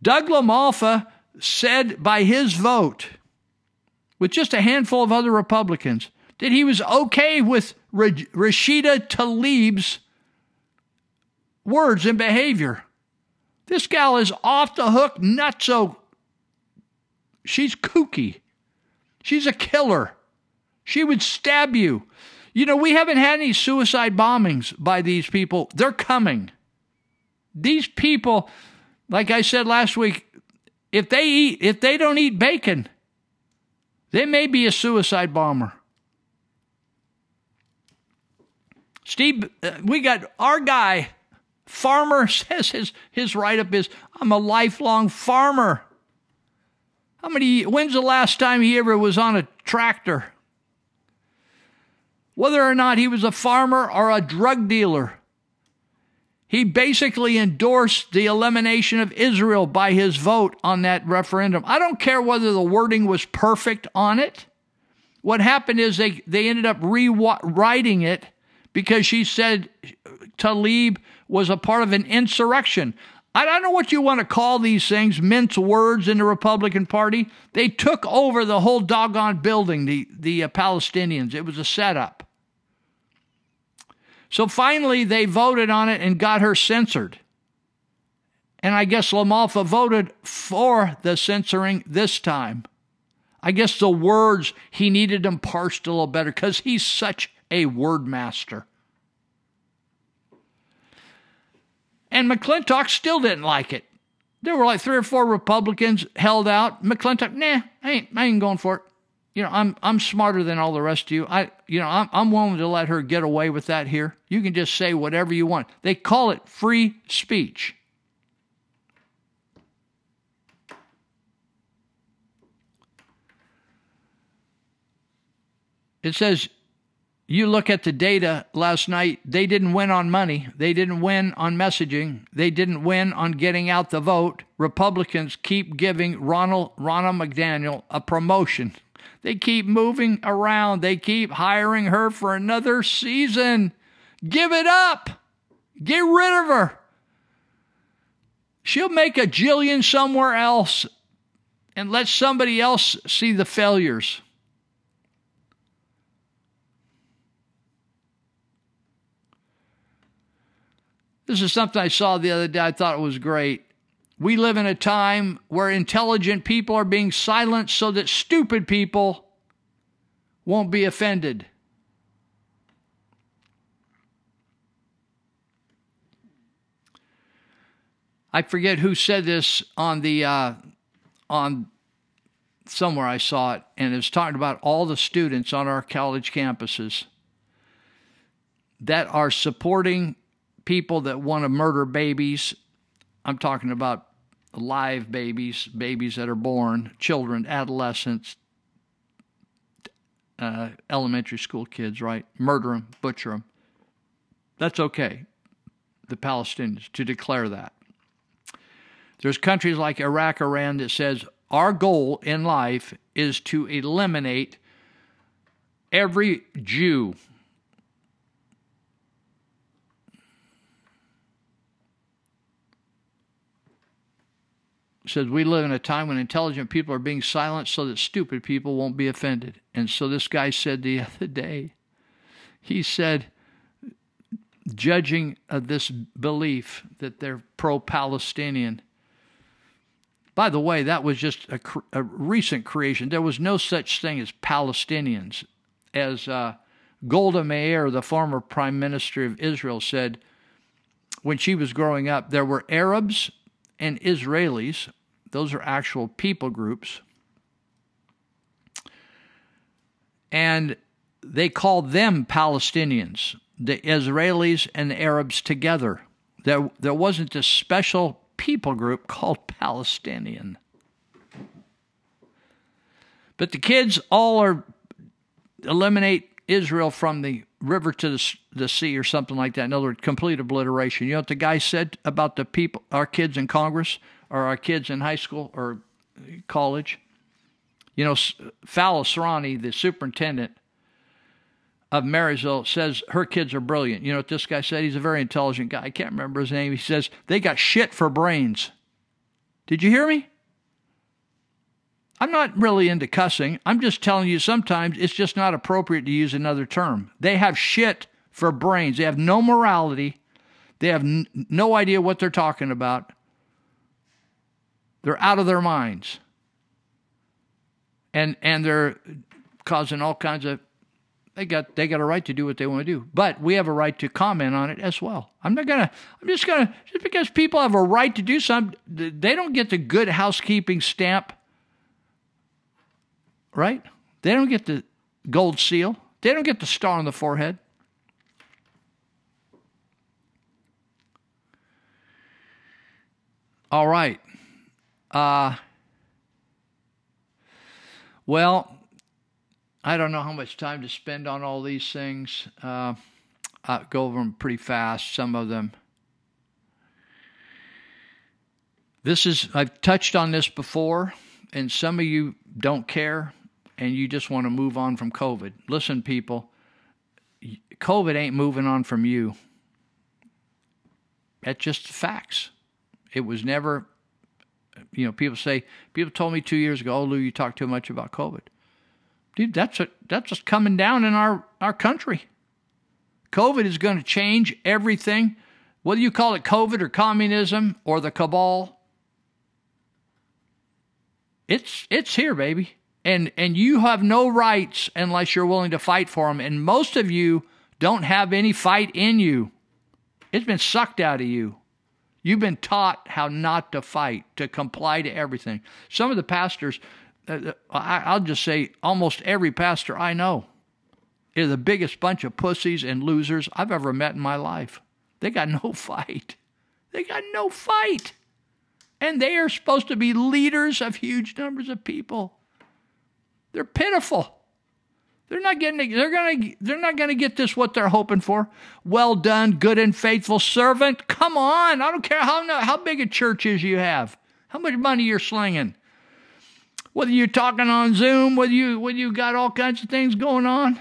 Doug LaMalfa said by his vote, with just a handful of other Republicans, that he was okay with Rashida Tlaib's words and behavior. This gal is off the hook, nutso. She's kooky. She's a killer. She would stab you. You know, we haven't had any suicide bombings by these people. They're coming. These people, like I said last week, if they eat if they don't eat bacon, they may be a suicide bomber. Steve, uh, we got our guy, farmer says his his write up is I'm a lifelong farmer. How many? When's the last time he ever was on a tractor? Whether or not he was a farmer or a drug dealer, he basically endorsed the elimination of Israel by his vote on that referendum. I don't care whether the wording was perfect on it. What happened is they, they ended up rewriting it because she said Tlaib was a part of an insurrection. I don't know what you want to call these things, mince words in the Republican Party. They took over the whole doggone building, the, the uh, Palestinians. It was a setup. So finally, they voted on it and got her censored. And I guess LaMalfa voted for the censoring this time. I guess the words, he needed them parsed a little better because he's such a word master. And McClintock still didn't like it. There were like three or four Republicans held out. McClintock, nah, I ain't, I ain't going for it. You know, I'm I'm smarter than all the rest of you. I, you know, I'm I'm willing to let her get away with that here. You can just say whatever you want. They call it free speech. It says you look at the data last night, they didn't win on money. They didn't win on messaging. They didn't win on getting out the vote. Republicans keep giving Ronald Ronna McDaniel a promotion. They keep moving around. They keep hiring her for another season. Give it up. Get rid of her. She'll make a jillion somewhere else and let somebody else see the failures. This is something I saw the other day. I thought it was great. We live in a time where intelligent people are being silenced so that stupid people won't be offended. I forget who said this on the uh, on somewhere I saw it, and it was talking about all the students on our college campuses that are supporting people that want to murder babies. I'm talking about live babies, babies that are born, children, adolescents, uh, elementary school kids, right? Murder them, butcher them. That's okay, the Palestinians, to declare that. There's countries like Iraq, Iran that says our goal in life is to eliminate every Jew. Says we live in a time when intelligent people are being silenced so that stupid people won't be offended. And so this guy said the other day, he said, judging this belief that they're pro Palestinian. By the way, that was just a, a, recent creation. There was no such thing as Palestinians. As uh, Golda Meir, the former prime minister of Israel, said when she was growing up, there were Arabs and Israelis. Those are actual people groups. And they called them Palestinians the Israelis and the Arabs together. There, there wasn't this special people group called Palestinian. But the kids all are eliminate Israel from the river to the, the sea or something like that. In other words, complete obliteration. You know what the guy said about the people, our kids in Congress or our kids in high school or college? You know, Asrani, the superintendent, of Marysville says her kids are brilliant. You know what this guy said? He's a very intelligent guy. I can't remember his name. He says they got shit for brains. Did you hear me? I'm not really into cussing. I'm just telling you sometimes it's just not appropriate to use another term. They have shit for brains. They have no morality. They have n- no idea what they're talking about. They're out of their minds. And and they're causing all kinds of they got they got a right to do what they want to do, but we have a right to comment on it as well. I'm not gonna. I'm just gonna just because people have a right to do something, they don't get the good housekeeping stamp, right? They don't get the gold seal. They don't get the star on the forehead. All right. Uh, well, I don't know how much time to spend on all these things. Uh, I'll go over them pretty fast, some of them. This is, I've touched on this before, and some of you don't care and you just want to move on from COVID. Listen, people, COVID ain't moving on from you. That's just facts. It was never, you know, people say, people told me two years ago, oh, Lou, you talk too much about COVID. Dude, that's a, that's just coming down in our, our country. COVID is going to change everything, whether you call it COVID or communism or the cabal. It's it's here, baby. And and you have no rights unless you're willing to fight for them. And most of you don't have any fight in you. It's been sucked out of you. You've been taught how not to fight, to comply to everything. Some of the pastors uh, uh, I'll just say almost every pastor I know is the biggest bunch of pussies and losers I've ever met in my life. They got no fight. They got no fight. And they are supposed to be leaders of huge numbers of people. They're pitiful. They're not getting they're gonna they're not gonna get this what they're hoping for. Well done, good and faithful servant. Come on. I don't care how how big a church is you have, how much money you're slinging whether you're talking on Zoom, whether you whether you got all kinds of things going on,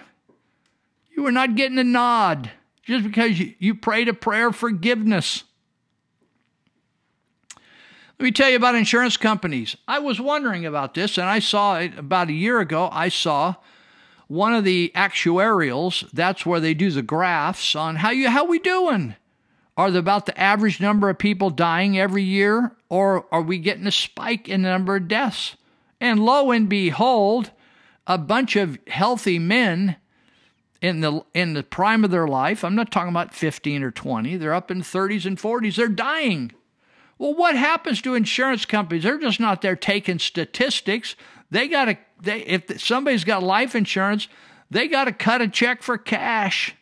you are not getting a nod just because you, you prayed a prayer of forgiveness. Let me tell you about insurance companies. I was wondering about this, and I saw it about a year ago. I saw one of the actuarials. That's where they do the graphs on how you how we doing. Are there about the average number of people dying every year, or are we getting a spike in the number of deaths? And lo and behold, a bunch of healthy men in the in the prime of their life, I'm not talking about 15 or 20, they're up in 30s and 40s, they're dying. Well, what happens to insurance companies? They're just not there taking statistics. They got to they if somebody's got life insurance, they got to cut a check for cash.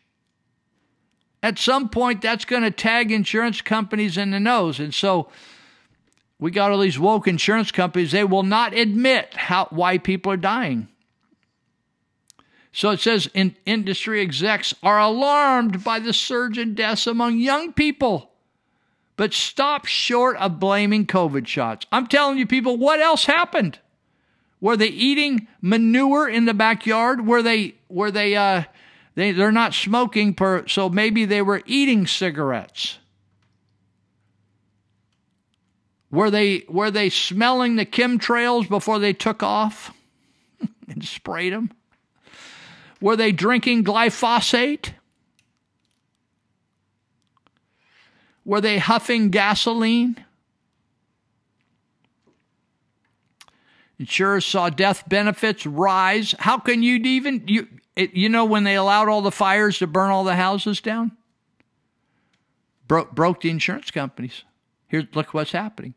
At some point that's going to tag insurance companies in the nose. And so we got all these woke insurance companies, they will not admit how, why people are dying. So it says in industry execs are alarmed by the surge in deaths among young people. But stop short of blaming COVID shots. I'm telling you, people, what else happened? Were they eating manure in the backyard? Were they were they uh they they're not smoking per so maybe they were eating cigarettes. Were they were they smelling the chemtrails before they took off and sprayed them? Were they drinking glyphosate? Were they huffing gasoline? Insurers saw death benefits rise. How can you even you it, you know when they allowed all the fires to burn all the houses down? Broke broke the insurance companies. Here, look what's happening.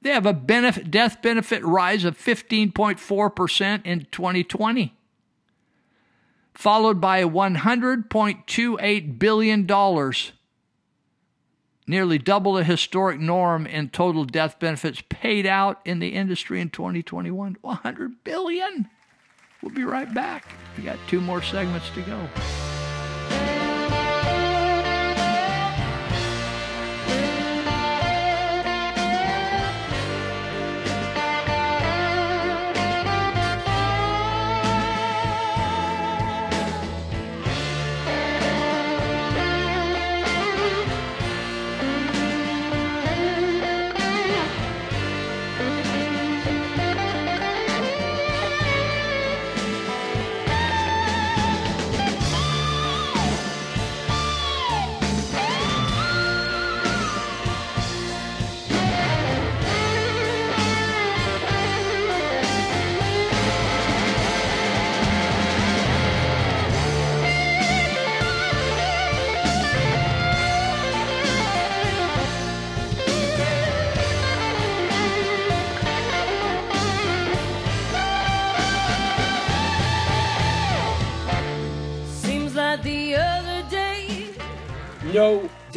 They have a benefit, death benefit rise of 15.4% in 2020, followed by $100.28 billion, nearly double the historic norm in total death benefits paid out in the industry in 2021. 100 billion. We'll be right back. We got two more segments to go.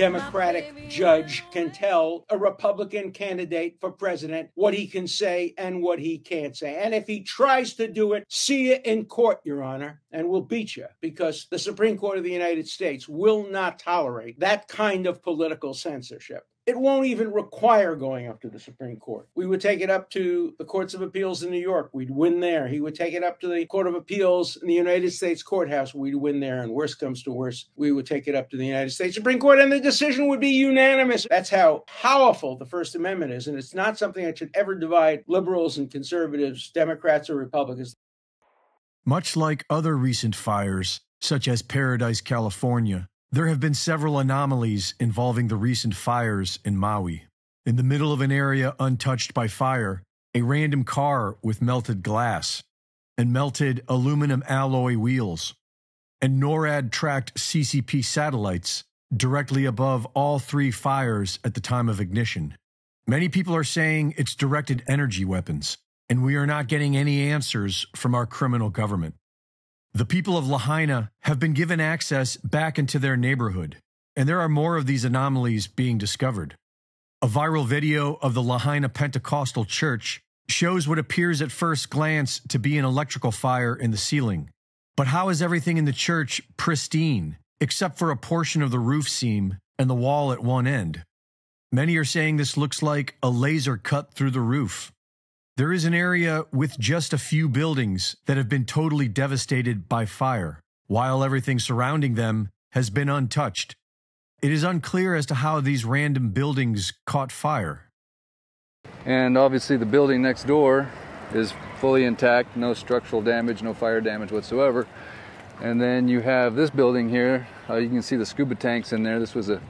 Democratic judge can tell a Republican candidate for president what he can say and what he can't say. And if he tries to do it, see you in court, Your Honor, and we'll beat you because the Supreme Court of the United States will not tolerate that kind of political censorship. It won't even require going up to the Supreme Court. We would take it up to the courts of appeals in New York. We'd win there. He would take it up to the Court of Appeals in the United States Courthouse. We'd win there. And worst comes to worst, we would take it up to the United States Supreme Court and the decision would be unanimous. That's how powerful the First Amendment is. And it's not something that should ever divide liberals and conservatives, Democrats or Republicans. Much like other recent fires, such as Paradise, California, there have been several anomalies involving the recent fires in Maui. In the middle of an area untouched by fire, a random car with melted glass and melted aluminum alloy wheels, and NORAD tracked CCP satellites directly above all three fires at the time of ignition. Many people are saying it's directed energy weapons, and we are not getting any answers from our criminal government. The people of Lahaina have been given access back into their neighborhood, and there are more of these anomalies being discovered. A viral video of the Lahaina Pentecostal Church shows what appears at first glance to be an electrical fire in the ceiling. But how is everything in the church pristine, except for a portion of the roof seam and the wall at one end? Many are saying this looks like a laser cut through the roof. There is an area with just a few buildings that have been totally devastated by fire, while everything surrounding them has been untouched. It is unclear as to how these random buildings caught fire. And obviously, the building next door is fully intact, no structural damage, no fire damage whatsoever. And then you have this building here. Uh, you can see the scuba tanks in there. This was a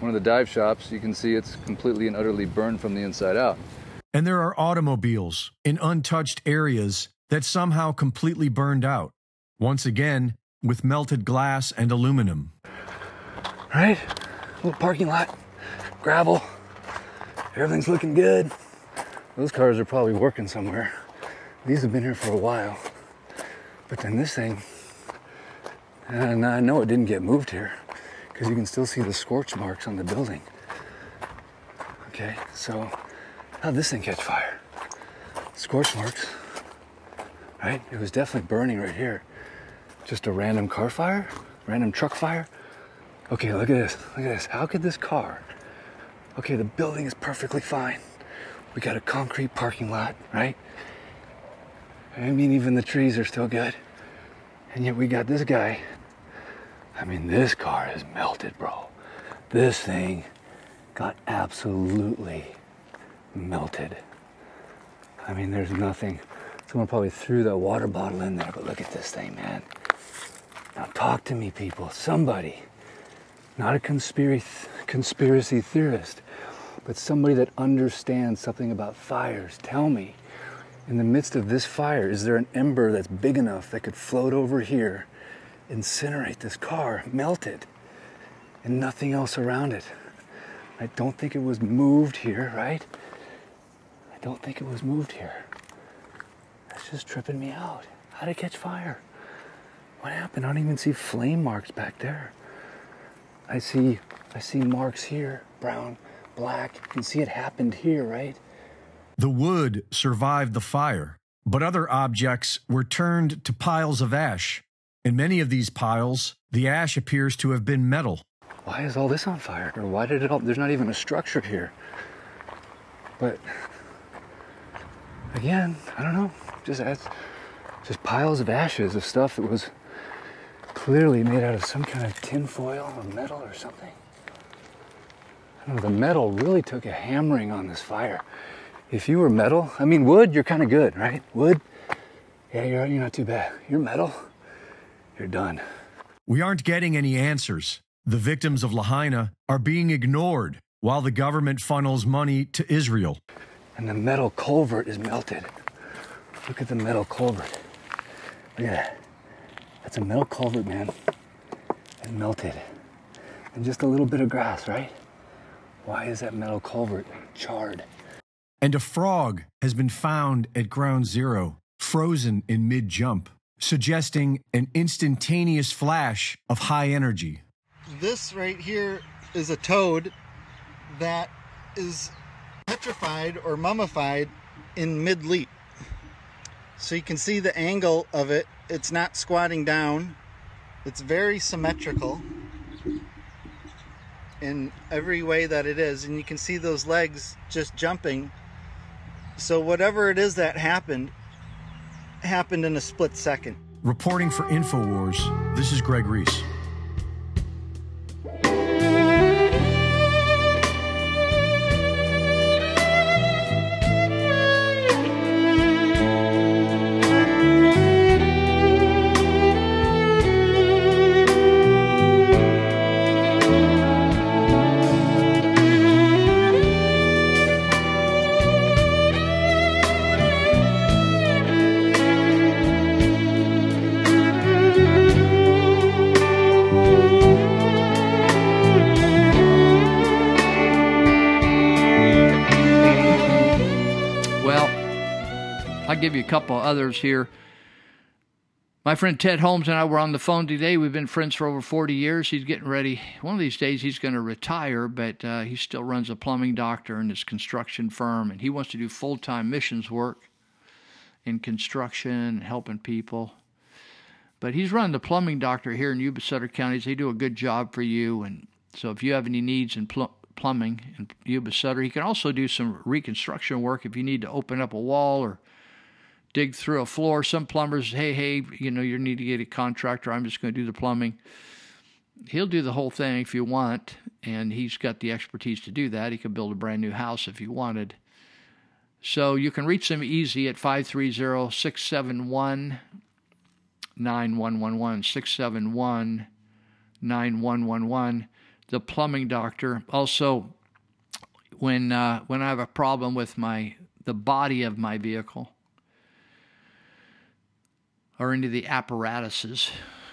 one of the dive shops. You can see it's completely and utterly burned from the inside out. And there are automobiles in untouched areas that somehow completely burned out. Once again, with melted glass and aluminum. Right? Little parking lot, gravel. Everything's looking good. Those cars are probably working somewhere. These have been here for a while. But then this thing, uh, and I know it didn't get moved here because you can still see the scorch marks on the building. Okay, so how'd this thing catch fire? Scorch marks, right? It was definitely burning right here. Just a random car fire? Random truck fire? Okay, look at this. Look at this. How could this car Okay, the building is perfectly fine. We got a concrete parking lot, right? I mean, even the trees are still good. And yet we got this guy. I mean, this car is melted, bro. This thing got absolutely melted. I mean, there's nothing. Someone probably threw that water bottle in there, but look at this thing, man. Now talk to me, people. Somebody, not a conspiracy conspiracy theorist, but somebody that understands something about fires. Tell me, in the midst of this fire, is there an ember that's big enough that could float over here, incinerate this car, melt it, and nothing else around it? I don't think it was moved here, right? I don't think it was moved here. That's just tripping me out. How did it catch fire? What happened? I don't even see flame marks back there. I see I see marks here, brown, black. You can see it happened here, right? The wood survived the fire, but other objects were turned to piles of ash. In many of these piles, the ash appears to have been metal. Why is all this on fire? Or why did it all there's not even a structure here. But again, I don't know. Just that's just piles of ashes of stuff that was clearly made out of some kind of tin foil or metal or something. I don't know, the metal really took a hammering on this fire. If you were metal, I mean wood, you're kind of good, right? Wood, yeah, you're, you're not too bad. You're metal, you're done. We aren't getting any answers. The victims of Lahaina are being ignored while the government funnels money to Israel. And the metal culvert is melted. Look at the metal culvert. Look at that. That's a metal culvert, man. It's melted. And just a little bit of grass, right? Why is that metal culvert charred? And a frog has been found at ground zero, frozen in mid jump, suggesting an instantaneous flash of high energy. This right here is a toad that is petrified or mummified in mid leap. So you can see the angle of it. It's not squatting down. It's very symmetrical in every way that it is. And you can see those legs just jumping. So whatever it is that happened, happened in a split second. Reporting for InfoWars, this is Greg Reese. Give you a couple others here. My friend Ted Holmes and I were on the phone today. We've been friends for over 40 years. He's getting ready. One of these days, he's going to retire, but uh, he still runs a plumbing doctor in his construction firm, and he wants to do full time missions work in construction helping people. But he's running the plumbing doctor here in Yuba Sutter counties. They do a good job for you, and so if you have any needs in pl- plumbing in Yuba Sutter, he can also do some reconstruction work if you need to open up a wall or dig through a floor. Some plumbers, hey, hey, you know, you need to get a contractor. I'm just going to do the plumbing. He'll do the whole thing if you want, and he's got the expertise to do that. He could build a brand new house if you wanted. So you can reach them easy at 530 671 9111. 671 9111. The plumbing doctor. Also, when uh, when I have a problem with my the body of my vehicle, or into the apparatuses,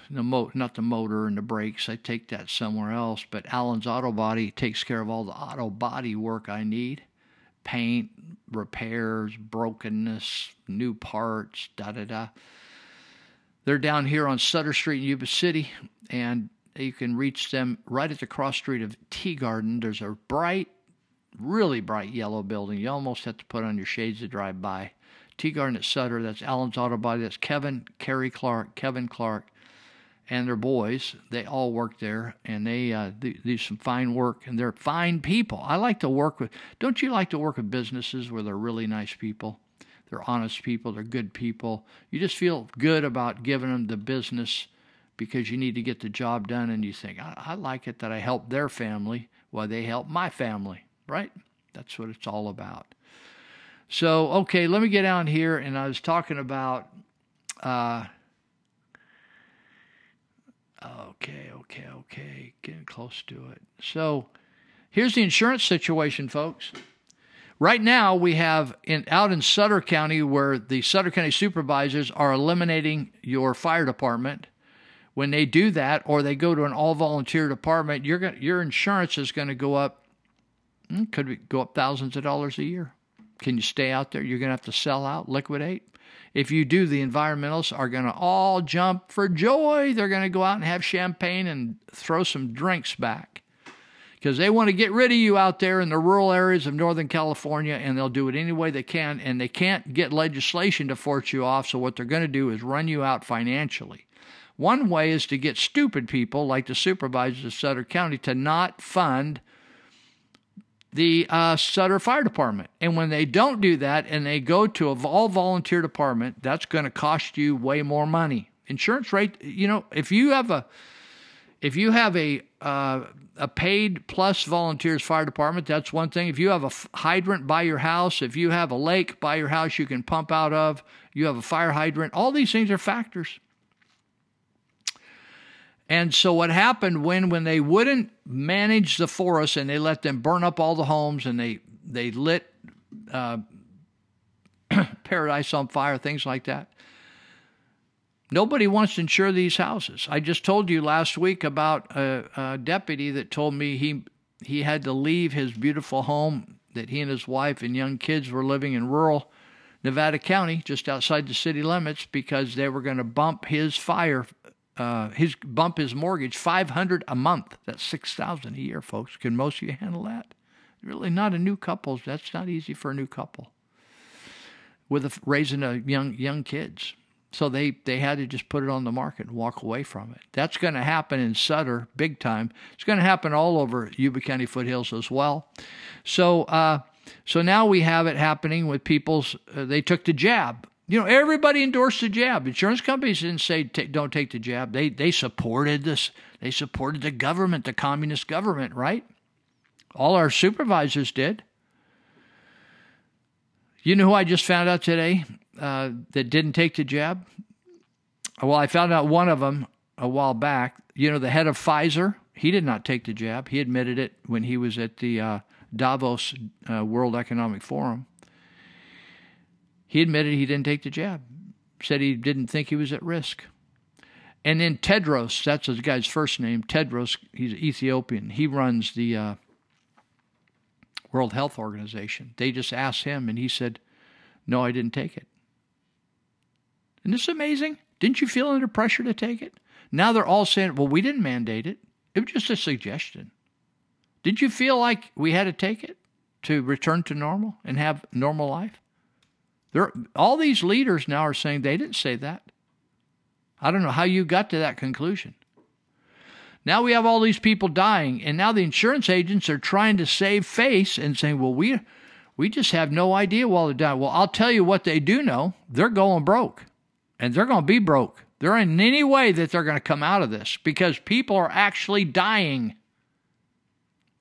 the mo- not the motor and the brakes. I take that somewhere else. But Allen's Auto Body takes care of all the auto body work I need paint, repairs, brokenness, new parts, da da da. They're down here on Sutter Street in Yuba City, and you can reach them right at the cross street of Teegarden. There's a bright, really bright yellow building. You almost have to put on your shades to drive by. Teegarden at Sutter. That's Allen's Auto Body. That's Kevin, Kerry Clark, Kevin Clark, and their boys. They all work there, and they uh, do, do some fine work, and they're fine people. I like to work with. Don't you like to work with businesses where they're really nice people? They're honest people. They're good people. You just feel good about giving them the business because you need to get the job done, and you think, I, I like it that I help their family while they help my family, right? That's what it's all about. So, okay, let me get down here, and I was talking about. Uh, okay, okay, okay, getting close to it. So, here's the insurance situation, folks. Right now, we have in out in Sutter County where the Sutter County supervisors are eliminating your fire department. When they do that, or they go to an all-volunteer department, your your insurance is going to go up. hmm, Could go up thousands of dollars a year. Can you stay out there? You're going to have to sell out, liquidate. If you do, the environmentalists are going to all jump for joy. They're going to go out and have champagne and throw some drinks back because they want to get rid of you out there in the rural areas of Northern California, and they'll do it any way they can. And they can't get legislation to force you off, so what they're going to do is run you out financially. One way is to get stupid people like the supervisors of Sutter County to not fund the uh, Sutter Fire Department. And when they don't do that and they go to a all volunteer department, that's going to cost you way more money. Insurance rate, you know, if you have a if you have a uh, a paid plus volunteers fire department, that's one thing. If you have a hydrant by your house, if you have a lake by your house you can pump out of, you have a fire hydrant, all these things are factors. And so what happened when when they wouldn't manage the forest and they let them burn up all the homes and they they lit uh, paradise on fire, things like that. Nobody wants to insure these houses. I just told you last week about a, a deputy that told me he he had to leave his beautiful home that he and his wife and young kids were living in rural Nevada County, just outside the city limits, because they were going to bump his fire, uh, his bump his mortgage five hundred a month. That's six thousand a year, folks. Can most of you handle that? Really, not a new couple. That's not easy for a new couple with a, raising a young young kids. So they, they had to just put it on the market and walk away from it. That's going to happen in Sutter big time. It's going to happen all over Yuba County foothills as well. So uh, so now we have it happening with people's. Uh, they took the jab. You know, everybody endorsed the jab. Insurance companies didn't say don't take the jab. They they supported this. They supported the government, the communist government, right? All our supervisors did. You know who I just found out today uh, that didn't take the jab? Well, I found out one of them a while back. You know, the head of Pfizer, he did not take the jab. He admitted it when he was at the uh, Davos uh, World Economic Forum. He admitted he didn't take the jab, said he didn't think he was at risk. And then Tedros, that's the guy's first name, Tedros, he's Ethiopian. He runs the uh, World Health Organization. They just asked him, and he said, No, I didn't take it. Isn't this amazing? Didn't you feel under pressure to take it? Now they're all saying, Well, we didn't mandate it, it was just a suggestion. Did you feel like we had to take it to return to normal and have normal life? All these leaders now are saying they didn't say that. I don't know how you got to that conclusion. Now we have all these people dying, and now the insurance agents are trying to save face and saying, "Well, we we just have no idea while they're dying." Well, I'll tell you what they do know: they're going broke, and they're going to be broke. There ain't any way that they're going to come out of this because people are actually dying.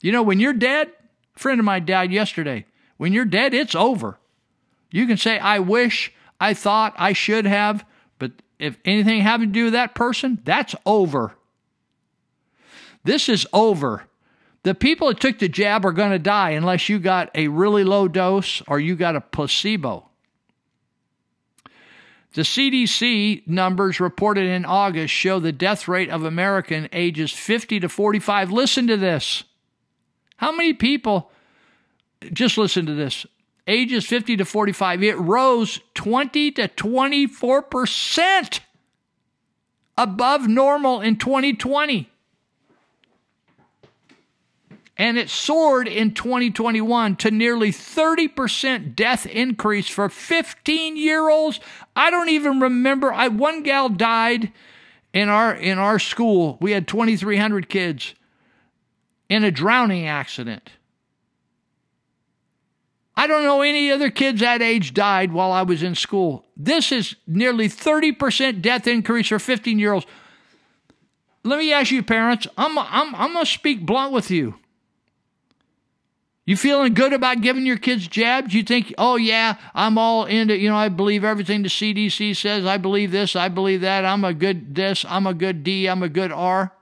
You know, when you're dead, a friend of mine died yesterday. When you're dead, it's over. You can say, "I wish," "I thought," "I should have," but if anything having to do with that person, that's over. This is over. The people that took the jab are going to die unless you got a really low dose or you got a placebo. The CDC numbers reported in August show the death rate of American ages 50 to 45. Listen to this. How many people, just listen to this, ages 50 to 45, it rose 20 to 24% above normal in 2020 and it soared in 2021 to nearly 30% death increase for 15 year olds. I don't even remember. I one gal died in our in our school, we had 2300 kids in a drowning accident. I don't know any other kids that age died while I was in school. This is nearly 30% death increase for 15 year olds. Let me ask you, parents, I'm, I'm, I'm going to speak blunt with you. You feeling good about giving your kids jabs? You think, oh, yeah, I'm all into, you know, I believe everything the CDC says. I believe this, I believe that. I'm a good this, I'm a good D, I'm a good R.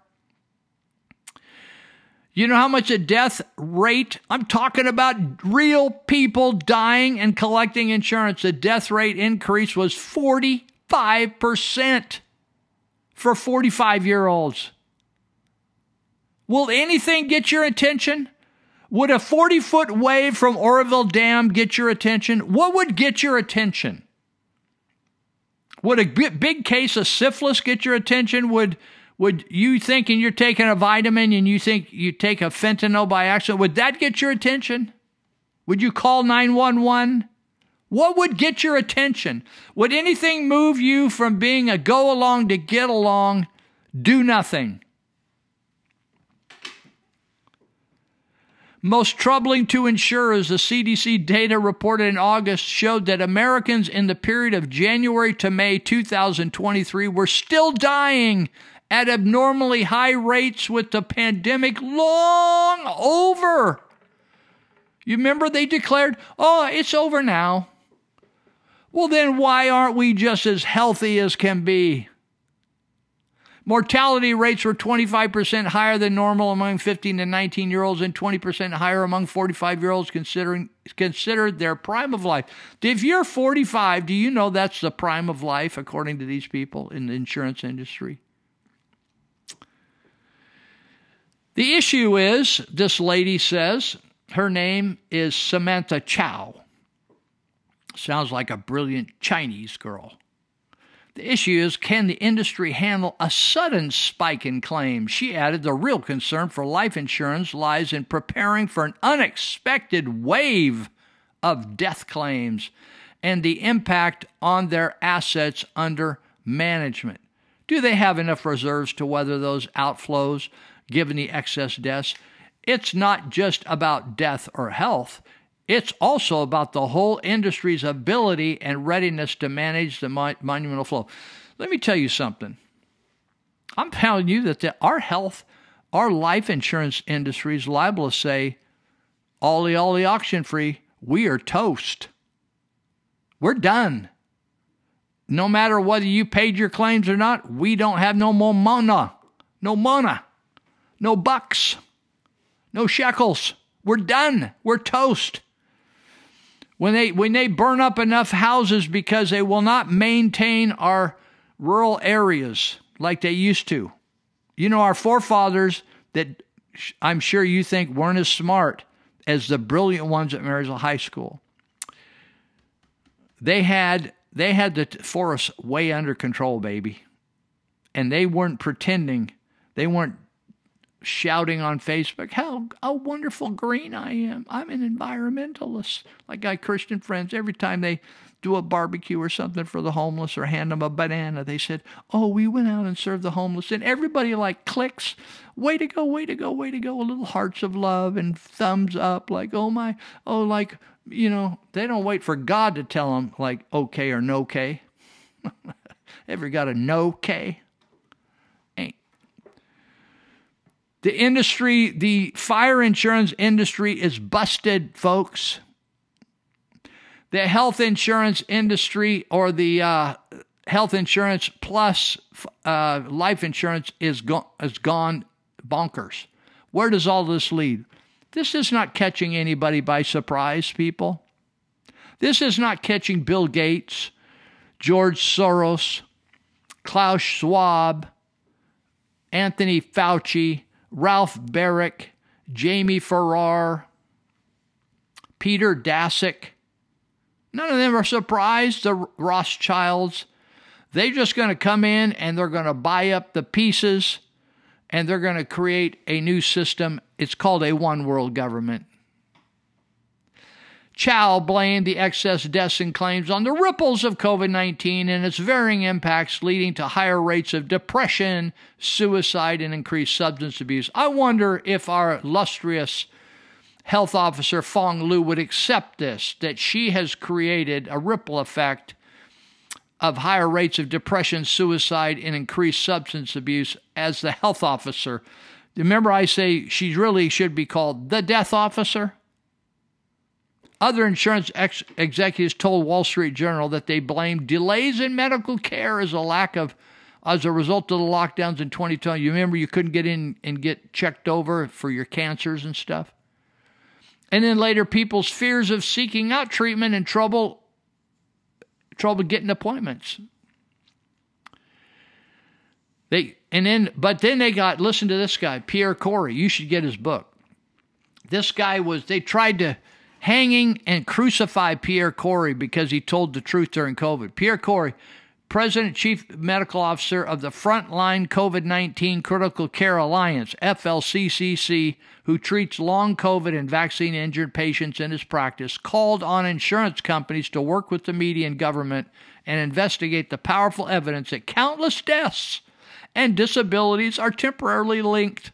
You know how much a death rate? I'm talking about real people dying and collecting insurance. The death rate increase was 45% for 45 year olds. Will anything get your attention? Would a 40 foot wave from Oroville Dam get your attention? What would get your attention? Would a big case of syphilis get your attention? Would would you thinking you're taking a vitamin and you think you take a fentanyl by accident, would that get your attention? Would you call 911? What would get your attention? Would anything move you from being a go along to get along? Do nothing. Most troubling to insurers, the CDC data reported in August showed that Americans in the period of January to May 2023 were still dying at abnormally high rates with the pandemic long over. You remember they declared, oh, it's over now. Well, then why aren't we just as healthy as can be? Mortality rates were 25% higher than normal among 15 to 19 year olds and 20% higher among 45 year olds considering considered their prime of life. If you're 45, do you know that's the prime of life according to these people in the insurance industry? The issue is, this lady says, her name is Samantha Chow. Sounds like a brilliant Chinese girl. The issue is can the industry handle a sudden spike in claims? She added the real concern for life insurance lies in preparing for an unexpected wave of death claims and the impact on their assets under management. Do they have enough reserves to weather those outflows? Given the excess deaths, it's not just about death or health. It's also about the whole industry's ability and readiness to manage the monumental flow. Let me tell you something. I'm telling you that the, our health, our life insurance industry is liable to say, Ollie, Ollie, auction free, we are toast. We're done. No matter whether you paid your claims or not, we don't have no more money. No money no bucks, no shekels. We're done. We're toast. When they when they burn up enough houses because they will not maintain our rural areas like they used to. You know our forefathers that I'm sure you think weren't as smart as the brilliant ones at Marysville High School. They had they had the forests way under control, baby. And they weren't pretending. They weren't shouting on Facebook how, how wonderful green I am. I'm an environmentalist. Like my Christian friends, every time they do a barbecue or something for the homeless or hand them a banana, they said, Oh, we went out and served the homeless. And everybody like clicks, way to go, way to go, way to go. A little hearts of love and thumbs up, like, oh my, oh, like, you know, they don't wait for God to tell them, like, okay or no K. Ever got a no K? The industry, the fire insurance industry is busted, folks. The health insurance industry or the uh, health insurance plus uh, life insurance is, go- is gone bonkers. Where does all this lead? This is not catching anybody by surprise, people. This is not catching Bill Gates, George Soros, Klaus Schwab, Anthony Fauci, Ralph Baric, Jamie Farrar, Peter Daszak. None of them are surprised, the Rothschilds. They're just going to come in and they're going to buy up the pieces and they're going to create a new system. It's called a one world government. Chow blamed the excess deaths and claims on the ripples of COVID 19 and its varying impacts, leading to higher rates of depression, suicide, and increased substance abuse. I wonder if our illustrious health officer, Phuong Luu, would accept this that she has created a ripple effect of higher rates of depression, suicide, and increased substance abuse as the health officer. Remember, I say she really should be called the death officer? Other insurance ex- executives told Wall Street Journal that they blamed delays in medical care as a lack of as a result of the lockdowns in 2020. You remember you couldn't get in and get checked over for your cancers and stuff. And then later people's fears of seeking out treatment and trouble trouble getting appointments. They and then but then they got listen to this guy, Pierre Kory. You should get his book. This guy was they tried to hanging and crucify Pierre Kory because he told the truth during COVID. Pierre Kory, President Chief Medical Officer of the Frontline COVID 19 Critical Care Alliance, FLCCC, who treats long COVID and vaccine injured patients in his practice, called on insurance companies to work with the media and government and investigate the powerful evidence that countless deaths and disabilities are temporarily linked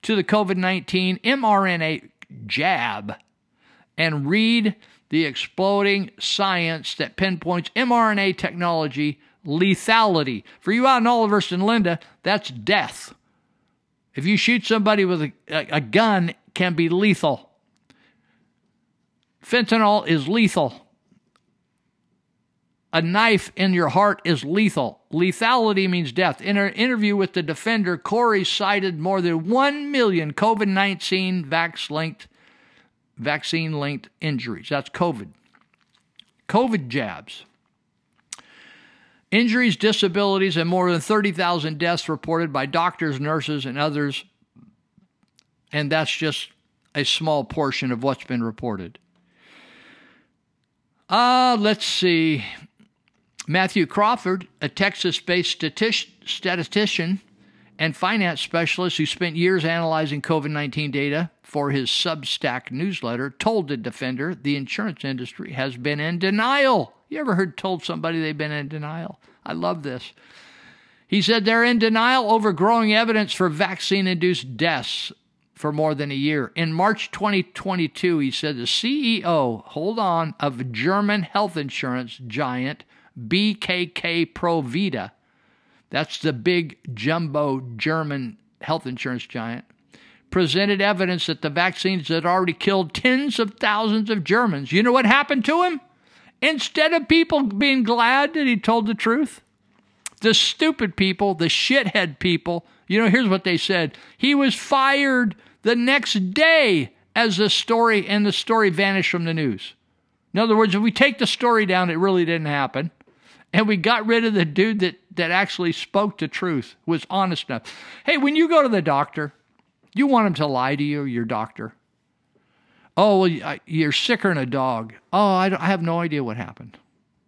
to the COVID 19 mRNA jab and read the exploding science that pinpoints mRNA technology lethality. For you out in Olivehurst and Linda, that's death. If you shoot somebody with a, a, a gun, can be lethal. Fentanyl is lethal. A knife in your heart is lethal. Lethality means death. In an interview with the defender, Kory cited more than 1 million COVID 19 vax linked vaccine linked injuries. That's COVID. COVID jabs. Injuries, disabilities, and more than 30,000 deaths reported by doctors, nurses, and others. And that's just a small portion of what's been reported. Uh, let's see. Matthew Crawford, a Texas based statistician and finance specialist who spent years analyzing COVID 19 data for his Substack newsletter, told the defender the insurance industry has been in denial. You ever heard told somebody they've been in denial? I love this. He said they're in denial over growing evidence for vaccine induced deaths for more than a year. In March 2022, he said the CEO, hold on, of German health insurance giant BKK ProVita, that's the big jumbo German health insurance giant, presented evidence that the vaccines had already killed tens of thousands of Germans. You know what happened to him? Instead of people being glad that he told the truth, the stupid people, the shithead people, you know, here's what they said. He was fired the next day as the story and the story vanished from the news. In other words, if we take the story down, it really didn't happen. And we got rid of the dude that, that actually spoke the truth, was honest enough. Hey, when you go to the doctor, you want him to lie to you, your doctor. Oh, well, you're sicker than a dog. Oh, I, I have no idea what happened.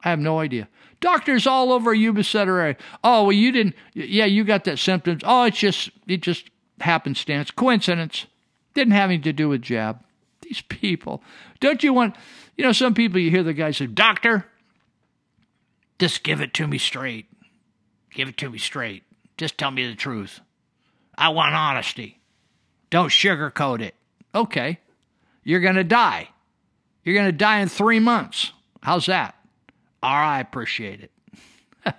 I have no idea. Doctors all over Yuba area. Oh, well, you didn't. Yeah, you got that symptoms. Oh, it's just it just happenstance, coincidence. Didn't have anything to do with jab. These people. Don't you want? You know, some people you hear the guy say, "Doctor, just give it to me straight. Give it to me straight. Just tell me the truth. I want honesty. Don't sugarcoat it. Okay. You're going to die. You're going to die in three months. How's that? All right, I appreciate it.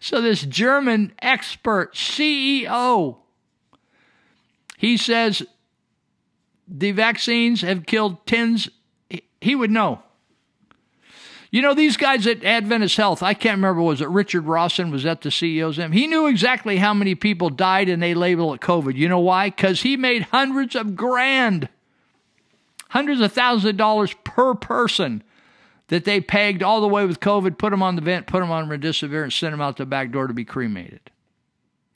so, this German expert CEO, he says the vaccines have killed tens. He would know. You know, these guys at Adventist Health, I can't remember, was it Richard Rawson? Was that the CEO's name? He knew exactly how many people died and they label it COVID. You know why? Because he made hundreds of grand, hundreds of thousands of dollars per person that they pegged all the way with COVID, put them on the vent, put them on remdesivir, and sent them out the back door to be cremated.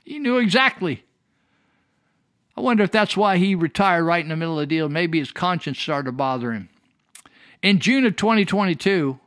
He knew exactly. I wonder if that's why he retired right in the middle of the deal. Maybe his conscience started to bother him. In June of 2022,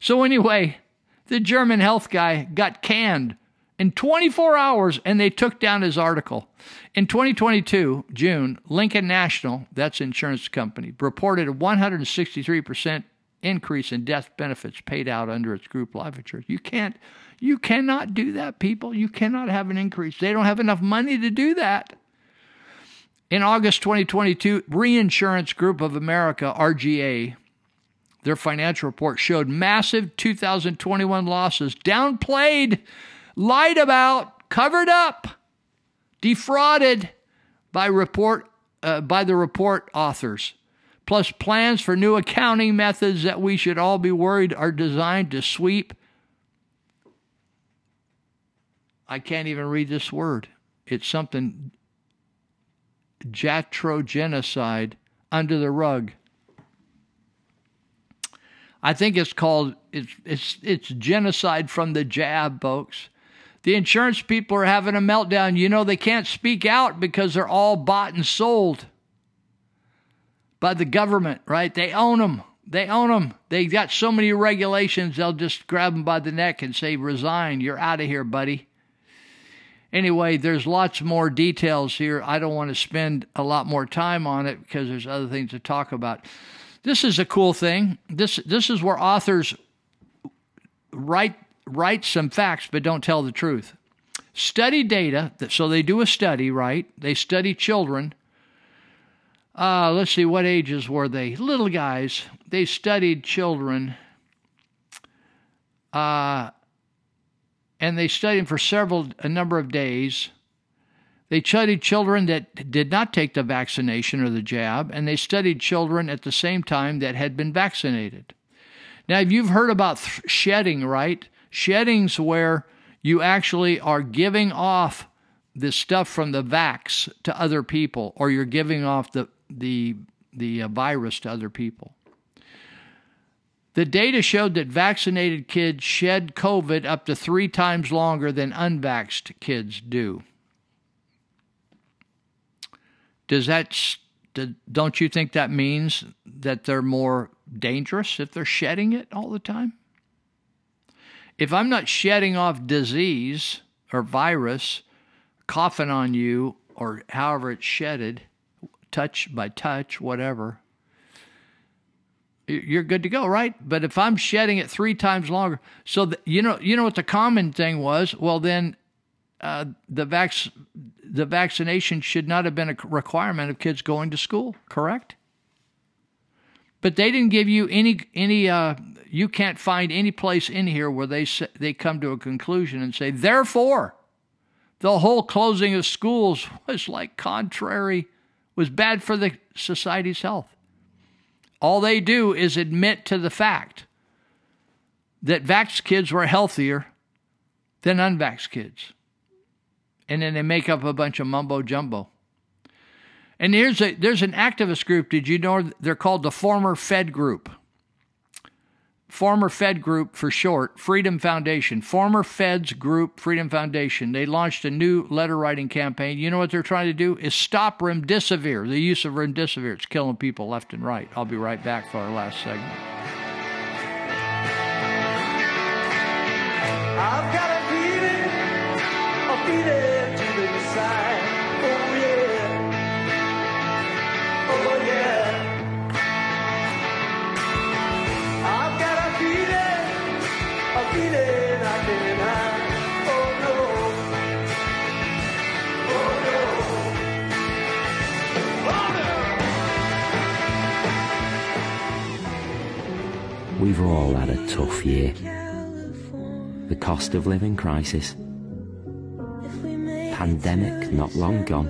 so, anyway, the German health guy got canned in 24 hours, and they took down his article. In 2022, June, Lincoln National, that's insurance company, reported a 163% increase in death benefits paid out under its group life insurance. You can't, you cannot do that, people. You cannot have an increase. They don't have enough money to do that. In August 2022, Reinsurance Group of America, RGA, their financial report showed massive 2021 losses, downplayed, lied about, covered up, defrauded by report uh, by the report authors. Plus plans for new accounting methods that we should all be worried are designed to sweep I can't even read this word. It's something jatrogenocide under the rug. I think it's called it's it's it's genocide from the jab, folks. The insurance people are having a meltdown. You know they can't speak out because they're all bought and sold by the government, right? They own them. They own them. They got so many regulations, they'll just grab them by the neck and say, "Resign. You're out of here, buddy." Anyway, there's lots more details here. I don't want to spend a lot more time on it because there's other things to talk about. This is a cool thing. This this is where authors write write some facts but don't tell the truth. Study data. So they do a study, right? They study children. Uh, let's see, what ages were they? Little guys. They studied children. Uh, and they studied them for several a number of days. They studied children that did not take the vaccination or the jab, and they studied children at the same time that had been vaccinated. Now, if you've heard about th- shedding, right? Shedding's where you actually are giving off the stuff from the vax to other people, or you're giving off the the the uh, virus to other people. The data showed that vaccinated kids shed COVID up to three times longer than unvaxxed kids do. Does that don't you think that means that they're more dangerous if they're shedding it all the time? If I'm not shedding off disease or virus, coughing on you, or however it's shedded, touch by touch, whatever, you're good to go, right? But if I'm shedding it three times longer, so the, you know, you know what the common thing was. Well, then uh, the vac- the vaccination should not have been a requirement of kids going to school, correct? But they didn't give you any any. Uh, you can't find any place in here where they say, they come to a conclusion and say, therefore, the whole closing of schools was like contrary, was bad for the society's health. All they do is admit to the fact that vax kids were healthier than unvax kids. And then they make up a bunch of mumbo jumbo. And here's a, there's an activist group. Did you know they're called the Former Fed Group? Former Fed Group for short, Freedom Foundation. Former Feds Group, Freedom Foundation. They launched a new letter writing campaign. You know what they're trying to do? Is stop remdesivir, the use of remdesivir. It's killing people left and right. I'll be right back for our last segment. We've all had a tough year. The cost of living crisis. Pandemic not long gone.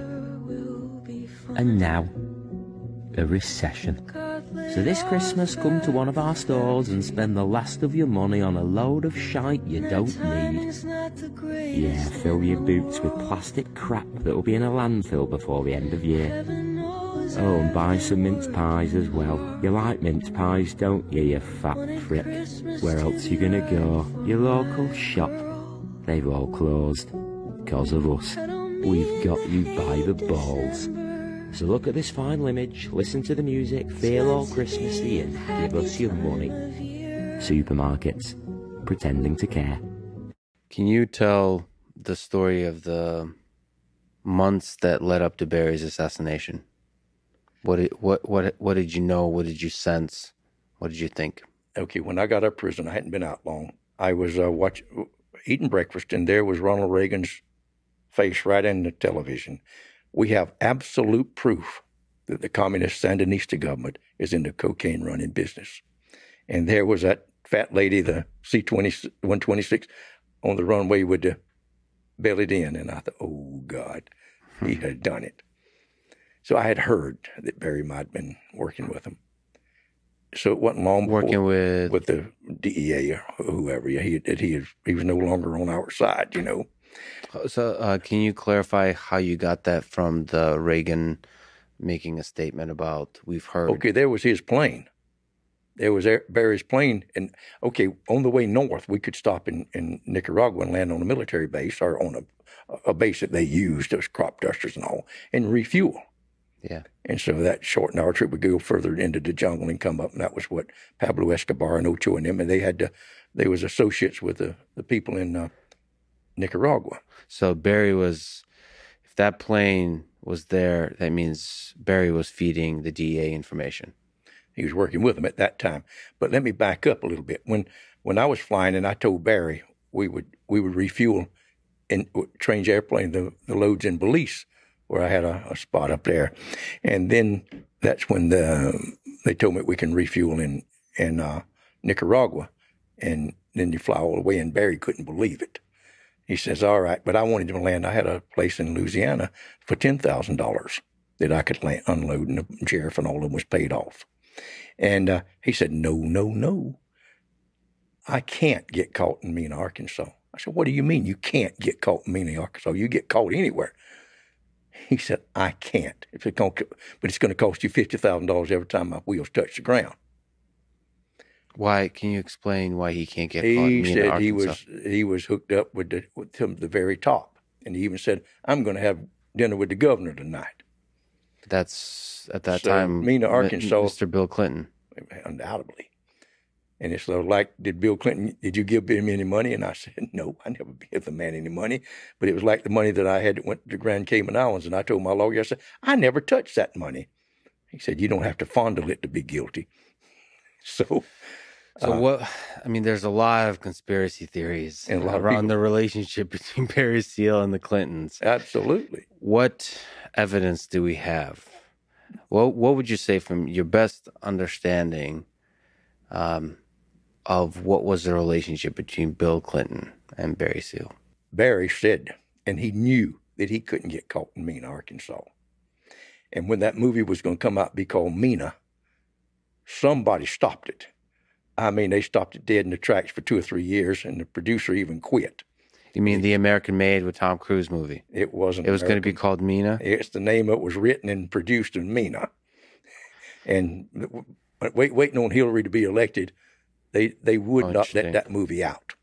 And now, a recession. So this Christmas, come to one of our stores and spend the last of your money on a load of shite you don't need. Yeah, fill your boots with plastic crap that will be in a landfill before the end of year. Oh, and buy some mince pies as well. You like mince pies, don't you, you fat prick? Where else you gonna go? Your local shop. They've all closed. Because of us. We've got you by the balls. So look at this final image, listen to the music, feel all Christmassy and give us your money. Supermarkets. Pretending to care. Can you tell the story of the months that led up to Barry's assassination? What did, what what what did you know? What did you sense? What did you think? Okay, when I got out of prison, I hadn't been out long. I was uh, watch, eating breakfast, and there was Ronald Reagan's face right in the television. We have absolute proof that the communist Sandinista government is in the cocaine running business. And there was that fat lady, the C 126, on the runway with the bellied in. And I thought, oh, God, he had done it. So I had heard that Barry might have been working with him. So it wasn't long before, Working with with the DEA or whoever. Yeah, he that he he was no longer on our side. You know. So, uh, can you clarify how you got that from the Reagan making a statement about we've heard? Okay, there was his plane. There was Barry's plane, and okay, on the way north, we could stop in, in Nicaragua and land on a military base or on a, a base that they used, as crop dusters and all, and refuel. Yeah. And so that shortened our trip. We go further into the jungle and come up, and that was what Pablo Escobar and Ocho and them, and they had to, they was associates with the, the people in uh, Nicaragua. So Barry was, if that plane was there, that means Barry was feeding the DEA information. He was working with them at that time. But let me back up a little bit. When when I was flying, and I told Barry we would we would refuel and change airplane the, the loads in Belize, where I had a, a spot up there, and then that's when the they told me we can refuel in in uh, Nicaragua, and then you fly all the way. And Barry couldn't believe it. He says, "All right," but I wanted to land. I had a place in Louisiana for ten thousand dollars that I could land, unload, and the sheriff and all of them was paid off. And uh, he said, "No, no, no, I can't get caught in Mena, Arkansas." I said, "What do you mean you can't get caught in Mena, Arkansas? You get caught anywhere." He said, "I can't. If it gonna, but it's going to cost you fifty thousand dollars every time my wheels touch the ground." Why? Can you explain why he can't get caught He said he was he was hooked up with the with him the very top, and he even said, "I'm going to have dinner with the governor tonight." That's at that So, time. Mena, M- Arkansas- Mr. Bill Clinton. undoubtedly. And it's like, did Bill Clinton, did you give him any money? And I said, no, I never gave the man any money. But it was like the money that I had went to the Grand Cayman Islands. And I told my lawyer, I said, I never touched that money. He said, you don't have to fondle it to be guilty. So, So uh, what? I mean, there's a lot of conspiracy theories And a lot around the relationship between Barry Seal and the Clintons. Absolutely. What evidence do we have? What What would you say from your best understanding um, of what was the relationship between Bill Clinton and Barry Seal? Barry said, and he knew that he couldn't get caught in Mena, Arkansas. And when that movie was going to come out, be called Mena, somebody stopped it. I mean, they stopped it dead in the tracks for two or three years, and the producer even quit. You mean the American Made with Tom Cruise movie? It wasn't. It was going to be called Mena. It's the name it was written and produced in Mena. And wait, waiting on Hillary to be elected, they they would not let that movie out,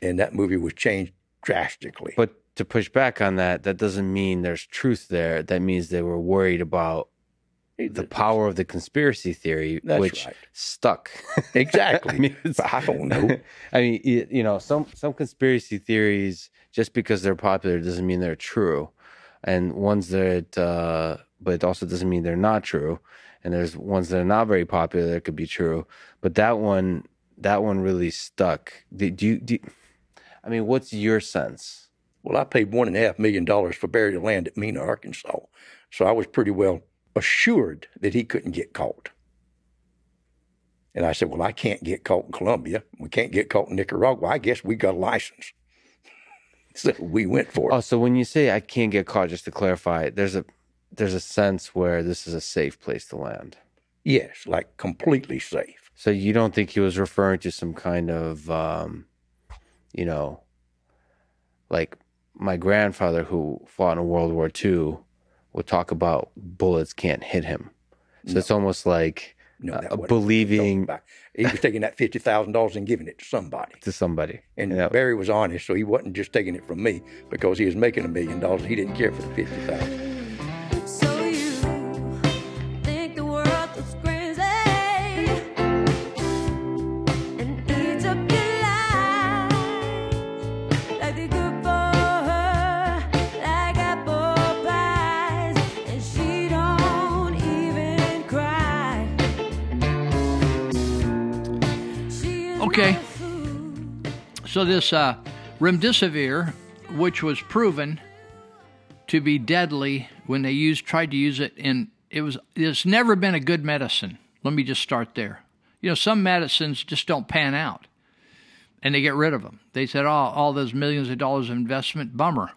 and that movie was changed drastically. But to push back on that, that doesn't mean there's truth there. That means they were worried about the power of the conspiracy theory, That's which right. stuck. Exactly. I, mean, I don't know. I mean, you you know, some some conspiracy theories just because they're popular doesn't mean they're true, and ones that, uh, but it also doesn't mean they're not true. And there's ones that are not very popular that could be true, but that one, that one really stuck. Do, do you? I mean, what's your sense? Well, I paid one and a half million dollars for to land at Mena, Arkansas, so I was pretty well assured that he couldn't get caught. And I said, "Well, I can't get caught in Colombia. We can't get caught in Nicaragua. I guess we got a license." So we went for it. Oh, so when you say I can't get caught, just to clarify, there's a there's a sense where this is a safe place to land. Yes, like completely safe. So you don't think he was referring to some kind of, um, you know, like my grandfather who fought in World War II would talk about bullets can't hit him. So it's almost like No, uh, believing He was taking that fifty thousand dollars and giving it to somebody. to somebody. And Barry was honest, so he wasn't just taking it from me because he was making a million dollars. He didn't care for the fifty thousand. So this uh, remdesivir, which was proven to be deadly when they used tried to use it in it was it's never been a good medicine. Let me just start there. You know, some medicines just don't pan out, and they get rid of them. They said, "Oh, all those millions of dollars of investment, bummer,"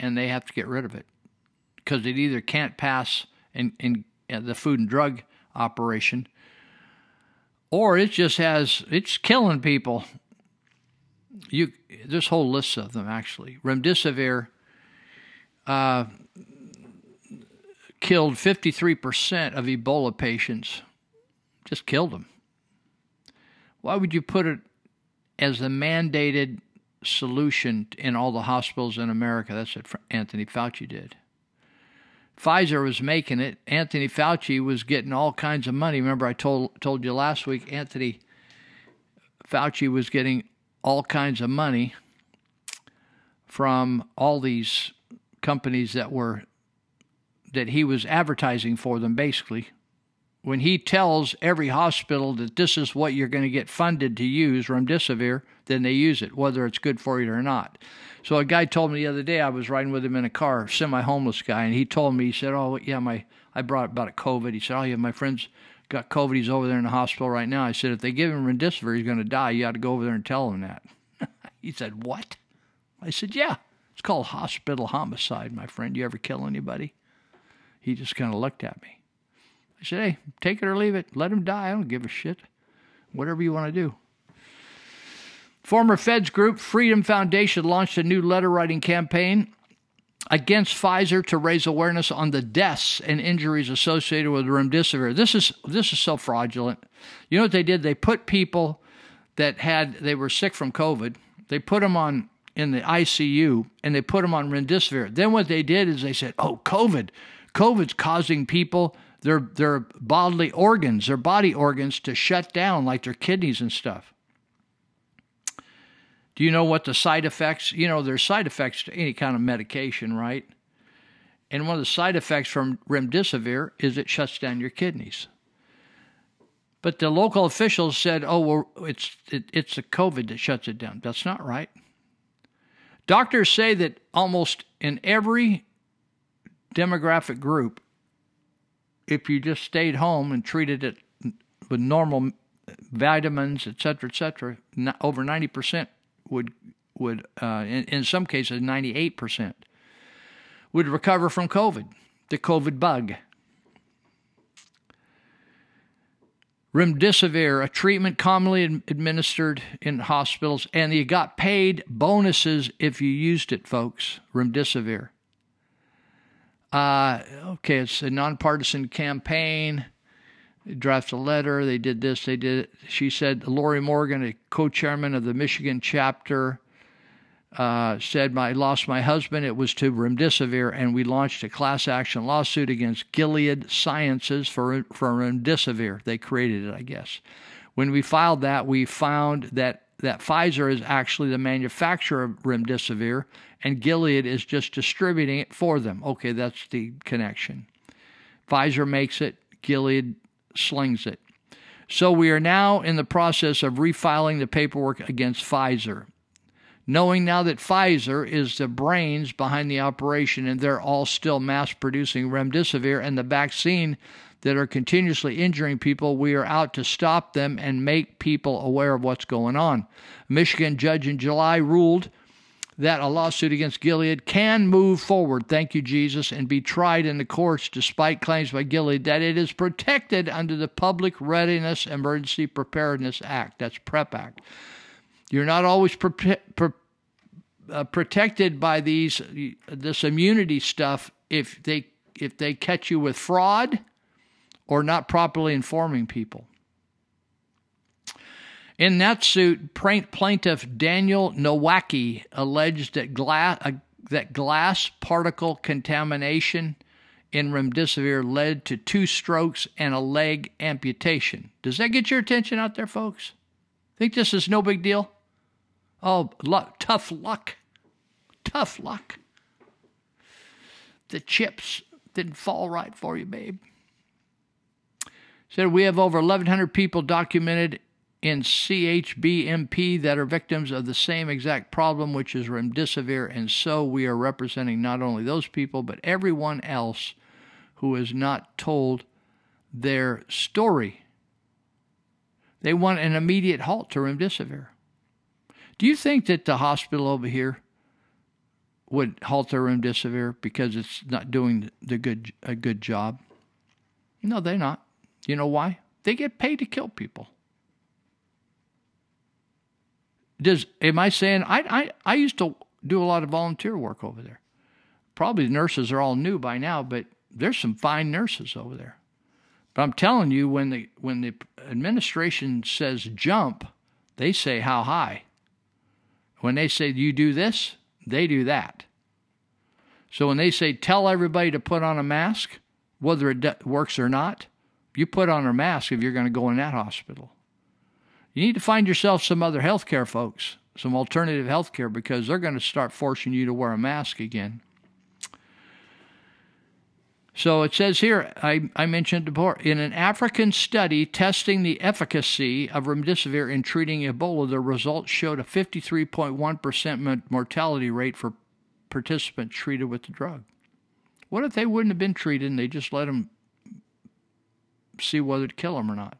and they have to get rid of it because it either can't pass in in uh, the Food and Drug operation, or it just has it's killing people. You there's whole lists of them actually. Remdesivir uh, killed 53% of Ebola patients. Just killed them. Why would you put it as the mandated solution in all the hospitals in America? That's what Anthony Fauci did. Pfizer was making it. Anthony Fauci was getting all kinds of money. Remember, I told told you last week. Anthony Fauci was getting all kinds of money from all these companies that were that he was advertising for them. Basically, when he tells every hospital that this is what you're going to get funded to use remdesivir, then they use it, whether it's good for you or not. So a guy told me the other day I was riding with him in a car, semi-homeless guy, and he told me he said, "Oh yeah, my I brought about a COVID." He said, "Oh yeah, my friend's got COVID. He's over there in the hospital right now." I said, "If they give him remdesivir, he's going to die. You got to go over there and tell him that." he said, "What?" I said, "Yeah, it's called hospital homicide, my friend. You ever kill anybody?" He just kind of looked at me. I said, "Hey, take it or leave it. Let him die. I don't give a shit. Whatever you want to do." Former Feds group Freedom Foundation launched a new letter writing campaign against Pfizer to raise awareness on the deaths and injuries associated with remdesivir. This is this is so fraudulent. You know what they did? They put people that had they were sick from COVID. They put them on in the ICU and they put them on remdesivir. Then what they did is they said, "Oh, COVID, COVID's causing people their their bodily organs, their body organs to shut down like their kidneys and stuff." Do you know what the side effects? You know, there's side effects to any kind of medication, right? And one of the side effects from remdesivir is it shuts down your kidneys. But the local officials said, "Oh, well, it's it, it's the COVID that shuts it down." That's not right. Doctors say that almost in every demographic group, if you just stayed home and treated it with normal vitamins, et cetera, et cetera, over 90% would, would uh, in, in some cases, 98% would recover from COVID, the COVID bug. Remdesivir, a treatment commonly administered in hospitals, and you got paid bonuses if you used it, folks. Remdesivir. Uh, okay, it's a nonpartisan campaign. Drafted a letter. They did this. They did. She said Lori Morgan, a co-chairman of the Michigan chapter, uh, said, "I lost my husband. It was to remdesivir, and we launched a class action lawsuit against Gilead Sciences for for remdesivir. They created it, I guess. When we filed that, we found that." That Pfizer is actually the manufacturer of remdesivir, and Gilead is just distributing it for them. Okay, that's the connection. Pfizer makes it, Gilead slings it. So we are now in the process of refiling the paperwork against Pfizer. Knowing now that Pfizer is the brains behind the operation and they're all still mass producing remdesivir and the vaccine that are continuously injuring people, we are out to stop them and make people aware of what's going on. Michigan judge in July ruled that a lawsuit against Gilead can move forward, thank you, Jesus, and be tried in the courts despite claims by Gilead that it is protected under the Public Readiness Emergency Preparedness Act. That's PrEP Act. You're not always pre- pre- uh, protected by these this immunity stuff if they if they catch you with fraud or not properly informing people. In that suit, plaintiff Daniel Nowacki alleged that glass, uh, that glass particle contamination in remdesivir led to two strokes and a leg amputation. Does that get your attention out there, folks? Think this is no big deal? Oh, luck, tough luck. Tough luck. The chips didn't fall right for you, babe. Said we have over 1,100 people documented in CHBMP that are victims of the same exact problem, which is remdesivir, and so we are representing not only those people, but everyone else who has not told their story. They want an immediate halt to remdesivir. Do you think that the hospital over here would halt their remdesivir because it's not doing the good a good job? No, they're not. You know why? They get paid to kill people. Does am I saying I I, I used to do a lot of volunteer work over there. Probably the nurses are all new by now, but there's some fine nurses over there. But I'm telling you, when the when the administration says jump, they say how high. When they say you do this, they do that. So when they say tell everybody to put on a mask, whether it works or not, you put on a mask if you're going to go in that hospital. You need to find yourself some other health care folks, some alternative health care, because they're going to start forcing you to wear a mask again. So it says here, I, I mentioned before, in an African study testing the efficacy of remdesivir in treating Ebola, the results showed a 53.1% mortality rate for participants treated with the drug. What if they wouldn't have been treated and they just let them see whether to kill them or not?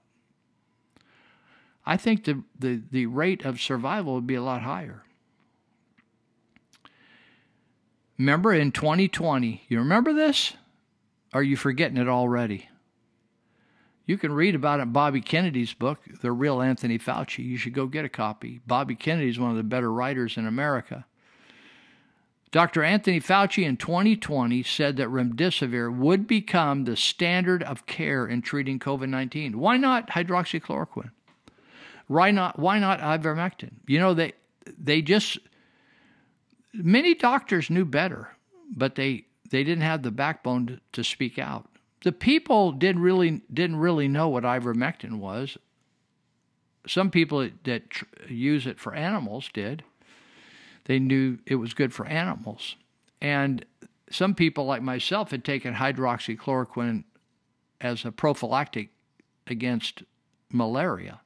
I think the, the, the rate of survival would be a lot higher. Remember in 2020, you remember this? Are you forgetting it already? You can read about it in Bobby Kennedy's book, The Real Anthony Fauci. You should go get a copy. Bobby Kennedy is one of the better writers in America. Dr. Anthony Fauci in 2020 said that remdesivir would become the standard of care in treating COVID 19. Why not hydroxychloroquine? Why not? Why not ivermectin? You know they they just many doctors knew better, but they they didn't have the backbone to, to speak out. The people did really didn't really know what ivermectin was. Some people that, that tr- use it for animals did. They knew it was good for animals, and some people like myself had taken hydroxychloroquine as a prophylactic against malaria.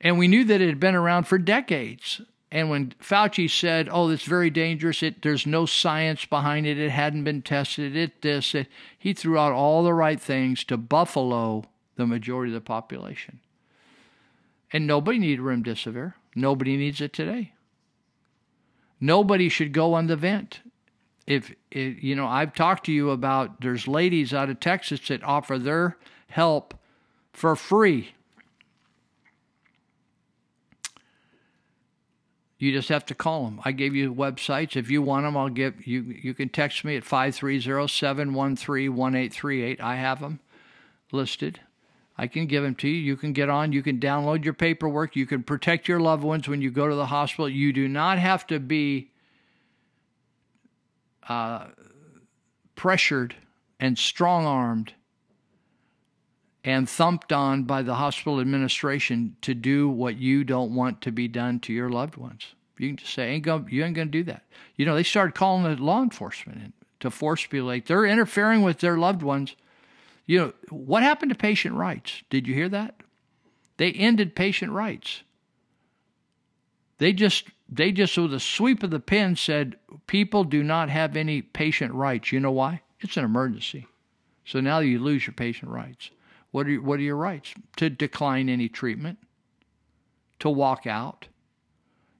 And we knew that it had been around for decades. And when Fauci said, "Oh, it's very dangerous. It, there's no science behind it. It hadn't been tested. It this," it, he threw out all the right things to buffalo the majority of the population. And nobody needed remdesivir. Nobody needs it today. Nobody should go on the vent. If, if you know, I've talked to you about there's ladies out of Texas that offer their help for free You just have to call them. I gave you websites. If you want them, I'll give you. You can text me at 530-713-1838. I have them listed. I can give them to you. You can get on. You can download your paperwork. You can protect your loved ones when you go to the hospital. You do not have to be uh, pressured and strong armed and thumped on by the hospital administration to do what you don't want to be done to your loved ones. You can just say, ain't gonna, you ain't going to do that. You know, they started calling the law enforcement in to force people like they're interfering with their loved ones. You know, what happened to patient rights? Did you hear that? They ended patient rights. They just they just with a sweep of the pen said people do not have any patient rights. You know why? It's an emergency. So now you lose your patient rights. What are, what are your rights? To decline any treatment, to walk out.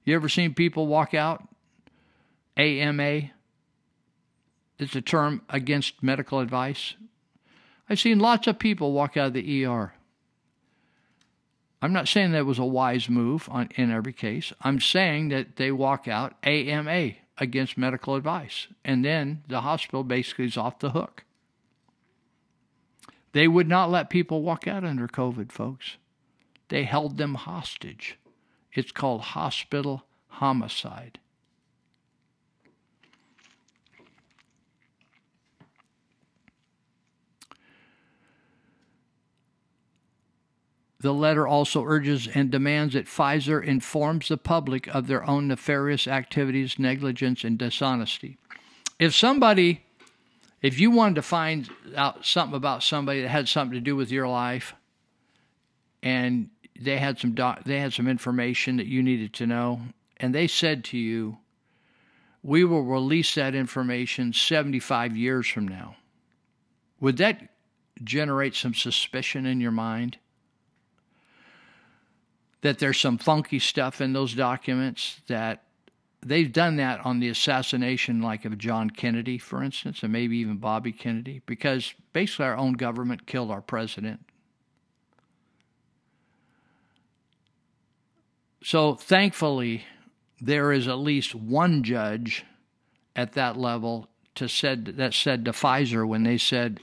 You ever seen people walk out? AMA. It's a term against medical advice. I've seen lots of people walk out of the ER. I'm not saying that was a wise move on, in every case. I'm saying that they walk out AMA against medical advice, and then the hospital basically is off the hook. They would not let people walk out under COVID, folks. They held them hostage. It's called hospital homicide. The letter also urges and demands that Pfizer informs the public of their own nefarious activities, negligence, and dishonesty. If somebody if you wanted to find out something about somebody that had something to do with your life and they had some doc, they had some information that you needed to know, and they said to you, "We will release that information 75 years from now." Would that generate some suspicion in your mind that there's some funky stuff in those documents that they've done that on the assassination like of John Kennedy for instance and maybe even Bobby Kennedy because basically our own government killed our president so thankfully there is at least one judge at that level to said that said to Pfizer when they said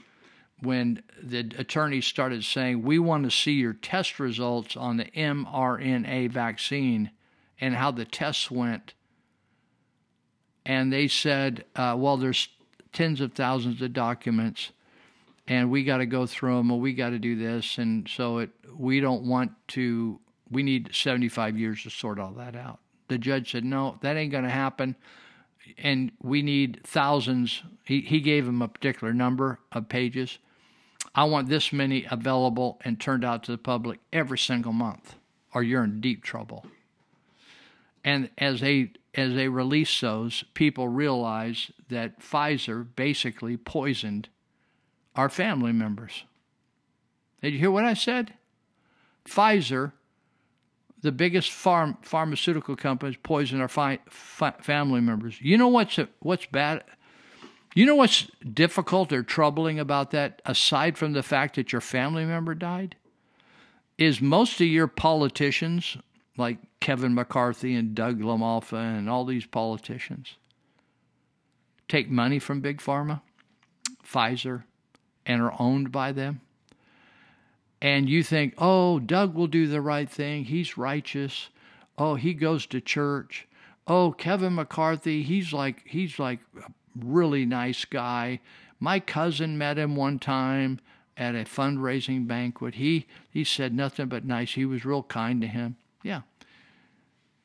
when the attorneys started saying, We want to see your test results on the mRNA vaccine and how the tests went. And they said, uh, Well, there's tens of thousands of documents and we got to go through them and we got to do this. And so it, we don't want to, we need 75 years to sort all that out. The judge said, No, that ain't going to happen. And we need thousands. He, he gave him a particular number of pages I want this many available and turned out to the public every single month, or you're in deep trouble. And as they as they release those, people realize that Pfizer basically poisoned our family members. Did you hear what I said? Pfizer, the biggest farm pharmaceutical company, poisoned our fi- family members. You know what's what's bad? You know what's difficult or troubling about that, aside from the fact that your family member died? Is most of your politicians, like Kevin McCarthy and Doug LaMalfa and all these politicians, take money from Big Pharma, Pfizer, and are owned by them? And you think, oh, Doug will do the right thing. He's righteous. Oh, he goes to church. Oh, Kevin McCarthy, he's like he's like a really nice guy. My cousin met him one time at a fundraising banquet. He he said nothing but nice. He was real kind to him. Yeah.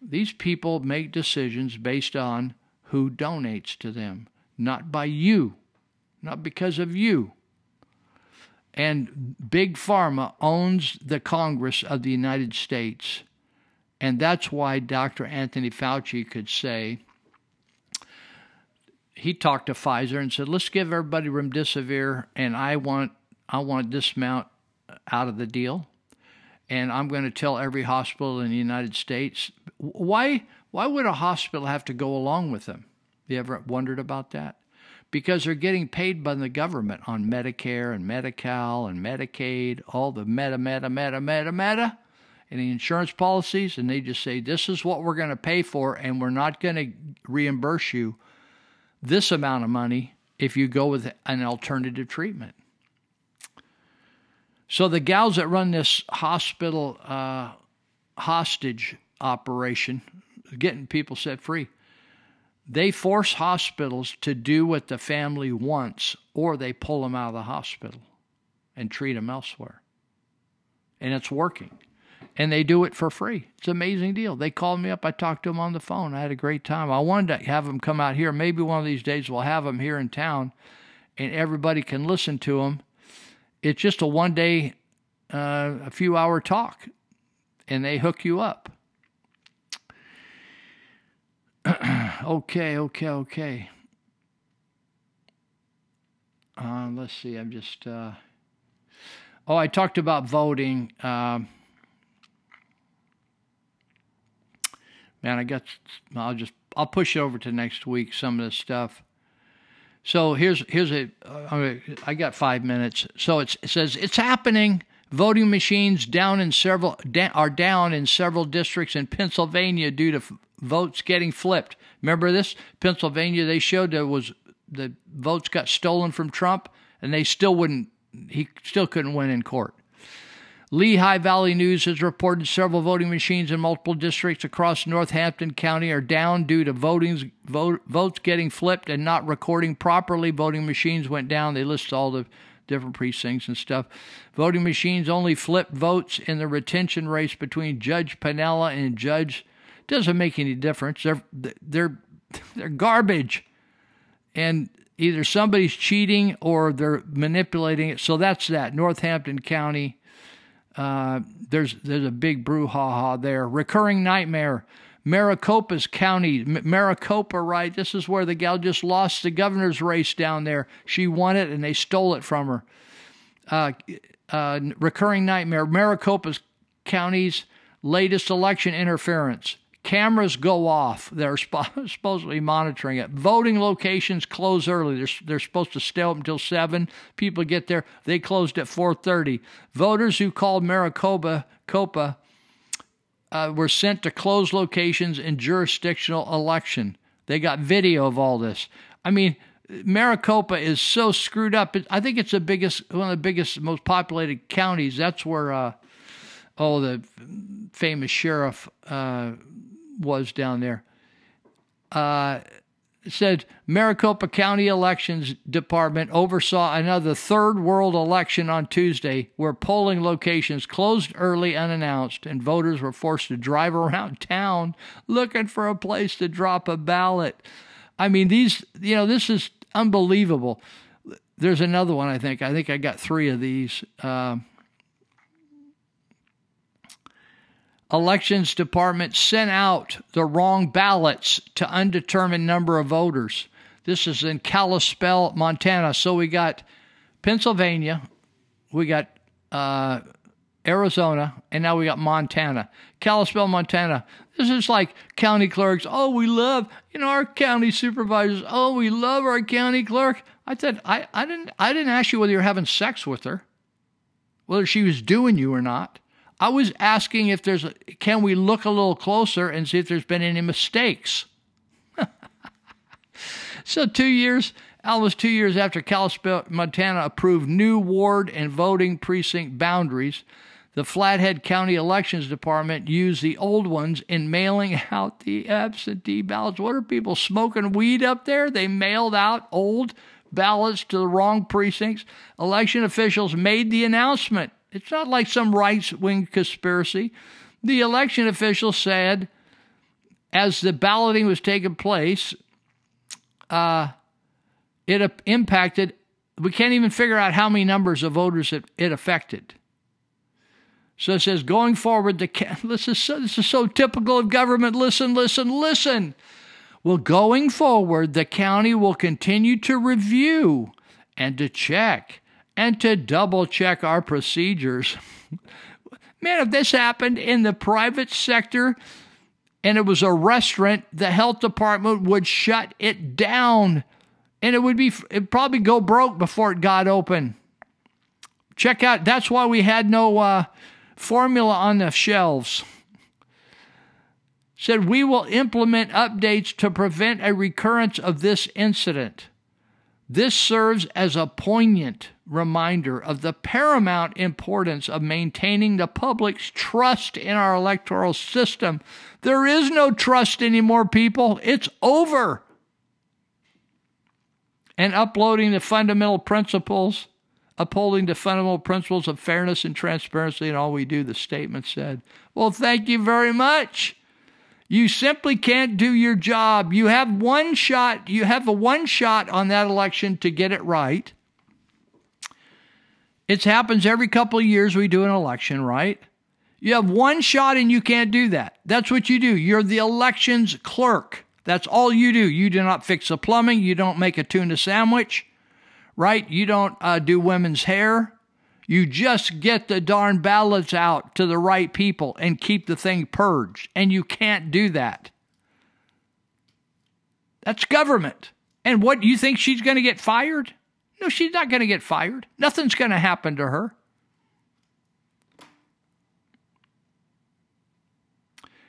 These people make decisions based on who donates to them, not by you, not because of you. And Big Pharma owns the Congress of the United States. And that's why Dr. Anthony Fauci could say, he talked to Pfizer and said, "Let's give everybody remdesivir, and I want I want this amount out of the deal, and I'm going to tell every hospital in the United States why why would a hospital have to go along with them? You ever wondered about that? Because they're getting paid by the government on Medicare and Medi-Cal and Medicaid, all the meta, meta, meta, meta, meta, and the insurance policies, and they just say this is what we're going to pay for, and we're not going to reimburse you." this amount of money if you go with an alternative treatment. So the gals that run this hospital uh, hostage operation, getting people set free, they force hospitals to do what the family wants, or they pull them out of the hospital and treat them elsewhere. And it's working and they do it for free. It's an amazing deal. They called me up. I talked to them on the phone. I had a great time. I wanted to have them come out here. Maybe one of these days we'll have them here in town, and everybody can listen to them. It's just a one day, uh, a few hour talk, and they hook you up. okay, okay, okay. Uh, let's see. I'm just. Uh... oh, I talked about voting. Um, man, I guess I'll just I'll push it over to next week. Some of this stuff. So here's here's a. Uh, I got five minutes. So it says it's happening. Voting machines down in several are down in several districts in Pennsylvania due to f- votes getting flipped. Remember this? Pennsylvania, they showed there was the votes got stolen from Trump, and they still wouldn't. He still couldn't win in court. Lehigh Valley News has reported several voting machines in multiple districts across Northampton County are down due to vote, votes getting flipped and not recording properly. Voting machines went down. They list all the different precincts and stuff. Voting machines only flipped votes in the retention race between Judge Panella and Judge. Doesn't make any difference. They're they're they're garbage, and either somebody's cheating or they're manipulating it. So that's that. Northampton County Uh, there's there's a big brouhaha there. Recurring nightmare. Maricopa's County, Maricopa, right? This is where the gal just lost the governor's race down there. She won it, and they stole it from her. Uh, uh, recurring nightmare. Maricopa's County's latest election interference. Cameras go off. They're sp- supposedly monitoring it. Voting locations close early. They're, they're supposed to stay up until seven. People get there. They closed at 4:30. Voters who called Maricopa Copa uh, were sent to closed locations in jurisdictional election. They got video of all this. I mean, Maricopa is so screwed up. I think it's the biggest, one of the biggest, most populated counties. That's where, uh, oh, the famous sheriff uh, was down there. Uh, said Maricopa County Elections Department oversaw another third world election on Tuesday where polling locations closed early unannounced and voters were forced to drive around town looking for a place to drop a ballot. I mean, these, you know, this is unbelievable. There's another one, I think. I think I got three of these. Um Elections Department sent out the wrong ballots to undetermined number of voters. This is in Kalispell, Montana. So we got Pennsylvania, we got uh, Arizona, and now we got Montana. Kalispell, Montana. This is like county clerks. Oh, we love, you know, our county supervisors. Oh, we love our county clerk. I said, I, I didn't I didn't ask you whether you're having sex with her, whether she was doing you or not. I was asking if there's can we look a little closer and see if there's been any mistakes. so two years, almost two years after Kalispell, Montana approved new ward and voting precinct boundaries, the Flathead County Elections Department used the old ones in mailing out the absentee ballots. What are people smoking weed up there? They mailed out old ballots to the wrong precincts. Election officials made the announcement. It's not like some right wing conspiracy. The election officials said, as the balloting was taking place, uh, it impacted, we can't even figure out how many numbers of voters it, it affected. So it says, going forward, the this is so, this is so typical of government. Listen, listen, listen. Well, going forward, the county will continue to review and to check and to double check our procedures. Man, if this happened in the private sector and it was a restaurant, the health department would shut it down and it would be it'd probably go broke before it got open. Check out that's why we had no uh, formula on the shelves. Said we will implement updates to prevent a recurrence of this incident. This serves as a poignant reminder of the paramount importance of maintaining the public's trust in our electoral system. There is no trust anymore, people. It's over. And uploading the fundamental principles, upholding the fundamental principles of fairness and transparency in all we do, the statement said. Well, thank you very much. You simply can't do your job. You have one shot, you have a one shot on that election to get it right. It happens every couple of years we do an election, right? You have one shot and you can't do that. That's what you do. You're the elections clerk. That's all you do. You do not fix the plumbing. You don't make a tuna sandwich, right? You don't uh, do women's hair. You just get the darn ballots out to the right people and keep the thing purged. And you can't do that. That's government. And what, you think she's going to get fired? No, she's not going to get fired. Nothing's going to happen to her.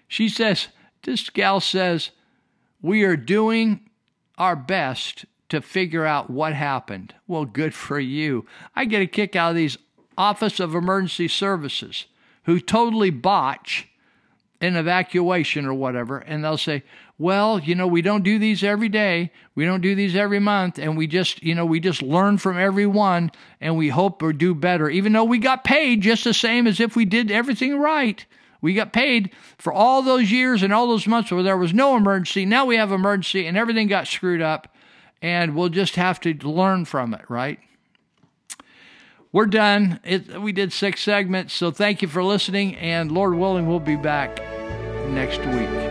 She says, this gal says, we are doing our best to figure out what happened. Well, good for you. I get a kick out of these Office of Emergency Services who totally botch an evacuation or whatever, and they'll say, well, you know, we don't do these every day, we don't do these every month, and we just, you know, we just learn from every one and we hope or do better, even though we got paid just the same as if we did everything right. We got paid for all those years and all those months where there was no emergency. Now we have emergency and everything got screwed up, and we'll just have to learn from it, right? we're done. It, we did six segments, so thank you for listening. And Lord willing, we'll be back next week.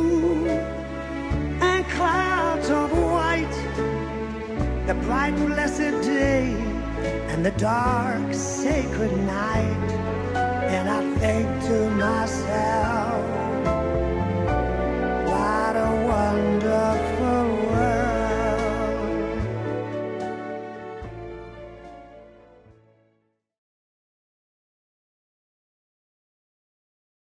the bright blessed day and the dark sacred night and I think to myself what a wonder